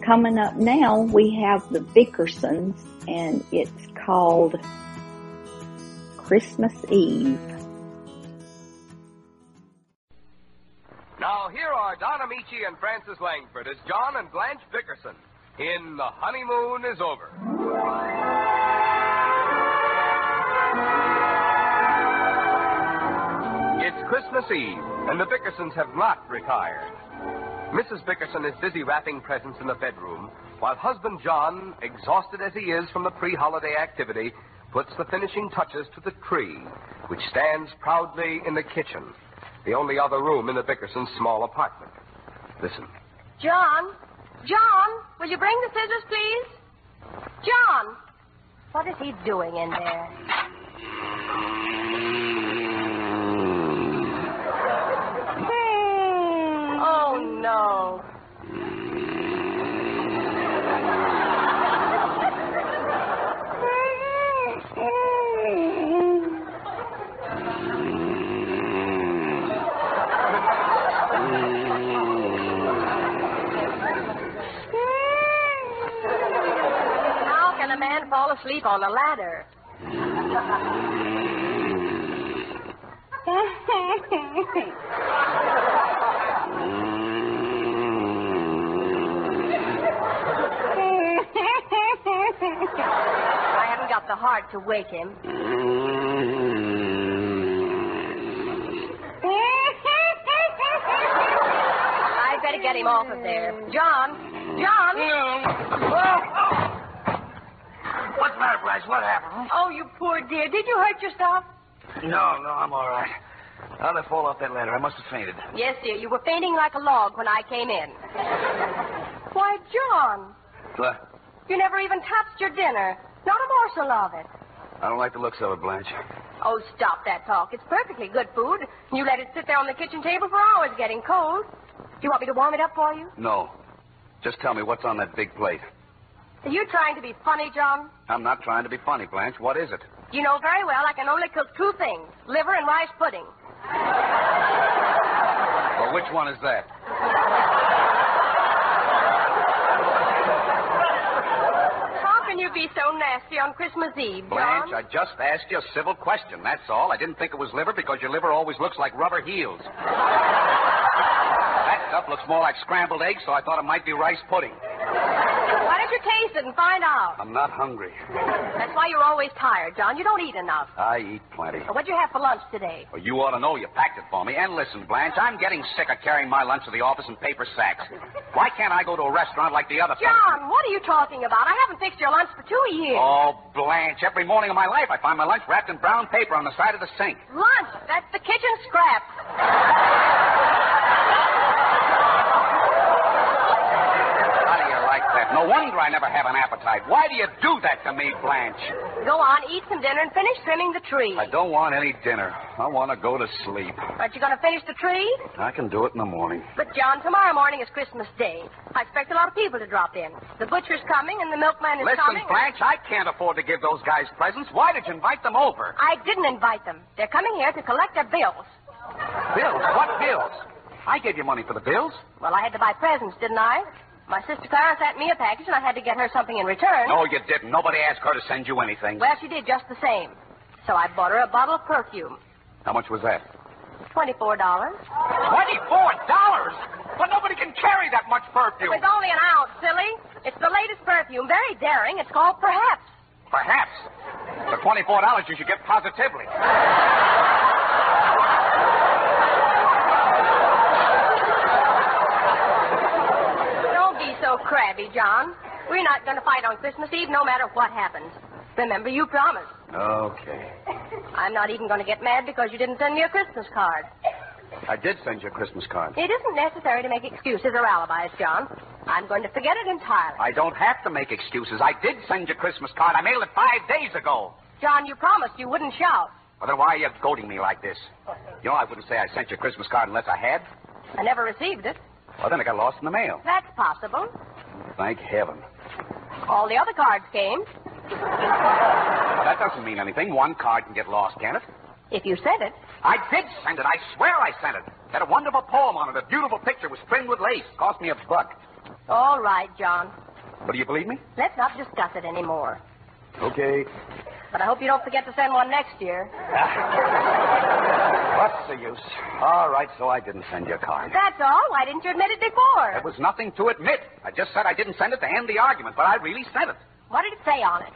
Coming up now, we have the Bickersons, and it's called Christmas Eve. Now, here are Don Ameche and Frances Langford as John and Blanche Bickerson in The Honeymoon is Over. It's Christmas Eve, and the Bickersons have not retired. Mrs. Bickerson is busy wrapping presents in the bedroom, while husband John, exhausted as he is from the pre holiday activity, puts the finishing touches to the tree, which stands proudly in the kitchen, the only other room in the Bickersons' small apartment. Listen. John? John, will you bring the scissors, please? John! What is he doing in there? Oh, no. How can a man fall asleep on a ladder? I haven't got the heart to wake him. I'd better get him off of there. John! John! What's the matter, Blanche? What happened? Oh, you poor dear. Did you hurt yourself? No, no, I'm all right. How'd I fall off that ladder? I must have fainted. Yes, dear. You were fainting like a log when I came in. Why, John, What? you never even touched your dinner. Not a morsel of it. I don't like the looks of it, Blanche. Oh, stop that talk. It's perfectly good food. You let it sit there on the kitchen table for hours getting cold. Do you want me to warm it up for you? No. Just tell me what's on that big plate. Are you trying to be funny, John? I'm not trying to be funny, Blanche. What is it? You know very well I can only cook two things liver and rice pudding. Well, which one is that? How can you be so nasty on Christmas Eve, John? Blanche, I just asked you a civil question. That's all. I didn't think it was liver because your liver always looks like rubber heels. that stuff looks more like scrambled eggs, so I thought it might be rice pudding. Why don't you taste it and find out? I'm not hungry. That's why you're always tired, John. You don't eat enough. I eat plenty. What'd you have for lunch today? Well, you ought to know you packed it for me. And listen, Blanche, I'm getting sick of carrying my lunch to the office in paper sacks. Why can't I go to a restaurant like the other? John, what are you talking about? I haven't fixed your lunch for two years. Oh, Blanche, every morning of my life I find my lunch wrapped in brown paper on the side of the sink. Lunch? That's the kitchen scraps. How do you like that? No wonder I never have an appetite. Why do you do that to me, Blanche? Go on, eat some dinner and finish trimming the tree. I don't want any dinner. I want to go to sleep. Aren't you going to finish the tree? I can do it in the morning. But, John, tomorrow morning is Christmas Day. I expect a lot of people to drop in. The butcher's coming and the milkman is Listen, coming. Blanche, I can't afford to give those guys presents. Why did you invite them over? I didn't invite them. They're coming here to collect their bills. Bills? What bills? I gave you money for the bills. Well, I had to buy presents, didn't I? My sister Clara sent me a package, and I had to get her something in return. No, you didn't. Nobody asked her to send you anything. Well, she did just the same. So I bought her a bottle of perfume. How much was that? Twenty-four dollars. Twenty-four dollars? But nobody can carry that much It perfume. was only an ounce, silly. It's the latest perfume, very daring. It's called Perhaps. Perhaps. For twenty-four dollars, you should get positively. Don't be so crabby, John. We're not going to fight on Christmas Eve, no matter what happens. Remember, you promised. Okay. I'm not even going to get mad because you didn't send me a Christmas card. I did send you a Christmas card. It isn't necessary to make excuses or alibis, John. I'm going to forget it entirely. I don't have to make excuses. I did send you a Christmas card. I mailed it five days ago. John, you promised you wouldn't shout. Well, then why are you goading me like this? You know, I wouldn't say I sent you a Christmas card unless I had. I never received it. Well, then it got lost in the mail. That's possible. Thank heaven. All the other cards came. Well, that doesn't mean anything. One card can get lost, can it? If you sent it. I did send it. I swear I sent it. Had a wonderful poem on it. A beautiful picture was trimmed with lace. Cost me a buck. All right, John. But do you believe me? Let's not discuss it anymore. Okay. But I hope you don't forget to send one next year. What's the use? All right, so I didn't send you a card. That's all. Why didn't you admit it before? There was nothing to admit. I just said I didn't send it to end the argument, but I really sent it. What did it say on it?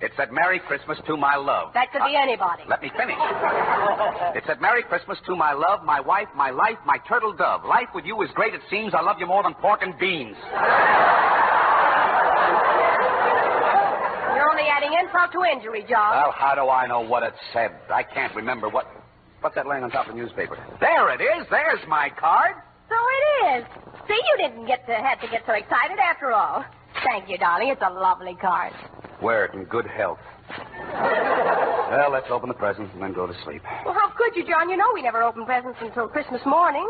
It said Merry Christmas to my love. That could be uh, anybody. Let me finish. It said Merry Christmas to my love, my wife, my life, my turtle dove. Life with you is great, it seems. I love you more than pork and beans. You're only adding insult to injury, John. Well, how do I know what it said? I can't remember what. What's that laying on top of the newspaper? There it is. There's my card. So it is. See, you didn't get to have to get so excited after all. Thank you, darling. It's a lovely card. Wear it in good health. Well, let's open the presents and then go to sleep. Well, how could you, John? You know we never open presents until Christmas morning.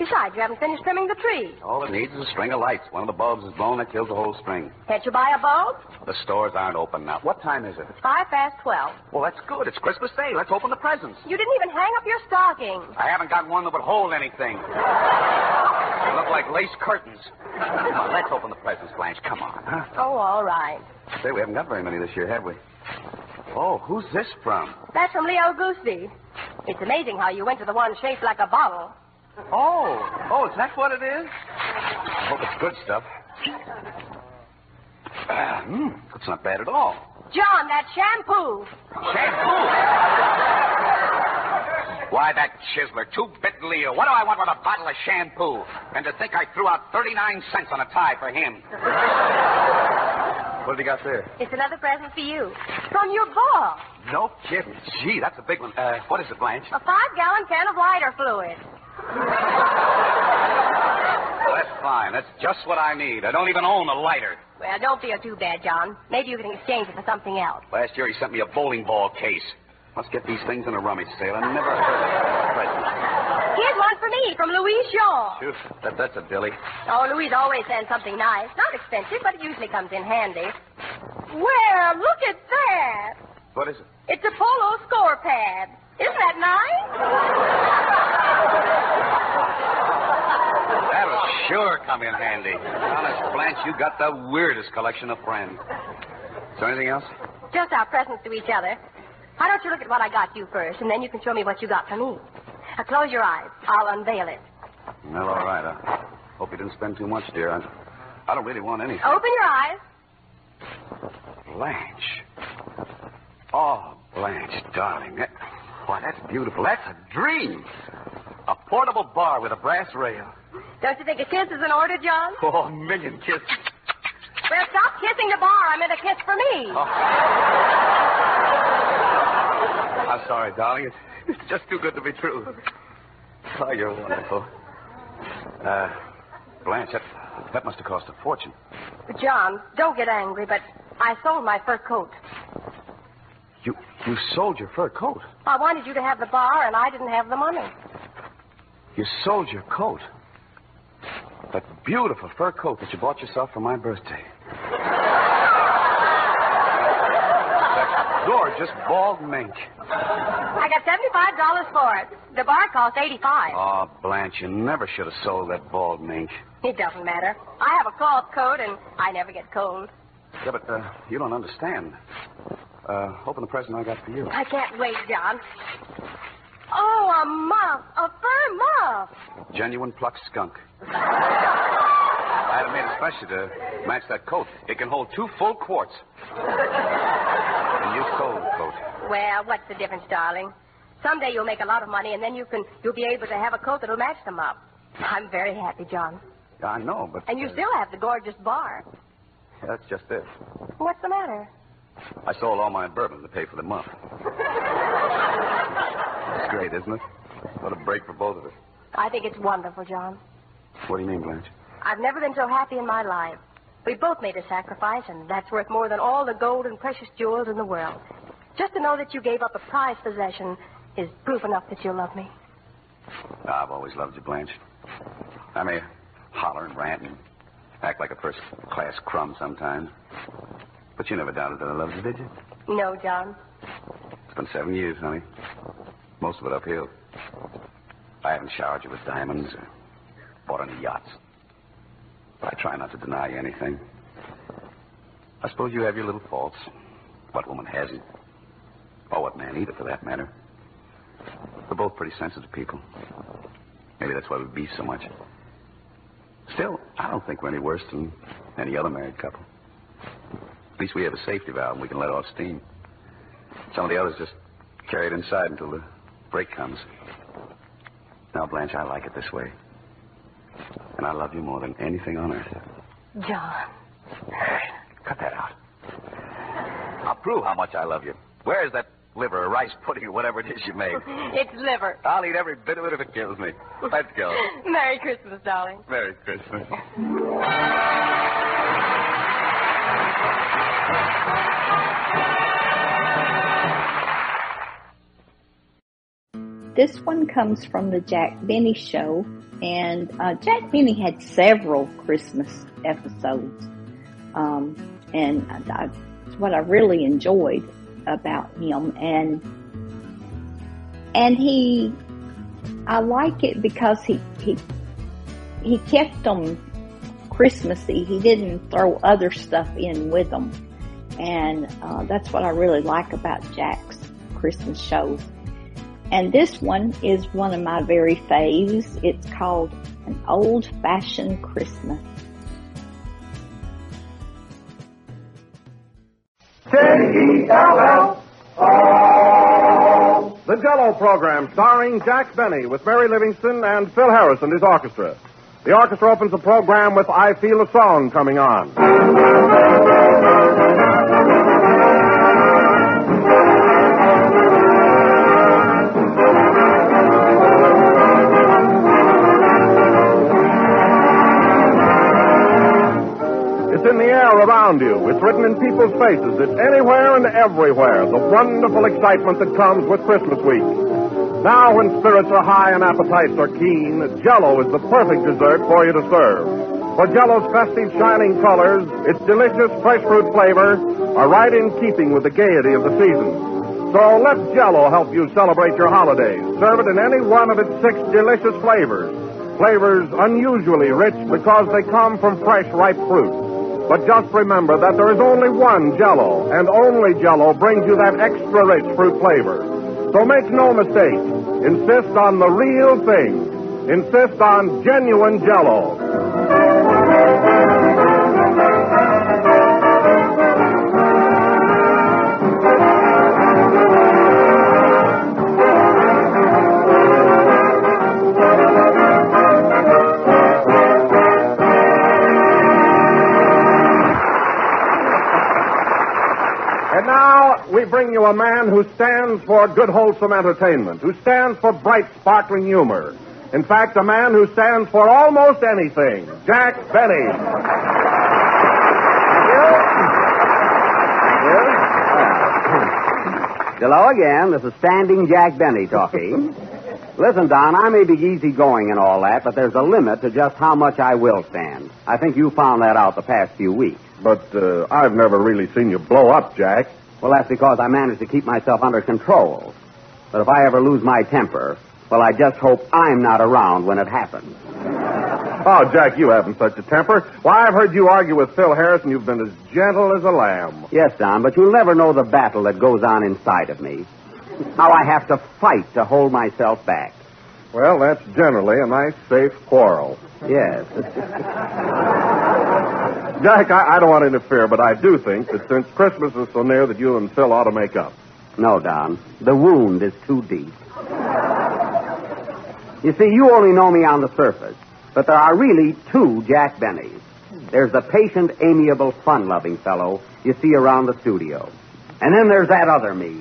Besides, you haven't finished trimming the tree. All it needs is a string of lights. One of the bulbs is blown, that kills the whole string. Can't you buy a bulb? The stores aren't open now. What time is it? It's Five past twelve. Well, that's good. It's Christmas Day. Let's open the presents. You didn't even hang up your stocking. I haven't got one that would hold anything. They look like lace curtains. Come on, let's open the presents, Blanche. Come on, huh? Oh, all right. Say, we haven't got very many this year, have we? Oh, who's this from? That's from Leo Goosey. It's amazing how you went to the one shaped like a bottle. Oh, oh, is that what it is? I hope it's good stuff. Hmm, that's not bad at all. John, that shampoo. Shampoo? Why, that chiseler, two-bit Leo. What do I want with a bottle of shampoo? And to think I threw out 39 cents on a tie for him. What have you got there? It's another present for you. From your ball. No kidding. Gee, that's a big one. Uh, what is it, Blanche? A five-gallon can of lighter fluid. Well, that's fine. That's just what I need. I don't even own a lighter. Well, don't feel too bad, John. Maybe you can exchange it for something else. Last year he sent me a bowling ball case. Let's get these things in a rummage sale. I never heard of. Here's one for me from Louise Shaw. Phew, That, that's a dilly. Oh, Louise always sends something nice. Not expensive, but it usually comes in handy. Well, look at that. What is it? It's a polo score pad. Isn't that nice? That'll sure come in handy. Honest, Blanche, you got the weirdest collection of friends. Is there anything else? Just our presents to each other. Why don't you look at what I got you first, and then you can show me what you got for me. Now, close your eyes. I'll unveil it. Well, all right. I hope you didn't spend too much, dear. I, I don't really want anything. Open your eyes. Blanche. Oh, Blanche, darling. That, why, that's beautiful. That's a dream. A portable bar with a brass rail. Don't you think a kiss is in order, John? Oh, a million kisses. Well, stop kissing the bar. I meant a kiss for me. I'm sorry, darling. It's, it's just too good to be true. Oh, you're wonderful. Uh, Blanche, that, that must have cost a fortune. John, don't get angry, but I sold my fur coat. You you sold your fur coat. I wanted you to have the bar, and I didn't have the money. You sold your coat. That beautiful fur coat that you bought yourself for my birthday. that gorgeous bald mink. I got seventy-five dollars for it. The bar cost eighty-five. Oh, Blanche, you never should have sold that bald mink. It doesn't matter. I have a cloth coat, and I never get cold. Yeah, but uh, you don't understand. Uh, open the present I got for you. I can't wait, John. Oh, a muff, a fur muff. Genuine pluck skunk. I had it made especially to match that coat. It can hold two full quarts. And you sold the coat. Well, what's the difference, darling? Someday you'll make a lot of money, and then you can you'll be able to have a coat that'll match the muff. I'm very happy, John. I know, but And you uh, still have the gorgeous bar. that's just it. What's the matter? I sold all my bourbon to pay for the muff. It's great, isn't it? What a break for both of us. I think it's wonderful, John. What do you mean, Blanche? I've never been so happy in my life. We both made a sacrifice, and that's worth more than all the gold and precious jewels in the world. Just to know that you gave up a prized possession is proof enough that you love me. I've always loved you, Blanche. I may holler and rant and act like a first-class crumb sometimes. But you never doubted that I loved you, did you? No, John. It's been seven years, honey. Most of it uphill. I haven't showered you with diamonds or bought any yachts. But I try not to deny you anything. I suppose you have your little faults. What woman hasn't? Or what man either, for that matter. We're both pretty sensitive people. Maybe that's why we beef so much. Still, I don't think we're any worse than any other married couple. At least we have a safety valve and we can let off steam. Some of the others just carry it inside until the break comes. Now, Blanche, I like it this way. And I love you more than anything on earth. John. Cut that out. I'll prove how much I love you. Where's that liver or rice pudding or whatever it is you made? It's liver. I'll eat every bit of it if it kills me. Let's go. Merry Christmas, darling. Merry Christmas. This one comes from the Jack Benny show, and uh, Jack Benny had several Christmas episodes, um, and that's what I really enjoyed about him. And and he, I like it because he he he kept them Christmassy. He didn't throw other stuff in with them, and uh, that's what I really like about Jack's Christmas shows. And this one is one of my very faves. It's called An Old Fashioned Christmas. The Jello program starring Jack Benny with Mary Livingstone and Phil Harris and his orchestra. The orchestra opens the program with I Feel a Song coming on. The air around you. It's written in people's faces. It's anywhere and everywhere. The wonderful excitement that comes with Christmas week. Now, when spirits are high and appetites are keen, Jello is the perfect dessert for you to serve. For Jello's festive, shining colors, its delicious fresh fruit flavor are right in keeping with the gaiety of the season. So let Jello help you celebrate your holidays. Serve it in any one of its six delicious flavors. Flavors unusually rich because they come from fresh, ripe fruit. But just remember that there is only one Jello, and only Jello brings you that extra rich fruit flavor. So make no mistake. Insist on the real thing. Insist on genuine Jello. We bring you a man who stands for good, wholesome entertainment, who stands for bright, sparkling humor. In fact, a man who stands for almost anything, Jack Benny. Hello again. This is Standing Jack Benny talking. Listen, Don, I may be easygoing and all that, but there's a limit to just how much I will stand. I think you found that out the past few weeks. But uh, I've never really seen you blow up, Jack. Well, that's because I managed to keep myself under control. But if I ever lose my temper, well, I just hope I'm not around when it happens. Oh, Jack, you haven't such a temper. Why, I've heard you argue with Phil Harris, and you've been as gentle as a lamb. Yes, Don, but you'll never know the battle that goes on inside of me. How I have to fight to hold myself back. Well, that's generally a nice, safe quarrel. Yes. Jack, I, I don't want to interfere, but I do think that since Christmas is so near that you and Phil ought to make up. No, Don. The wound is too deep. You see, you only know me on the surface, but there are really two Jack Bennys. There's the patient, amiable, fun-loving fellow you see around the studio. And then there's that other me.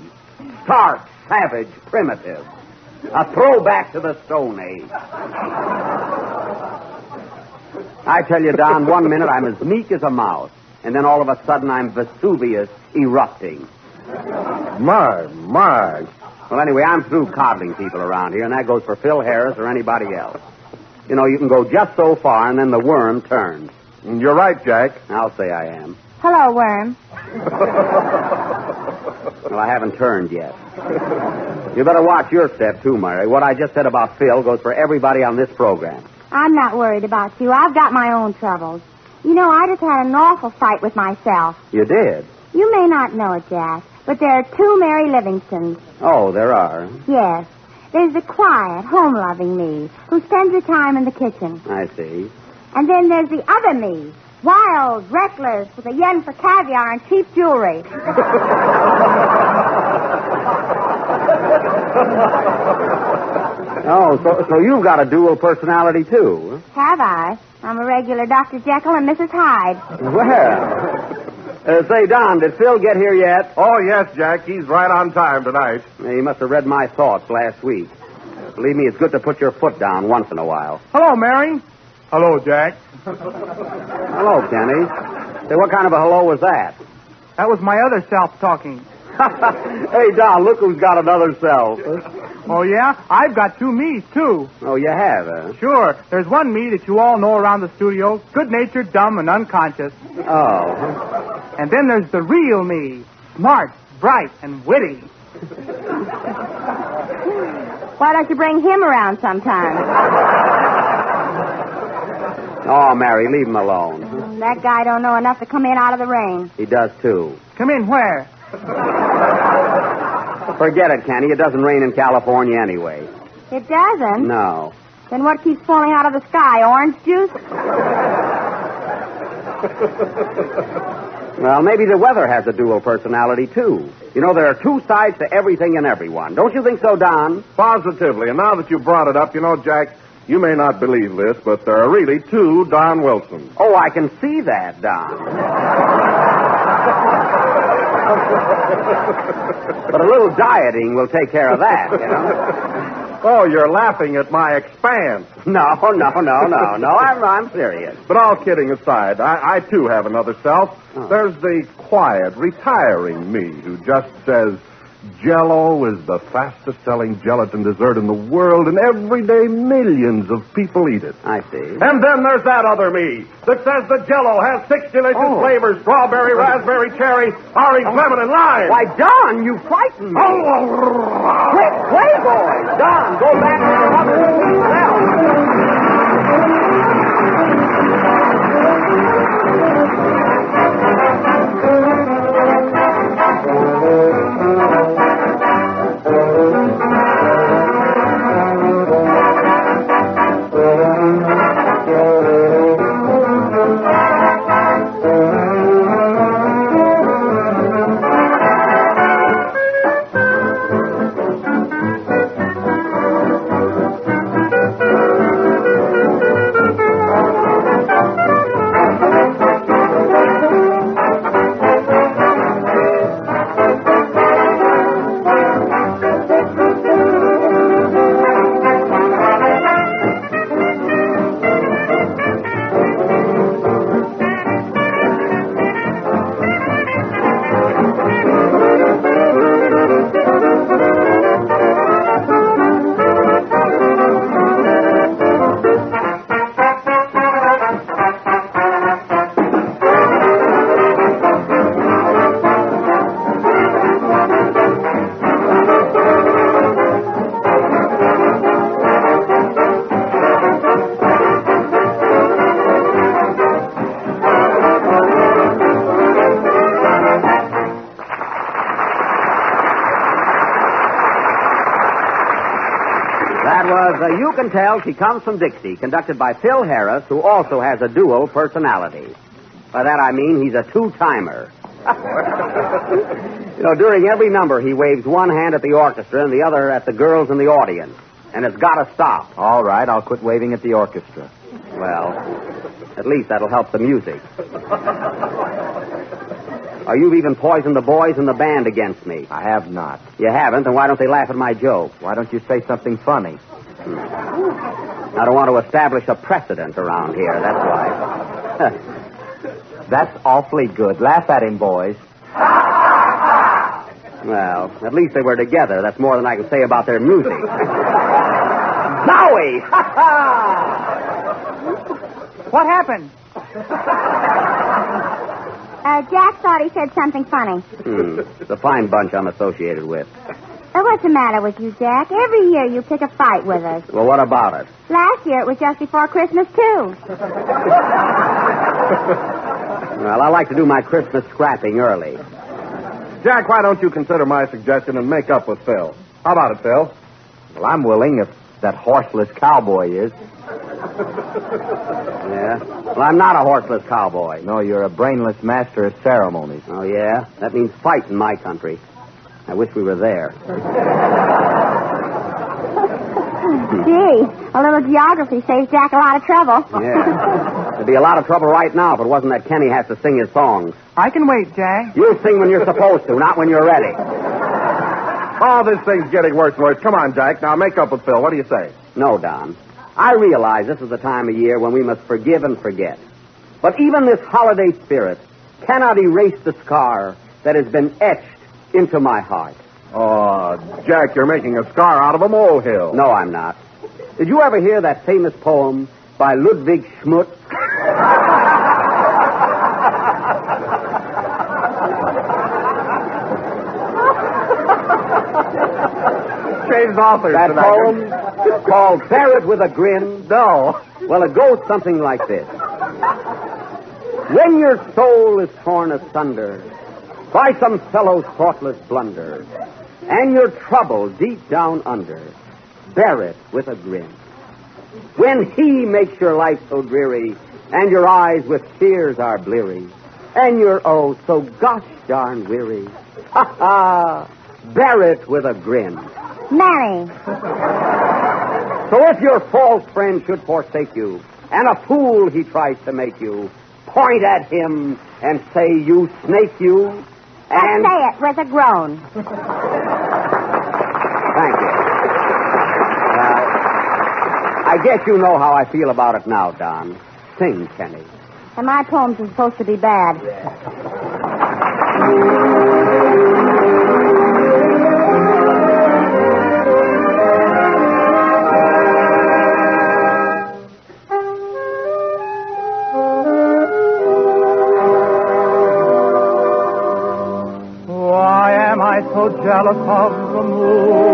Stark, savage, primitive. A throwback to the Stone Age. I tell you, Don, one minute I'm as meek as a mouse, and then all of a sudden I'm Vesuvius erupting. My, my. Well, anyway, I'm through coddling people around here, and that goes for Phil Harris or anybody else. You know, you can go just so far, and then the worm turns. You're right, Jack. I'll say I am. Hello, Worm. Well, I haven't turned yet. You better watch your step, too, Mary. What I just said about Phil goes for everybody on this program. I'm not worried about you. I've got my own troubles. You know, I just had an awful fight with myself. You did? You may not know it, Jack, but there are two Mary Livingstones. Oh, there are. Yes. There's the quiet, home-loving me, who spends her time in the kitchen. I see. And then there's the other me, wild, reckless, with a yen for caviar and cheap jewelry. Oh, so, so you've got a dual personality, too. Have I? I'm a regular Dr. Jekyll and Mrs. Hyde. Well. Uh, say, Don, did Phil get here yet? Oh, yes, Jack. He's right on time tonight. He must have read my thoughts last week. Believe me, it's good to put your foot down once in a while. Hello, Mary. Hello, Jack. Hello, Kenny. Say, what kind of a hello was that? That was my other self talking. hey, Don, look who's got another self. Oh, yeah? I've got two me's, too. Oh, you have, huh? Sure. There's one me that you all know around the studio good natured, dumb, and unconscious. Oh. And then there's the real me smart, bright, and witty. Why don't you bring him around sometime? Oh, Mary, leave him alone. That guy don't know enough to come in out of the rain. He does, too. Come in where? Forget it, Kenny. It doesn't rain in California anyway. It doesn't? No. Then what keeps falling out of the sky? Orange juice? Well, maybe the weather has a dual personality, too. You know, there are two sides to everything and everyone. Don't you think so, Don? Positively. And now that you brought it up, you know, Jack, you may not believe this, but there are really two Don Wilsons. Oh, I can see that, Don. but a little dieting will take care of that, you know. Oh, you're laughing at my expanse. No, no, no, no, no. I'm, I'm serious. But all kidding aside, I, I too have another self. Oh. There's the quiet, retiring me who just says, Jello is the fastest selling gelatin dessert in the world, and every day millions of people eat it. I see. And then there's that other me that says the Jello has six delicious Oh. flavors: strawberry, raspberry, cherry, orange, oh. lemon, and lime. Why, Don, you frightened me. Oh, oh, oh. Quick, Playboy! Don, go back to your mother and Can Tell She Comes from Dixie, conducted by Phil Harris, who also has a dual personality. By that I mean he's a two-timer. you know, during every number, he waves one hand at the orchestra and the other at the girls in the audience. And it's got to stop. All right, I'll quit waving at the orchestra. Well, at least that'll help the music. Or you've even poisoned the boys in the band against me. I have not. You haven't, then why don't they laugh at my joke? Why don't you say something funny? I don't want to establish a precedent around here, that's why. That's awfully good. Laugh at him, boys. well, at least they were together. That's more than I can say about their music. Zowie! What happened? Uh, Jack thought he said something funny. hmm. It's a fine bunch I'm associated with. Uh, what's the matter with you, Jack? Every year you pick a fight with us. Well, what about it? Last year it was just before Christmas, too. Well, I like to do my Christmas scrapping early. Jack, why don't you consider my suggestion and make up with Phil? How about it, Phil? Well, I'm willing if that horseless cowboy is. Yeah? Well, I'm not a horseless cowboy. No, you're a brainless master of ceremonies. Oh, yeah? That means fight in my country. I wish we were there. Gee, a little geography saves Jack a lot of trouble. Yeah. There'd be a lot of trouble right now if it wasn't that Kenny has to sing his songs. I can wait, Jack. You sing when you're supposed to, not when you're ready. Oh, this thing's getting worse and worse. Come on, Jack. Now make up with Phil. What do you say? No, Don. I realize this is the time of year when we must forgive and forget. But even this holiday spirit cannot erase the scar that has been etched into my heart. Oh, Jack, you're making a scar out of a molehill. No, I'm not. Did you ever hear that famous poem by Ludwig Schmutz? Changed authors That tonight. poem called Bear It With a Grin? No. Well, it goes something like this. When your soul is torn asunder by some fellow's thoughtless blunder, and your trouble deep down under, bear it with a grin. When he makes your life so dreary, and your eyes with tears are bleary, and you're oh so gosh darn weary, ha ha, bear it with a grin. Mary. So if your false friend should forsake you, and a fool he tries to make you, point at him and say, you snake you, and... Say it with a groan. Thank you. Uh, I guess you know how I feel about it now, Don. Sing, Kenny. And my poems are supposed to be bad. Why So of the moon?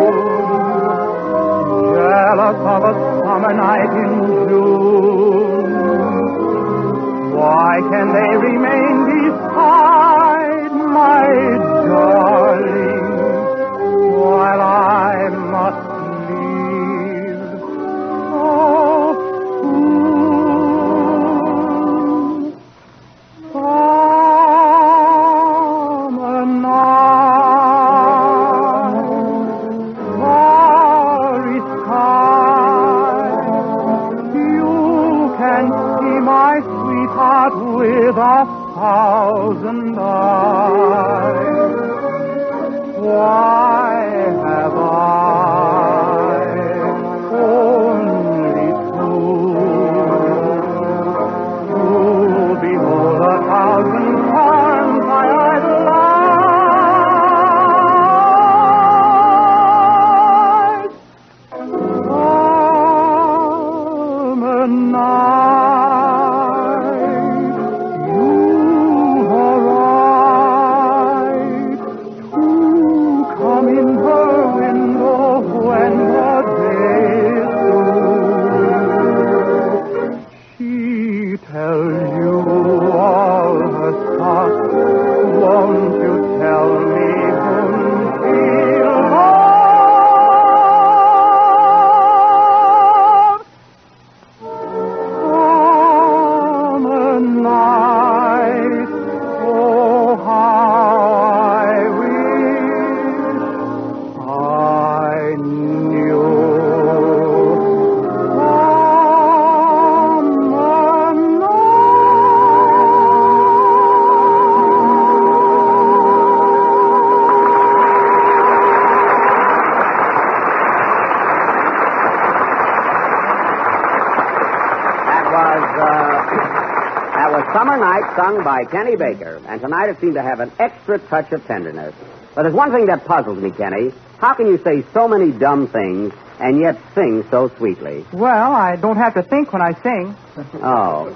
By Kenny Baker. And tonight it seemed to have an extra touch of tenderness. But there's one thing that puzzles me, Kenny. How can you say so many dumb things and yet sing so sweetly? Well, I don't have to think when I sing. Oh.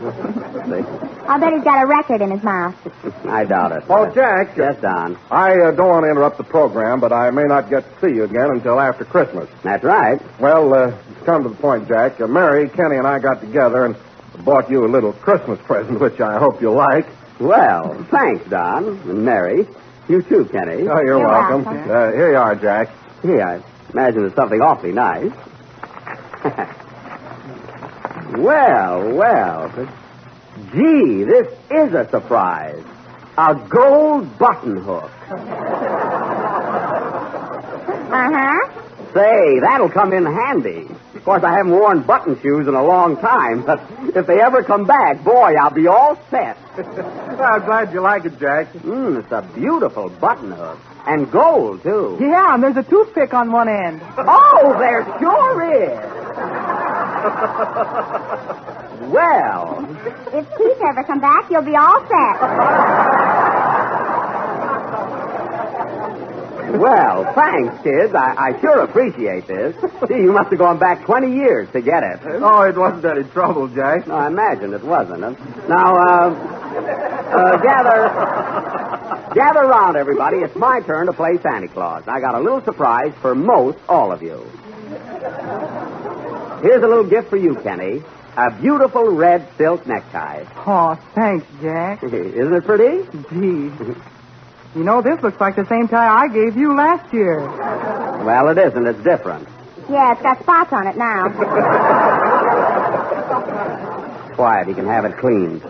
I bet he's got a record in his mouth. I doubt it. Oh, Jack. Yes, Don. I uh, don't want to interrupt the program, but I may not get to see you again until after Christmas. That's right. Well, uh, to come to the point, Jack. Uh, Mary, Kenny, and I got together and bought you a little Christmas present, which I hope you'll like. Well, thanks, Don. And Mary. You too, Kenny. Oh, you're, welcome. Uh, here you are, Jack. Gee, I imagine it's something awfully nice. well, well. Gee, this is a surprise. A gold button hook. Uh-huh. Say, that'll come in handy. Of course, I haven't worn button shoes in a long time, but if they ever come back, boy, I'll be all set. I'm glad you like it, Jack. Mm, it's a beautiful button hook. And gold, too. Yeah, and there's a toothpick on one end. Oh, there sure is. well, If Keith ever come back, you'll be all set. Well, thanks, kids. I, I sure appreciate this. Gee, you must have gone back 20 years to get it. Oh, it wasn't any trouble, Jack. No, I imagine it wasn't. Huh? Now, uh, uh, gather, gather around, everybody. It's my turn to play Santa Claus. I got a little surprise for most all of you. Here's a little gift for you, Kenny. A beautiful red silk necktie. Oh, thanks, Jack. Isn't it pretty? Gee. You know, this looks like the same tie I gave you last year. Well, it isn't. It's different. Yeah, it's got spots on it now. Quiet. He can have it cleaned.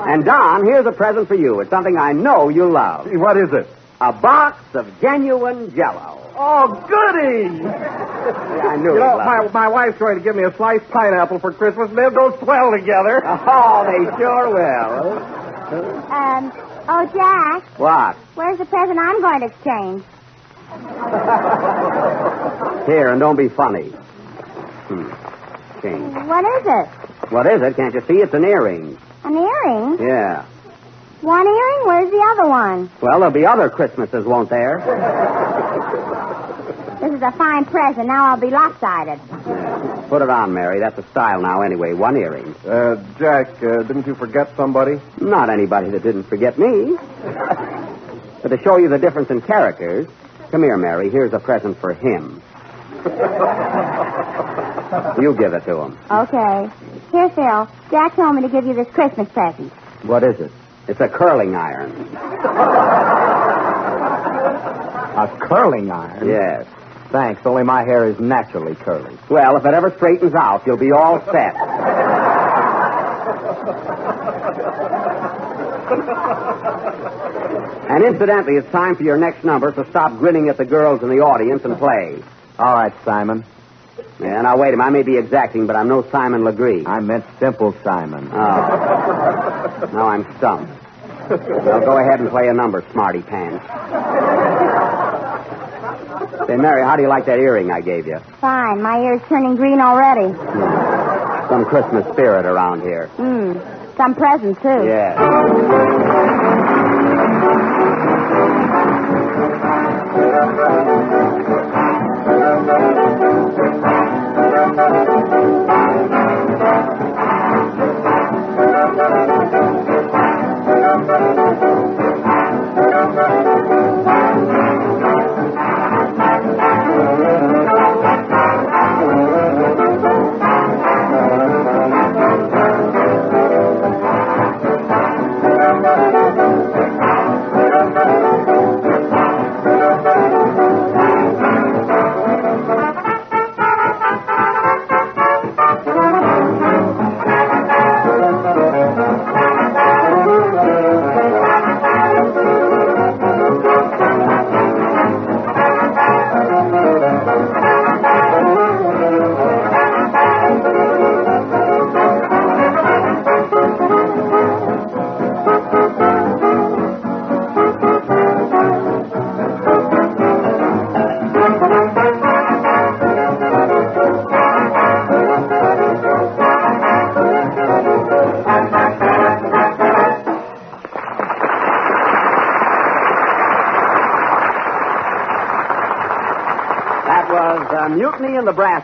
And Don, here's a present for you. It's something I know you'll love. What is it? A box of genuine Jello. Oh, goody! I knew You know, you'd love my, my wife's going to give me a sliced pineapple for Christmas, and they'll go swell together. Oh, they sure will. Um, oh, Jack, What? where's the present I'm going to exchange? Here, and don't be funny. Hmm. Change. What is it? What is it? Can't you see? It's an earring. An earring? Yeah. One earring? Where's the other one? Well, there'll be other Christmases, won't there? This is a fine present. Now I'll be lopsided. Put it on, Mary. That's a style now, anyway. One earring. Uh, Jack, uh, didn't you forget somebody? Not anybody that didn't forget me. but to show you the difference in characters, come here, Mary. Here's a present for him. you give it to him. Okay. Here, Phil. Jack told me to give you this Christmas present. What is it? It's a curling iron. A curling iron? Yes. Thanks, only my hair is naturally curly. Well, if it ever straightens out, you'll be all set. and incidentally, it's time for your next number, so stop grinning at the girls in the audience and play. All right, Simon. Yeah, now wait a minute. I may be exacting, but I'm no Simon Legree. I meant simple Simon. Oh. now I'm stumped. Well, go ahead and play a number, smarty pants. Say, Mary, how do you like that earring I gave you? Fine. My ear's turning green already. Some Christmas spirit around here. Hmm. Some present, too. Yeah.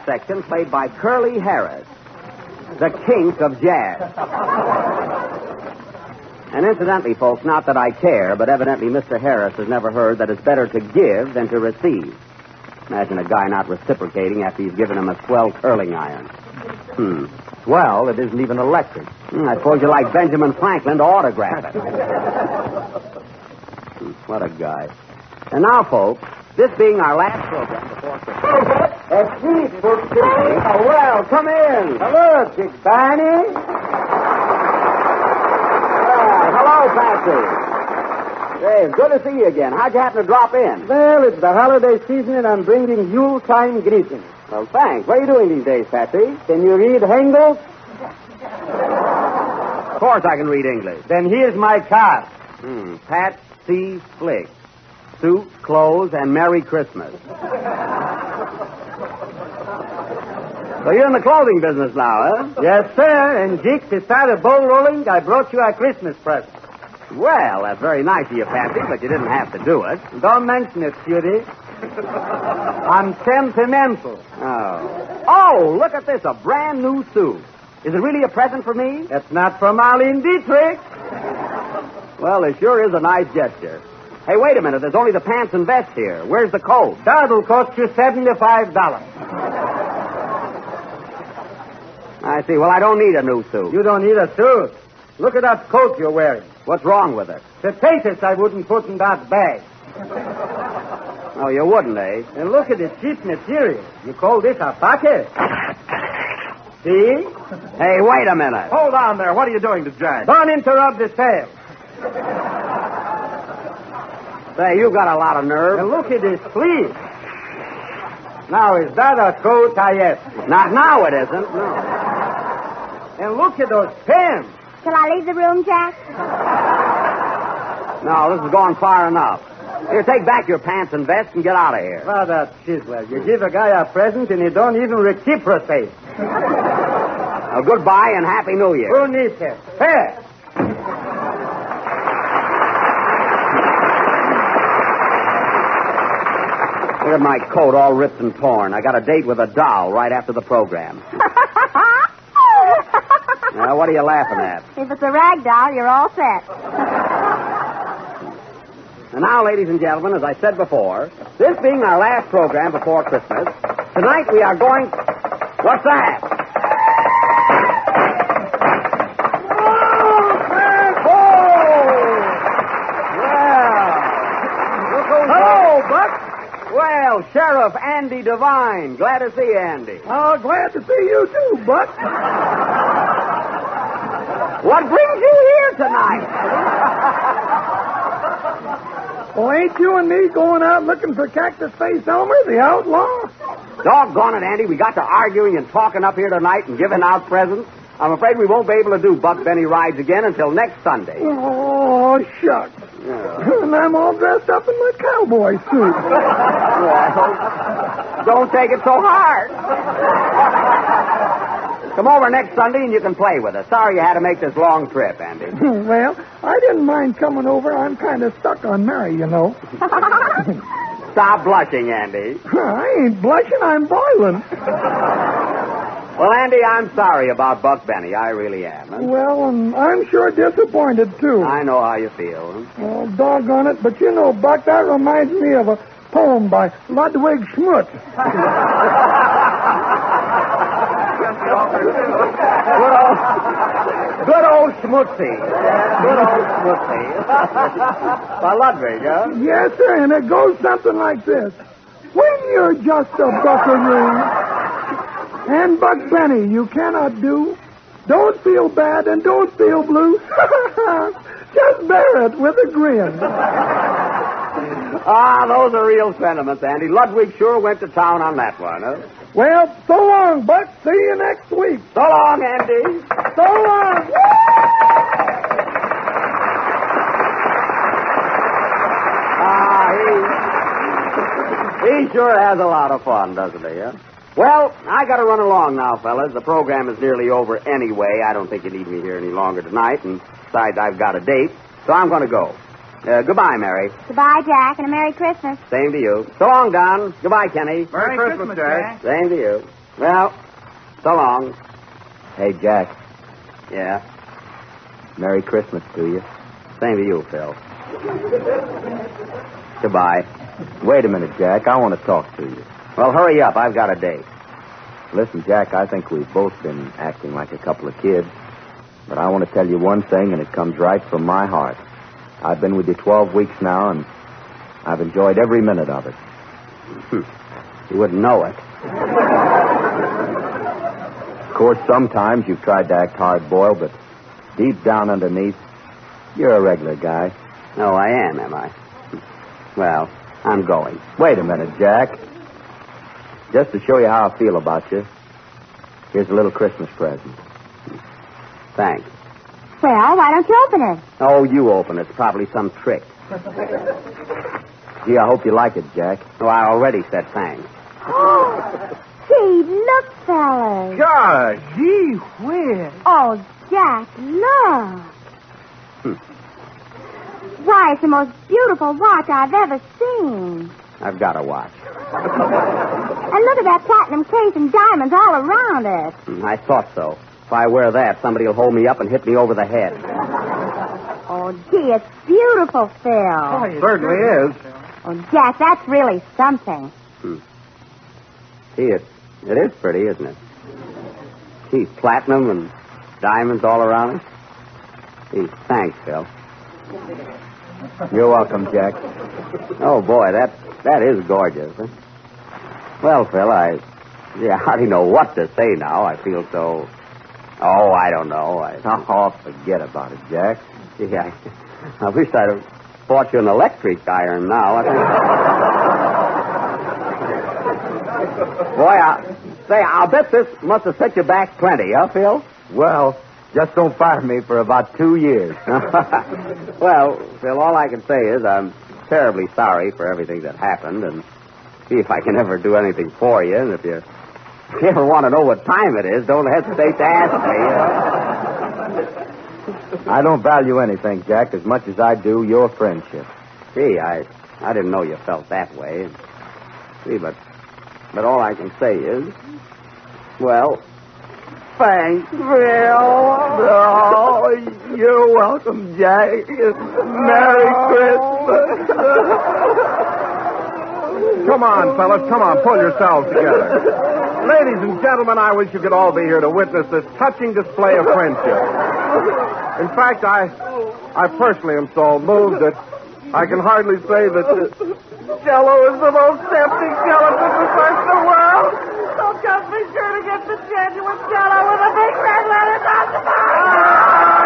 Brass Section, played by Curly Harris, the kink of jazz. And incidentally, folks, not that I care, but evidently Mr. Harris has never heard that it's better to give than to receive. Imagine a guy not reciprocating after you've given him a swell curling iron. Hmm. Well, it isn't even electric. Hmm, I suppose you like Benjamin Franklin to autograph it. Hmm, what a guy. And now, folks, this being our last program before Christmas. Me, Oh, well, come in. Hello, Dick Barney. Ah, hello, Patsy. Hey, it's good to see you again. How'd you happen to drop in? Well, it's the holiday season, and I'm bringing Yule time greetings. Well, thanks. What are you doing these days, Patsy? Can you read Hengel? Of course I can read English. Then here's my card. Hmm. Pat C. Flick. Suit, clothes, and Merry Christmas. So you're in the clothing business now, huh? Yes, sir. And Dick, to start a bowl rolling, I brought you a Christmas present. Well, that's very nice of you, Patsy, but you didn't have to do it. Don't mention it, cutie. I'm sentimental. Oh. Oh, look at this, a brand new suit. Is it really a present for me? That's not from Marlene Dietrich. Well, it sure is a nice gesture. Hey, wait a minute. There's only the pants and vest here. Where's the coat? That'll cost you $75. I see. Well, I don't need a new suit. You don't need a suit. Look at that coat you're wearing. What's wrong with it? The Potatoes I wouldn't put in that bag. Oh, you wouldn't, eh? And look at the cheap material. You call this a pocket? See? Hey, wait a minute. Hold on there. What are you doing to Jack? Don't interrupt the sale. Say, you've got a lot of nerve. And look at this sleeve. Now, is that a coat I asked? Not now, it isn't. No. And look at those pins. Shall I leave the room, Jack? No, this is going far enough. Here, take back your pants and vest and get out of here. Father Chiswell, you give a guy a present and you don't even reciprocate. Now, goodbye and Happy New Year. Who needs it? Here. Look at my coat all ripped and torn. I got a date with a doll right after the program. now, what are you laughing at? If it's a rag doll, you're all set. And now, ladies and gentlemen, as I said before, this being our last program before Christmas, tonight we are going. What's that? Hello, Buck. Well, Sheriff Andy Devine. Glad to see you, Andy. Oh, glad to see you too, Buck. What brings you here tonight? well, ain't you and me going out looking for Cactus Face Elmer, the outlaw? Doggone it, Andy. We got to arguing and talking up here tonight and giving out presents. I'm afraid we won't be able to do Buck Benny Rides again until next Sunday. Oh, shucks. And I'm all dressed up in my cowboy suit. Well, don't take it so hard. Come over next Sunday and you can play with us. Sorry you had to make this long trip, Andy. well, I didn't mind coming over. I'm kind of stuck on Mary, you know. Stop blushing, Andy. I ain't blushing. I'm boiling. Well, Andy, I'm sorry about Buck Benny. I really am. Well, and I'm sure disappointed, too. I know how you feel. Oh, doggone it. But you know, Buck, that reminds me of a poem by Ludwig Schmutz. Good old, good old Schmutzy. Good old Schmutzy. By Ludwig, huh? Yes, sir, and it goes something like this. When you're just a buckaroo and Buck Benny you cannot do, don't feel bad and don't feel blue. just bear it with a grin. Ah, those are real sentiments, Andy. Ludwig sure went to town on that one, huh? Well, so long, Buck. See you next week. So long, Andy. So long. Ah, he, he sure has a lot of fun, doesn't he, huh? Well, I got to run along now, fellas. The program is nearly over anyway. I don't think you need me here any longer tonight, and besides, I've got a date, so I'm going to go. Uh, goodbye, Mary. Goodbye, Jack, and a Merry Christmas. Same to you. So long, Don. Goodbye, Kenny. Merry Christmas, Jack. Same to you. Well, so long. Hey, Jack. Yeah. Merry Christmas to you. Same to you, Phil. Goodbye. Wait a minute, Jack. I want to talk to you. Well, hurry up. I've got a date. Listen, Jack, I think we've both been acting like a couple of kids. But I want to tell you one thing, and it comes right from my heart. I've been with you 12 weeks now, and I've enjoyed every minute of it. Hmm. You wouldn't know it. Of course, sometimes you've tried to act hard boiled, but deep down underneath, you're a regular guy. No, I am, am I? Well, I'm going. Wait a minute, Jack. Just to show you how I feel about you, here's a little Christmas present. Thanks. Well, why don't you open it? Oh, you open it. It's probably some trick. Gee, I hope you like it, Jack. Oh, I already said thanks. Oh, Gee, look, fellas. Gosh, gee whiz. Oh, Jack, look. Hmm. Why, it's the most beautiful watch I've ever seen. I've got a watch. And look at that platinum case and diamonds all around it. Hmm, I thought so. If I wear that, somebody will hold me up and hit me over the head. Oh, gee, it's beautiful, Phil. it certainly is. Oh, Jack, that's really something. Gee, it, it is pretty, isn't it? Gee, platinum and diamonds all around it. Gee, thanks, Phil. You're welcome, Jack. Oh, boy, that that is gorgeous. Huh? Well, Phil, I, yeah, I hardly know what to say now. I feel so. Oh, I don't know. I, Oh, forget about it, Jack. gee, I, I wish I'd have bought you an electric iron now. Boy, I, say, I'll bet this must have set you back plenty, huh, Phil? Well, just don't fire me for about two years. well, Phil, all I can say is I'm terribly sorry for everything that happened and see if I can ever do anything for you. And if you, if you ever want to know what time it is, don't hesitate to ask me. I don't value anything, Jack, as much as I do your friendship. Gee, I, I didn't know you felt that way. See, but, but all I can say is, well, thanks, Bill. Oh, you're welcome, Jack. Merry Christmas. Come on, fellas, come on, pull yourselves together. Ladies and gentlemen, I wish you could all be here to witness this touching display of friendship. In fact, I, I personally am so moved that I can hardly say that uh, Jello is the most tempting to search the world. So just be sure to get the genuine jello with a big red letter on the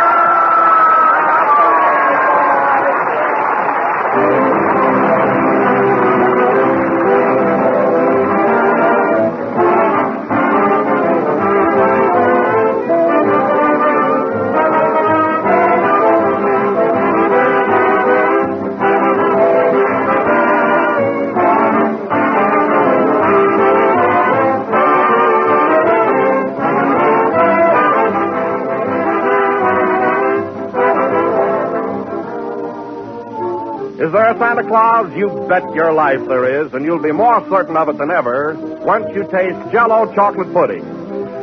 Santa Claus? You bet your life there is, and you'll be more certain of it than ever once you taste Jello chocolate pudding.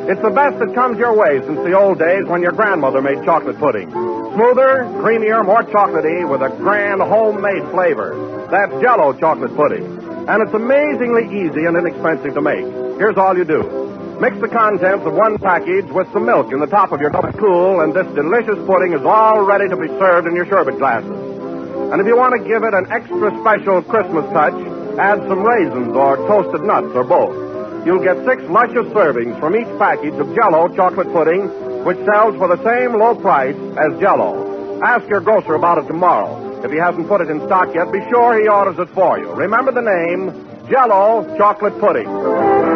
It's the best that comes your way since the old days when your grandmother made chocolate pudding. Smoother, creamier, more chocolatey with a grand homemade flavor. That's Jello chocolate pudding. And it's amazingly easy and inexpensive to make. Here's all you do. Mix the contents of one package with some milk in the top of your cup cool, and this delicious pudding is all ready to be served in your sherbet glasses. And if you want to give it an extra special Christmas touch, add some raisins or toasted nuts or both. You'll get six luscious servings from each package of Jello chocolate pudding, which sells for the same low price as Jello. Ask your grocer about it tomorrow. If he hasn't put it in stock yet, be sure he orders it for you. Remember the name, Jello chocolate pudding.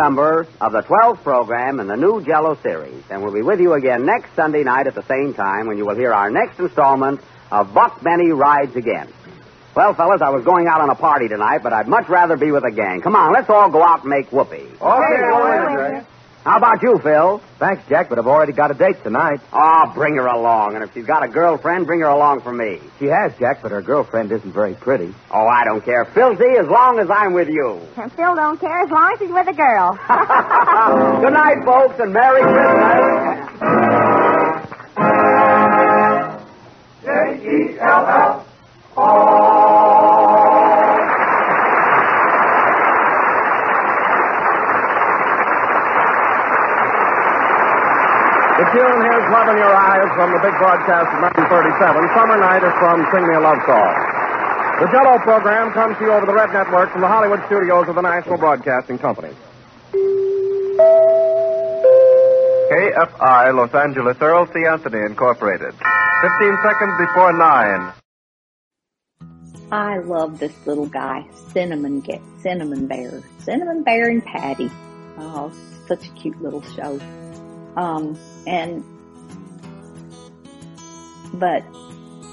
Number of the 12th program in the new Jello series, and we'll be with you again next Sunday night at the same time when you will hear our next installment of Buck Benny Rides Again. Well, fellas, I was going out on a party tonight, but I'd much rather be with a gang. Come on, let's all go out and make whoopee. Okay, How about you, Phil? Thanks, Jack, but I've already got a date tonight. Oh, bring her along. And if she's got a girlfriend, bring her along for me. She has, Jack, but her girlfriend isn't very pretty. Oh, I don't care. Filthy as long as I'm with you. And Phil don't care as long as he's with a girl. Good night, folks, and Merry Christmas. The tune Here's Love in Your Eyes from the big broadcast of 1937. Summer Night is from Sing Me a Love Song. The Jello program comes to you over the Red Network from the Hollywood studios of the National Broadcasting Company. KFI Los Angeles Earl C. Anthony Incorporated. 15 seconds before 9. I love this little guy, Cinnamon Get Cinnamon Bear, Cinnamon Bear and Paddy. Oh, such a cute little show. Um, and but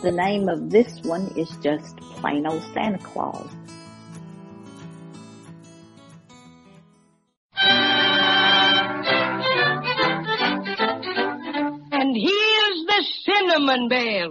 the name of this one is just plain old Santa Claus. And here's the cinnamon bear.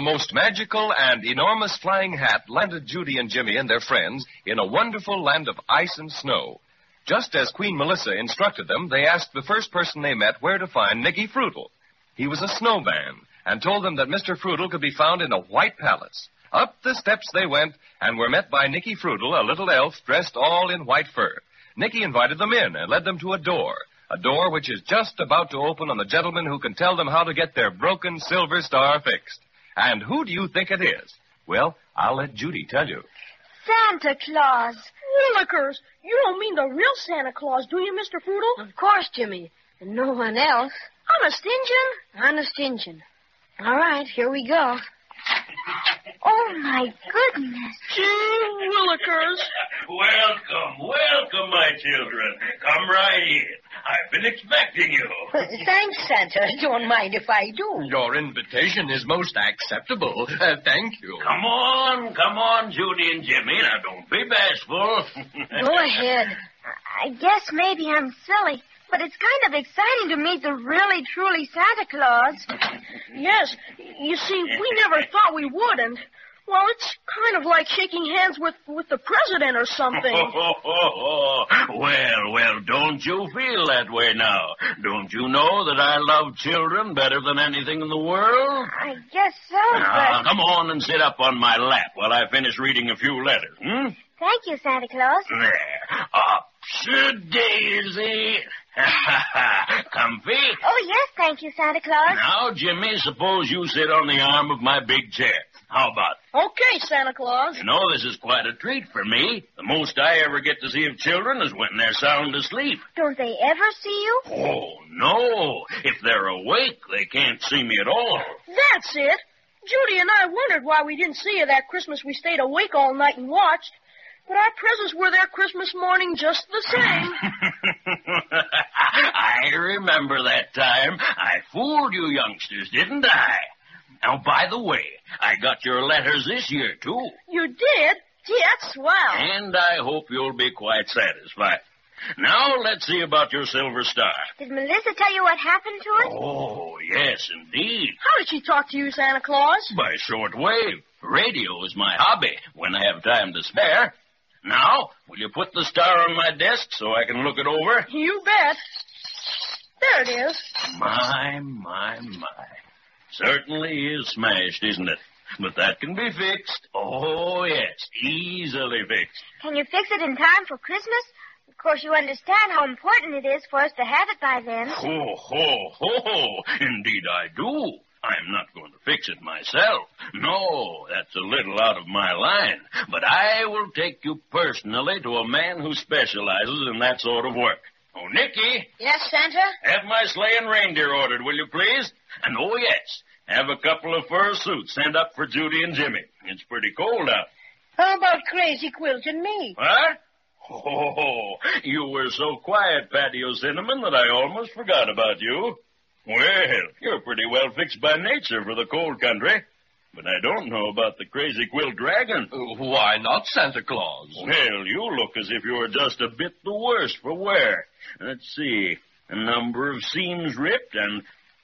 The most magical and enormous flying hat landed Judy and Jimmy and their friends in a wonderful land of ice and snow. Just as Queen Melissa instructed them, they asked the first person they met where to find Nicky Frutal. He was a snowman and told them that Mr. Frutal could be found in a white palace. Up the steps they went and were met by Nicky Frutal, a little elf dressed all in white fur. Nicky invited them in and led them to a door, a door which is just about to open on the gentleman who can tell them how to get their broken silver star fixed. And who do you think it is? Well, I'll let Judy tell you. Santa Claus. Willikers, you don't mean the real Santa Claus, do you, Mr. Frutal? Of course, Jimmy. And no one else. Honest Injun? Honest Injun. All right, here we go. Oh, my goodness. Gee Willikers. welcome, welcome, my children. Come right in. I've been expecting you. Thanks, Santa. Don't mind if I do. Your invitation is most acceptable. Uh, thank you. Come on, come on, Judy and Jimmy. Now, don't be bashful. Go ahead. I guess maybe I'm silly, but it's kind of exciting to meet the really, truly Santa Claus. Yes. You see, we never thought we would, and well, it's kind of like shaking hands with with the president or something. well, well, don't you feel that way now? Don't you know that I love children better than anything in the world? I guess so, Now, but come on and sit up on my lap while I finish reading a few letters, hmm? thank you, Santa Claus. There. Up daisy. Comfy? Oh, yes, thank you, Santa Claus. Now, Jimmy, suppose you sit on the arm of my big chair. How about it? Okay, Santa Claus. You know, this is quite a treat for me. The most I ever get to see of children is when they're sound asleep. Don't they ever see you? Oh, no. If they're awake, they can't see me at all. That's it. Judy and I wondered why we didn't see you that Christmas we stayed awake all night and watched. But our presents were there Christmas morning just the same. I remember that time. I fooled you youngsters, didn't I? Now, by the way, I got your letters this year, too. you did? Gee, that's swell. And I hope you'll be quite satisfied. Now, let's see about your silver star. Did Melissa tell you what happened to it? Oh, yes, indeed. How did she talk to you, Santa Claus? By short wave. Radio is my hobby when I have time to spare. Now, will you put the star on my desk so I can look it over? You bet. There it is. My, my, my. Certainly is smashed, isn't it? But that can be fixed. Oh, yes, easily fixed. Can you fix it in time for Christmas? Of course, you understand how important it is for us to have it by then. Ho, ho, ho, ho. Indeed, I do. I'm not going to fix it myself. No, that's a little out of my line. But I will take you personally to a man who specializes in that sort of work. Oh, Nicky, Yes, Santa? have my sleigh and reindeer ordered, will you please? And oh, yes, have a couple of fur suits sent up for Judy and Jimmy. It's pretty cold out. How about Crazy Quilt and me? What? Oh, you were so quiet, Paddy O'Cinnamon, that I almost forgot about you. Well, you're pretty well fixed by nature for the cold country. But I don't know about the crazy quilt dragon. Why not Santa Claus? Well, you look as if you were just a bit the worse for wear. Let's see. A number of seams ripped and.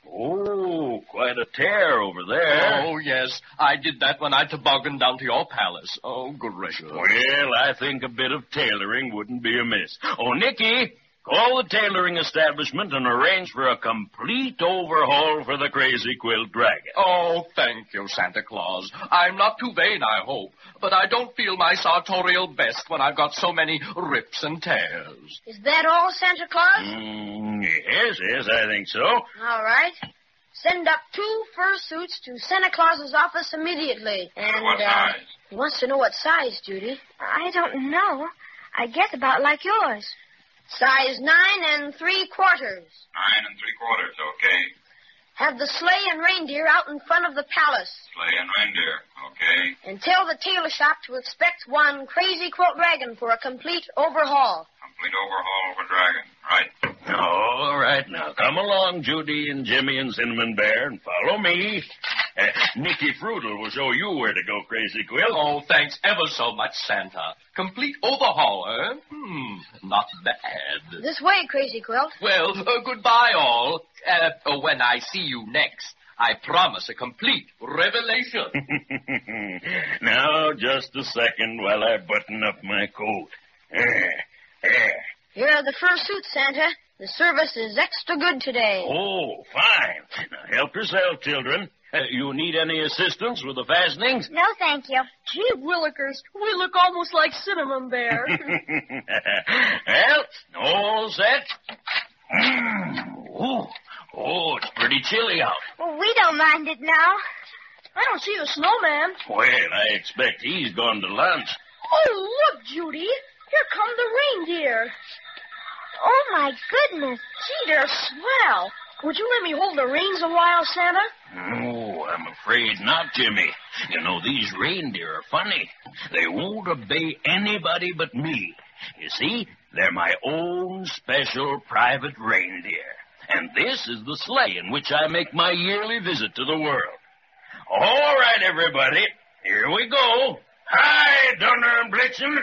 Oh, quite a tear over there. Oh, yes. I did that when I tobogganed down to your palace. Oh, good gracious. Well, I think a bit of tailoring wouldn't be amiss. Oh, Nicky, call the tailoring establishment and arrange for a complete overhaul for the Crazy Quilt Dragon. Oh, thank you, Santa Claus. I'm not too vain, I hope, but I don't feel my sartorial best when I've got so many rips and tears. Is that all, Santa Claus? Mm, yes, yes, I think so. All right. Send up two fur suits to Santa Claus's office immediately. And, What uh, size? he wants to know what size, Judy. I don't know. I guess about like yours. Size nine and three quarters. Nine and three quarters, okay. Have the sleigh and reindeer out in front of the palace. Sleigh and reindeer, okay. And tell the tailor shop to expect one crazy quilt dragon for a complete overhaul. Complete overhaul for Dragon. Right. All right, now come along, Judy and Jimmy and Cinnamon Bear, and follow me. Uh, Nicky Frutal will show you where to go, Crazy Quilt. Oh, thanks ever so much, Santa. Complete overhaul, eh? Hmm, not bad. This way, Crazy Quilt. Well, uh, goodbye, all. Uh, uh, when I see you next, I promise a complete revelation. now, just a second while I button up my coat. There, there. Here are the fur suits, Santa. The service is extra good today. Oh, fine. Now help yourself, children. Uh, you need any assistance with the fastenings? No, thank you. Gee willikers, we look almost like Cinnamon Bear. well, all set. Mm. Oh, oh, it's pretty chilly out. Well, we don't mind it now. I don't see the snowman. Well, I expect he's gone to lunch. Oh, look, Judy. Here come the reindeer. Oh, my goodness. Gee, they're swell. Would you let me hold the reins a while, Santa? No, I'm afraid not, Jimmy. You know, these reindeer are funny. They won't obey anybody but me. You see, they're my own special private reindeer. And this is the sleigh in which I make my yearly visit to the world. All right, everybody. Here we go. Hi, Donner and Blitzen.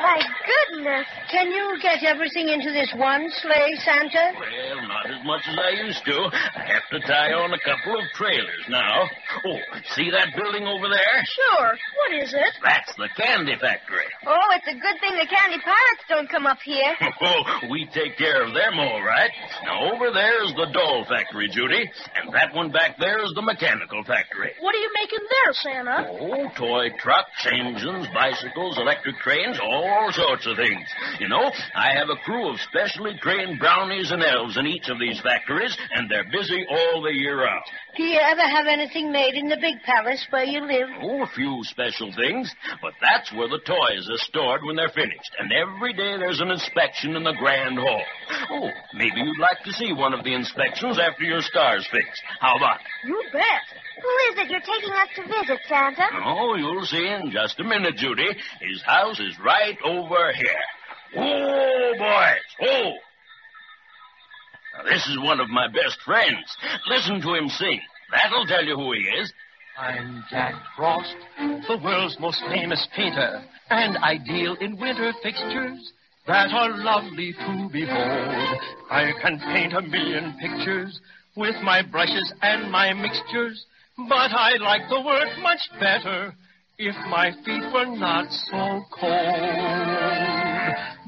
My goodness. Can you get everything into this one sleigh, Santa? Well, not as much as I used to. I have to tie on a couple of trailers now. Oh, see that building over there? Sure. What is it? That's the candy factory. Oh, it's a good thing the candy pirates don't come up here. Oh, we take care of them all right. Now, over there is the doll factory, Judy, and that one back there is the mechanical factory. What are you making there, Santa? Oh, toy trucks, engines, bicycles, electric trains, all sorts of things. You know, I have a crew of specially trained brownies and elves in each of these factories, and they're busy all the year round. Do you ever have anything made in the big palace where you live? Oh, a few special things, but that's where the toys are stored when they're finished. And every day there's an inspection in the grand hall. Oh, maybe you'd like to see one of the inspections after your star's fixed. How about? You bet. Who is it you're taking us to visit, Santa? Oh, you'll see in just a minute, Judy. His house is right over here. Oh, boys. Oh. Now, this is one of my best friends. Listen to him sing. That'll tell you who he is. I'm Jack Frost, the world's most famous painter, and I deal in winter fixtures that are lovely to behold. I can paint a million pictures with my brushes and my mixtures, but I like the work much better if my feet were not so cold.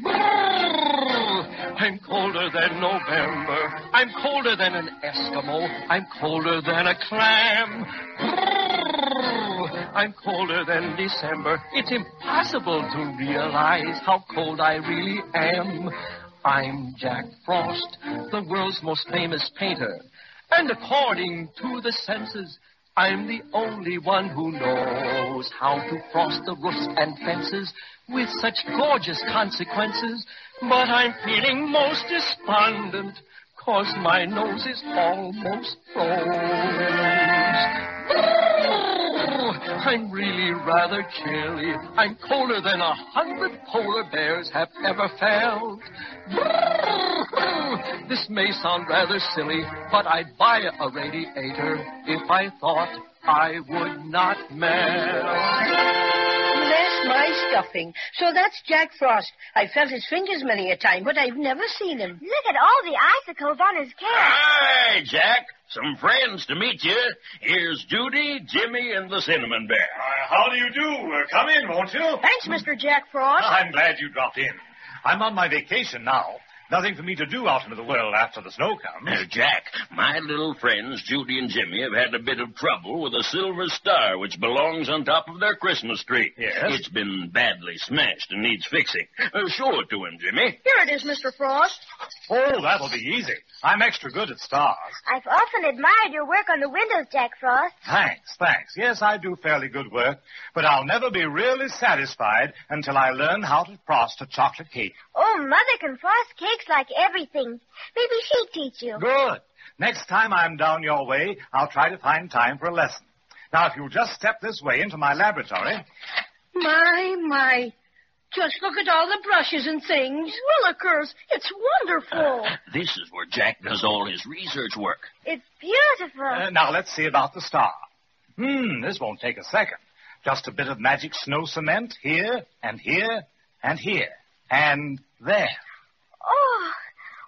Brrr, I'm colder than November. I'm colder than an Eskimo. I'm colder than a clam. Brrr, I'm colder than December. It's impossible to realize how cold I really am. I'm Jack Frost, the world's most famous painter. And according to the census, I'm the only one who knows how to frost the roofs and fences with such gorgeous consequences. But I'm feeling most despondent, cause my nose is almost froze. Oh, I'm really rather chilly. I'm colder than a hundred polar bears have ever felt. This may sound rather silly, but I'd buy a radiator if I thought I would not melt. Bless my stuffing. So that's Jack Frost. I felt his fingers many a time, but I've never seen him. Look at all the icicles on his cap. Hi, Jack. Some friends to meet you. Here's Judy, Jimmy, and the Cinnamon Bear. How do you do? Uh, come in, won't you? Thanks, Mr. Jack Frost. I'm glad you dropped in. I'm on my vacation now. Nothing for me to do out into the world after the snow comes. Uh, Jack, my little friends, Judy and Jimmy, have had a bit of trouble with a silver star which belongs on top of their Christmas tree. Yes? It's been badly smashed and needs fixing. Uh, show it to him, Jimmy. Here it is, Mr. Frost. Oh, that'll be easy. I'm extra good at stars. I've often admired your work on the windows, Jack Frost. Thanks, thanks. Yes, I do fairly good work, but I'll never be really satisfied until I learn how to frost a chocolate cake. Oh, Mother can frost cakes like everything. Maybe she'd teach you. Good. Next time I'm down your way, I'll try to find time for a lesson. Now, if you'll just step this way into my laboratory. My, my. Just look at all the brushes and things. Willikers, it's wonderful. This is where Jack does all his research work. It's beautiful. Uh, now, let's see about the star. Hmm, this won't take a second. Just a bit of magic snow cement here, and here, and here, and there. Oh,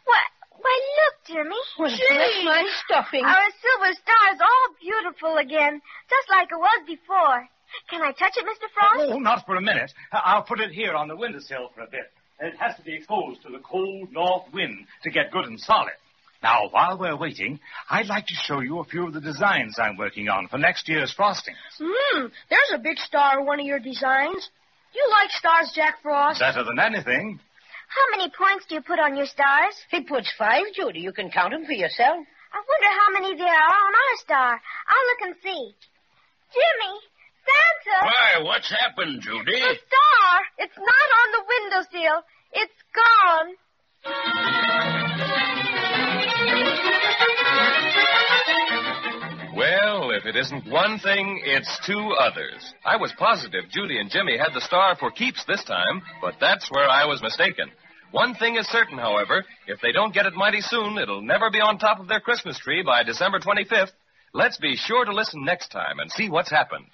why, why look, Jimmy. Well, bless my stuffing. Our silver star is all beautiful again, just like it was before. Can I touch it, Mr. Frost? Oh, not for a minute. I- I'll put it here on the windowsill for a bit. and it has to be exposed to the cold north wind to get good and solid. Now, while we're waiting, I'd like to show you a few of the designs I'm working on for next year's frosting. Hmm, there's a big star in one of your designs. You like stars, Jack Frost? Better than anything. How many points do you put on your stars? He puts five, Judy. You can count them for yourself. I wonder how many there are on our star. I'll look and see. Jimmy, Santa. Why, what's happened, Judy? The star. It's not on the windowsill. It's gone. Well, if it isn't one thing, it's two others. I was positive Judy and Jimmy had the star for keeps this time, but that's where I was mistaken. One thing is certain, however, if they don't get it mighty soon, it'll never be on top of their Christmas tree by December 25th. Let's be sure to listen next time and see what's happened.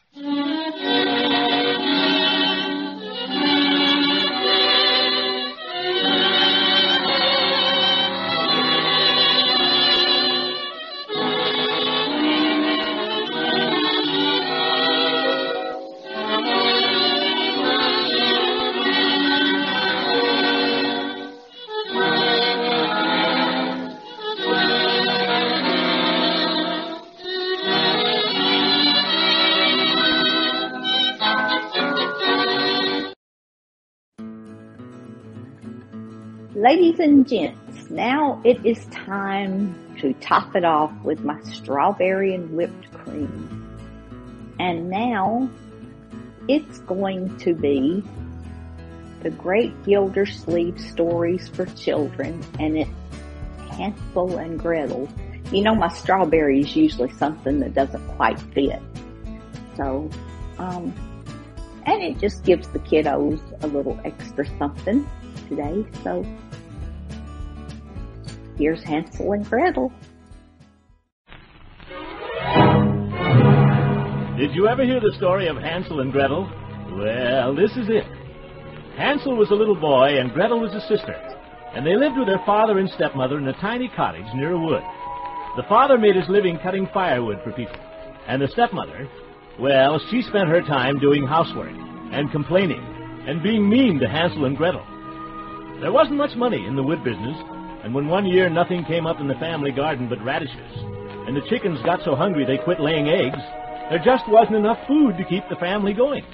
Ladies and gents, now it is time to top it off with my strawberry and whipped cream. And now it's going to be the Great Gildersleeve Stories for Children and it's Hansel and Gretel. You know my strawberry is usually something that doesn't quite fit. So, um, and it just gives the kiddos a little extra something today. So here's Hansel and Gretel. Did you ever hear the story of Hansel and Gretel? Well, this is it. Hansel was a little boy and Gretel was a sister, and they lived with their father and stepmother in a tiny cottage near a wood. The father made his living cutting firewood for people, and the stepmother, well, she spent her time doing housework and complaining and being mean to Hansel and Gretel. There wasn't much money in the wood business, and when one year nothing came up in the family garden but radishes, and the chickens got so hungry they quit laying eggs, there just wasn't enough food to keep the family going.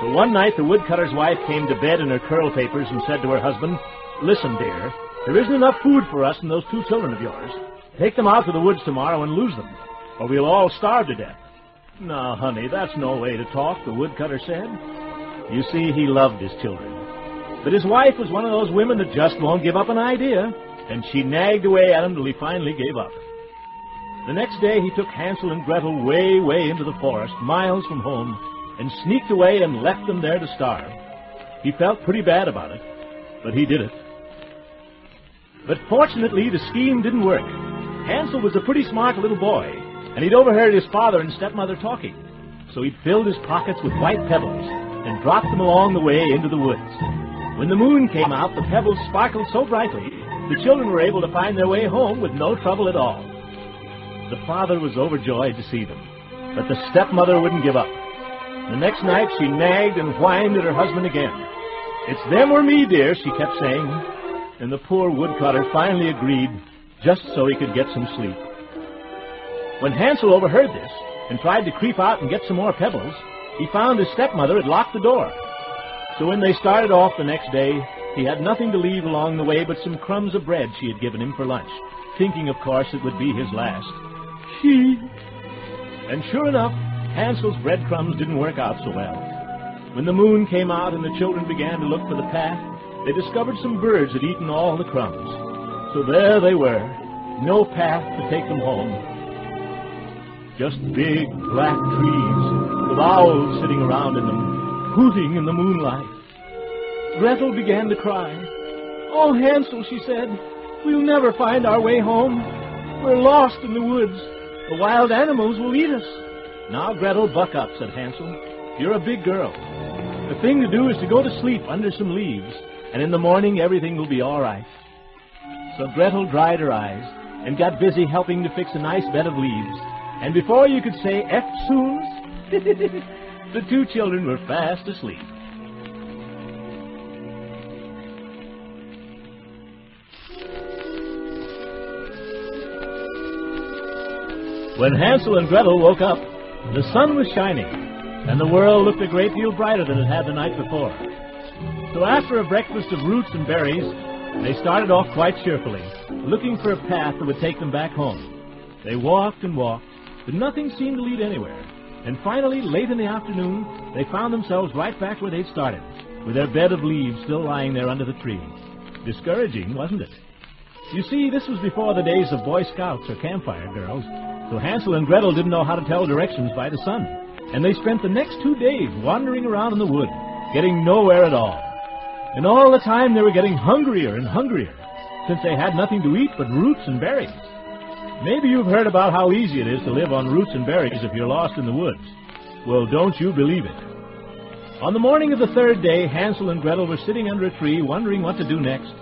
So one night the woodcutter's wife came to bed in her curl papers and said to her husband, Listen, dear, there isn't enough food for us and those two children of yours. Take them out to the woods tomorrow and lose them, or we'll all starve to death. No, honey, that's no way to talk, the woodcutter said. You see, he loved his children. But his wife was one of those women that just won't give up an idea, and she nagged away at him till he finally gave up. The next day he took Hansel and Gretel way, way into the forest, miles from home, and sneaked away and left them there to starve. He felt pretty bad about it, but he did it. But fortunately, the scheme didn't work. Hansel was a pretty smart little boy, and he'd overheard his father and stepmother talking. So he'd filled his pockets with white pebbles and dropped them along the way into the woods. When the moon came out, the pebbles sparkled so brightly, the children were able to find their way home with no trouble at all. The father was overjoyed to see them, but the stepmother wouldn't give up. The next night she nagged and whined at her husband again. It's them or me, dear, she kept saying. And the poor woodcutter finally agreed, just so he could get some sleep. When Hansel overheard this and tried to creep out and get some more pebbles, he found his stepmother had locked the door. So when they started off the next day, he had nothing to leave along the way but some crumbs of bread she had given him for lunch, thinking, of course, it would be his last. She. And sure enough, Hansel's breadcrumbs didn't work out so well. When the moon came out and the children began to look for the path, they discovered some birds had eaten all the crumbs. So there they were, no path to take them home. Just big black trees with owls sitting around in them, hooting in the moonlight. Gretel began to cry. Oh, Hansel, she said, we'll never find our way home. We're lost in the woods. The wild animals will eat us. Now, Gretel, buck up, said Hansel. You're a big girl. The thing to do is to go to sleep under some leaves, and in the morning everything will be all right. So Gretel dried her eyes and got busy helping to fix a nice bed of leaves. And before you could say Eftsoons, The two children were fast asleep. When Hansel and Gretel woke up, the sun was shining, and the world looked a great deal brighter than it had the night before. So after a breakfast of roots and berries, they started off quite cheerfully, looking for a path that would take them back home. They walked and walked, but nothing seemed to lead anywhere. And finally, late in the afternoon, they found themselves right back where they'd started, with their bed of leaves still lying there under the tree. Discouraging, wasn't it? You see, this was before the days of Boy Scouts or campfire girls, so Hansel and Gretel didn't know how to tell directions by the sun. And they spent the next two days wandering around in the wood, getting nowhere at all. And all the time they were getting hungrier and hungrier, since they had nothing to eat but roots and berries. Maybe you've heard about how easy it is to live on roots and berries if you're lost in the woods. Well, don't you believe it. On the morning of the third day, Hansel and Gretel were sitting under a tree wondering what to do next,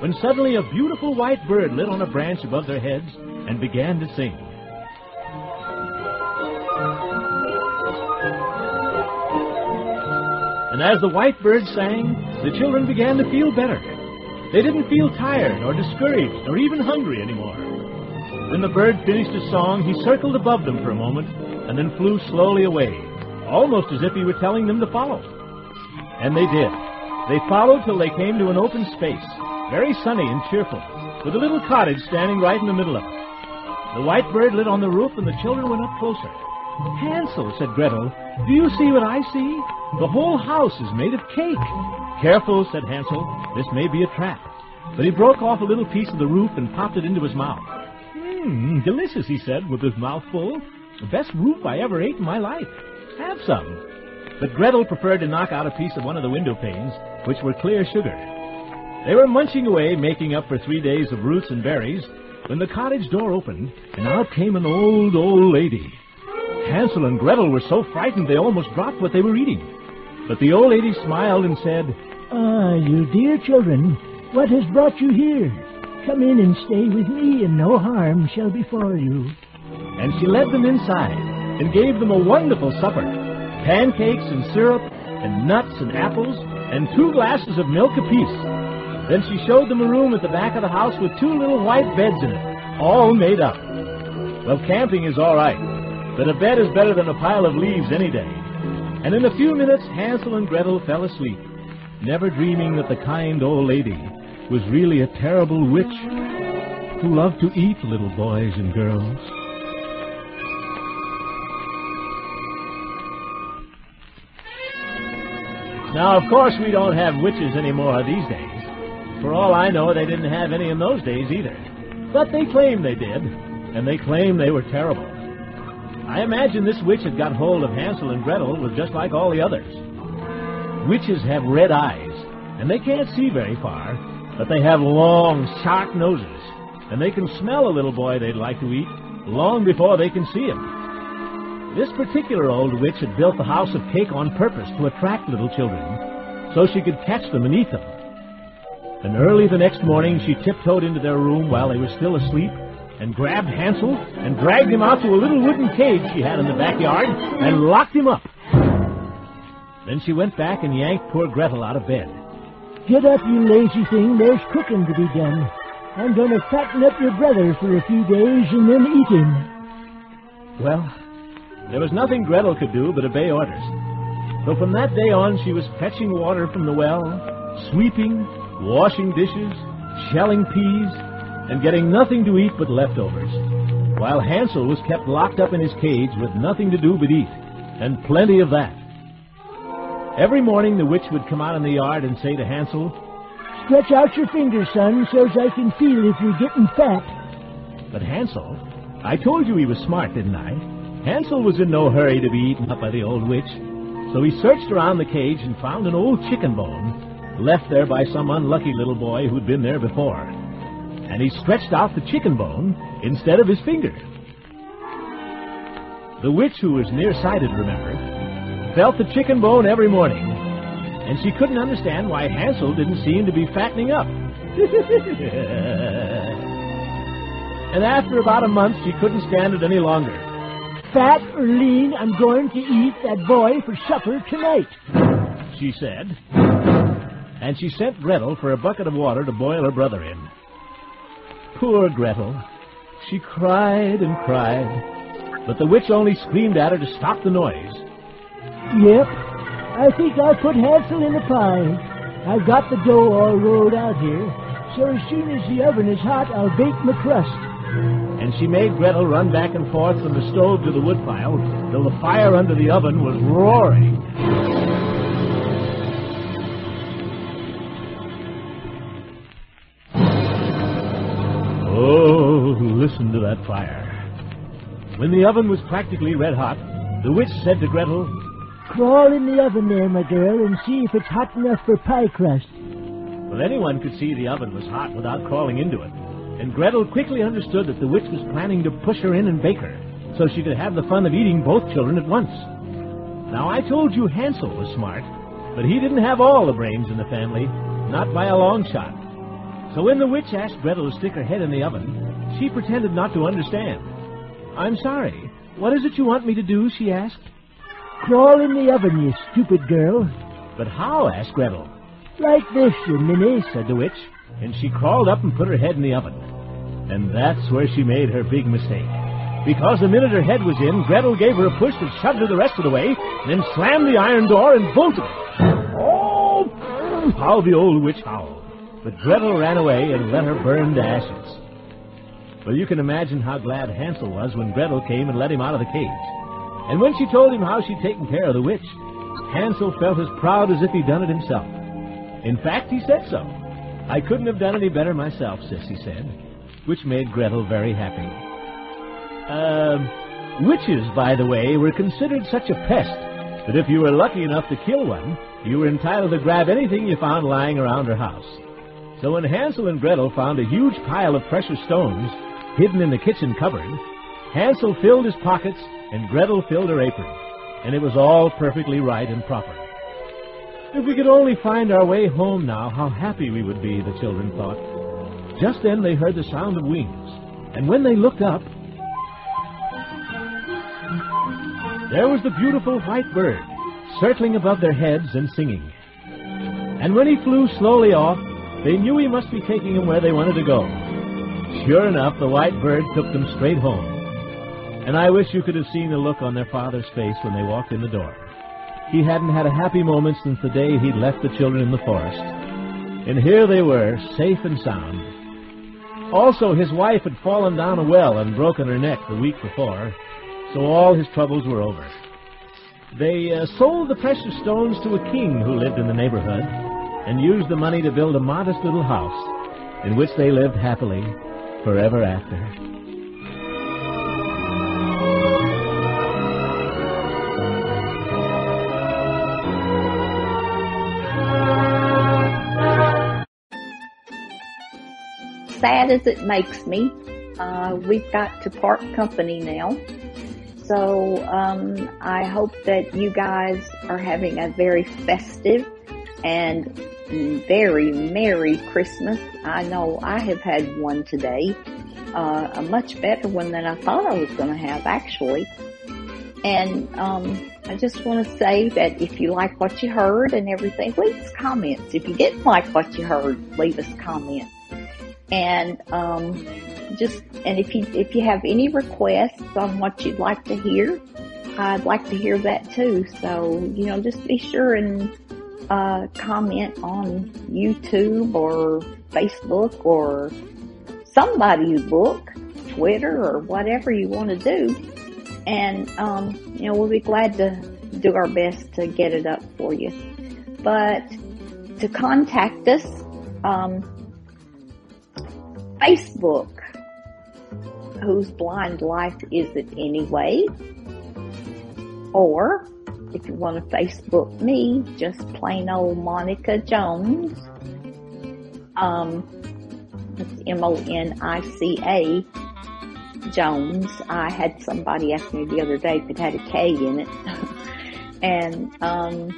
when suddenly a beautiful white bird lit on a branch above their heads and began to sing. And as the white bird sang, the children began to feel better. They didn't feel tired or discouraged or even hungry anymore. When the bird finished his song, he circled above them for a moment and then flew slowly away, almost as if he were telling them to follow. And they did. They followed till they came to an open space, very sunny and cheerful, with a little cottage standing right in the middle of it. The white bird lit on the roof, and the children went up closer. Hansel, said Gretel, do you see what I see? The whole house is made of cake. Careful, said Hansel. This may be a trap. But he broke off a little piece of the roof and popped it into his mouth. Mmm, delicious, he said, with his mouth full. The best roof I ever ate in my life. Have some. But Gretel preferred to knock out a piece of one of the window panes, which were clear sugar. They were munching away, making up for three days of roots and berries, when the cottage door opened, and out came an old, old lady. Hansel and Gretel were so frightened they almost dropped what they were eating. But the old lady smiled and said, Ah, you dear children, what has brought you here? Come in and stay with me, and no harm shall befall you. And she led them inside and gave them a wonderful supper pancakes and syrup, and nuts and apples, and two glasses of milk apiece. Then she showed them a room at the back of the house with two little white beds in it, all made up. Well, camping is all right, but a bed is better than a pile of leaves any day. And in a few minutes, Hansel and Gretel fell asleep, never dreaming that the kind old lady was really a terrible witch who loved to eat little boys and girls. Now, of course, we don't have witches anymore these days. For all I know, they didn't have any in those days either. But they claim they did, and they claim they were terrible. I imagine this witch had got hold of Hansel and Gretel was just like all the others. Witches have red eyes, and they can't see very far, but they have long, sharp noses, and they can smell a little boy they'd like to eat long before they can see him. This particular old witch had built the house of cake on purpose to attract little children, so she could catch them and eat them. And early the next morning, she tiptoed into their room while they were still asleep and grabbed Hansel and dragged him out to a little wooden cage she had in the backyard and locked him up. Then she went back and yanked poor Gretel out of bed. Get up, you lazy thing. There's cooking to be done. I'm going to fatten up your brother for a few days and then eat him. Well, there was nothing Gretel could do but obey orders. So from that day on, she was fetching water from the well, sweeping, washing dishes, shelling peas, and getting nothing to eat but leftovers, while Hansel was kept locked up in his cage with nothing to do but eat, and plenty of that. Every morning the witch would come out in the yard and say to Hansel, Stretch out your fingers, son, so's I can feel if you're getting fat. But Hansel, I told you he was smart, didn't I? Hansel was in no hurry to be eaten up by the old witch, so he searched around the cage and found an old chicken bone left there by some unlucky little boy who'd been there before. And he stretched out the chicken bone instead of his finger. The witch, who was nearsighted, remember, felt the chicken bone every morning, and she couldn't understand why Hansel didn't seem to be fattening up. and after about a month, she couldn't stand it any longer. Fat or lean, I'm going to eat that boy for supper tonight, she said. And she sent Gretel for a bucket of water to boil her brother in. Poor Gretel. She cried and cried, but the witch only screamed at her to stop the noise. Yep. I think I'll put Hansel in the pie. I've got the dough all rolled out here, so as soon as the oven is hot, I'll bake my crust. And she made Gretel run back and forth from the stove to the woodpile till the fire under the oven was roaring. Oh, listen to that fire. When the oven was practically red hot, the witch said to Gretel, Crawl in the oven there, my girl, and see if it's hot enough for pie crust. Well, anyone could see the oven was hot without crawling into it. And Gretel quickly understood that the witch was planning to push her in and bake her, so she could have the fun of eating both children at once. Now, I told you Hansel was smart, but he didn't have all the brains in the family, not by a long shot. So when the witch asked Gretel to stick her head in the oven, she pretended not to understand. I'm sorry. What is it you want me to do? she asked. Crawl in the oven, you stupid girl. But how? asked Gretel. Like this, you ninny, said the witch, and she crawled up and put her head in the oven. And that's where she made her big mistake. Because the minute her head was in, Gretel gave her a push that shoved her the rest of the way, then slammed the iron door and bolted. Oh! How the old witch howled. But Gretel ran away and let her burn to ashes. Well, you can imagine how glad Hansel was when Gretel came and let him out of the cage. And when she told him how she'd taken care of the witch, Hansel felt as proud as if he'd done it himself. In fact, he said so. I couldn't have done any better myself, sis, he said, which made Gretel very happy. Uh, witches, by the way, were considered such a pest that if you were lucky enough to kill one, you were entitled to grab anything you found lying around her house. So when Hansel and Gretel found a huge pile of precious stones hidden in the kitchen cupboard, Hansel filled his pockets and Gretel filled her apron, and it was all perfectly right and proper. If we could only find our way home now, how happy we would be, the children thought. Just then they heard the sound of wings, and when they looked up, there was the beautiful white bird, circling above their heads and singing. And when he flew slowly off, they knew he must be taking them where they wanted to go. Sure enough, the white bird took them straight home. And I wish you could have seen the look on their father's face when they walked in the door. He hadn't had a happy moment since the day he'd left the children in the forest. And here they were, safe and sound. Also, his wife had fallen down a well and broken her neck the week before, so all his troubles were over. They uh, sold the precious stones to a king who lived in the neighborhood and used the money to build a modest little house in which they lived happily forever after. Sad as it makes me, uh, we've got to part company now. So um, I hope that you guys are having a very festive and very merry Christmas. I know I have had one today, uh, a much better one than I thought I was going to have actually. And um, I just want to say that if you like what you heard and everything, leave us comments. If you didn't like what you heard, leave us comments and um, just and if you if you have any requests on what you'd like to hear, I'd like to hear that too. So you know, just be sure and uh, comment on YouTube or Facebook or somebody's book, Twitter or whatever you want to do, and um, you know we'll be glad to do our best to get it up for you. But to contact us. Um, Facebook. Whose blind life is it anyway? Or if you want to Facebook me, just plain old Monica Jones. Um, it's M-O-N-I-C-A Jones. I had somebody ask me the other day if it had a K in it. and, um,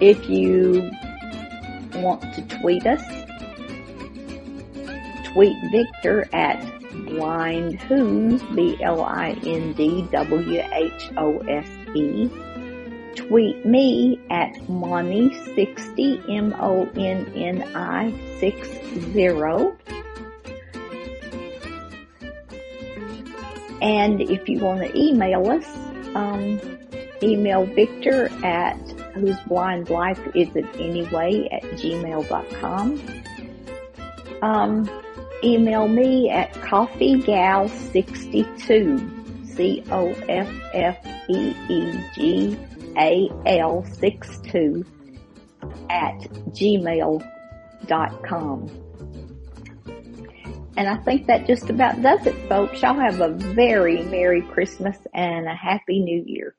if you want to tweet us, tweet Victor at blindwhose, B-L-I-N-D-W-H-O-S-E. Tweet me at Moni60, M-O-N-N-I 60. And if you want to email us, um, email Victor at whose blind life is it anyway at gmail.com. Um, email me at coffeegal62, C-O-F-F-E-E-G-A-L 62 at gmail.com. And I think that just about does it, folks. Y'all have a very Merry Christmas and a Happy New Year.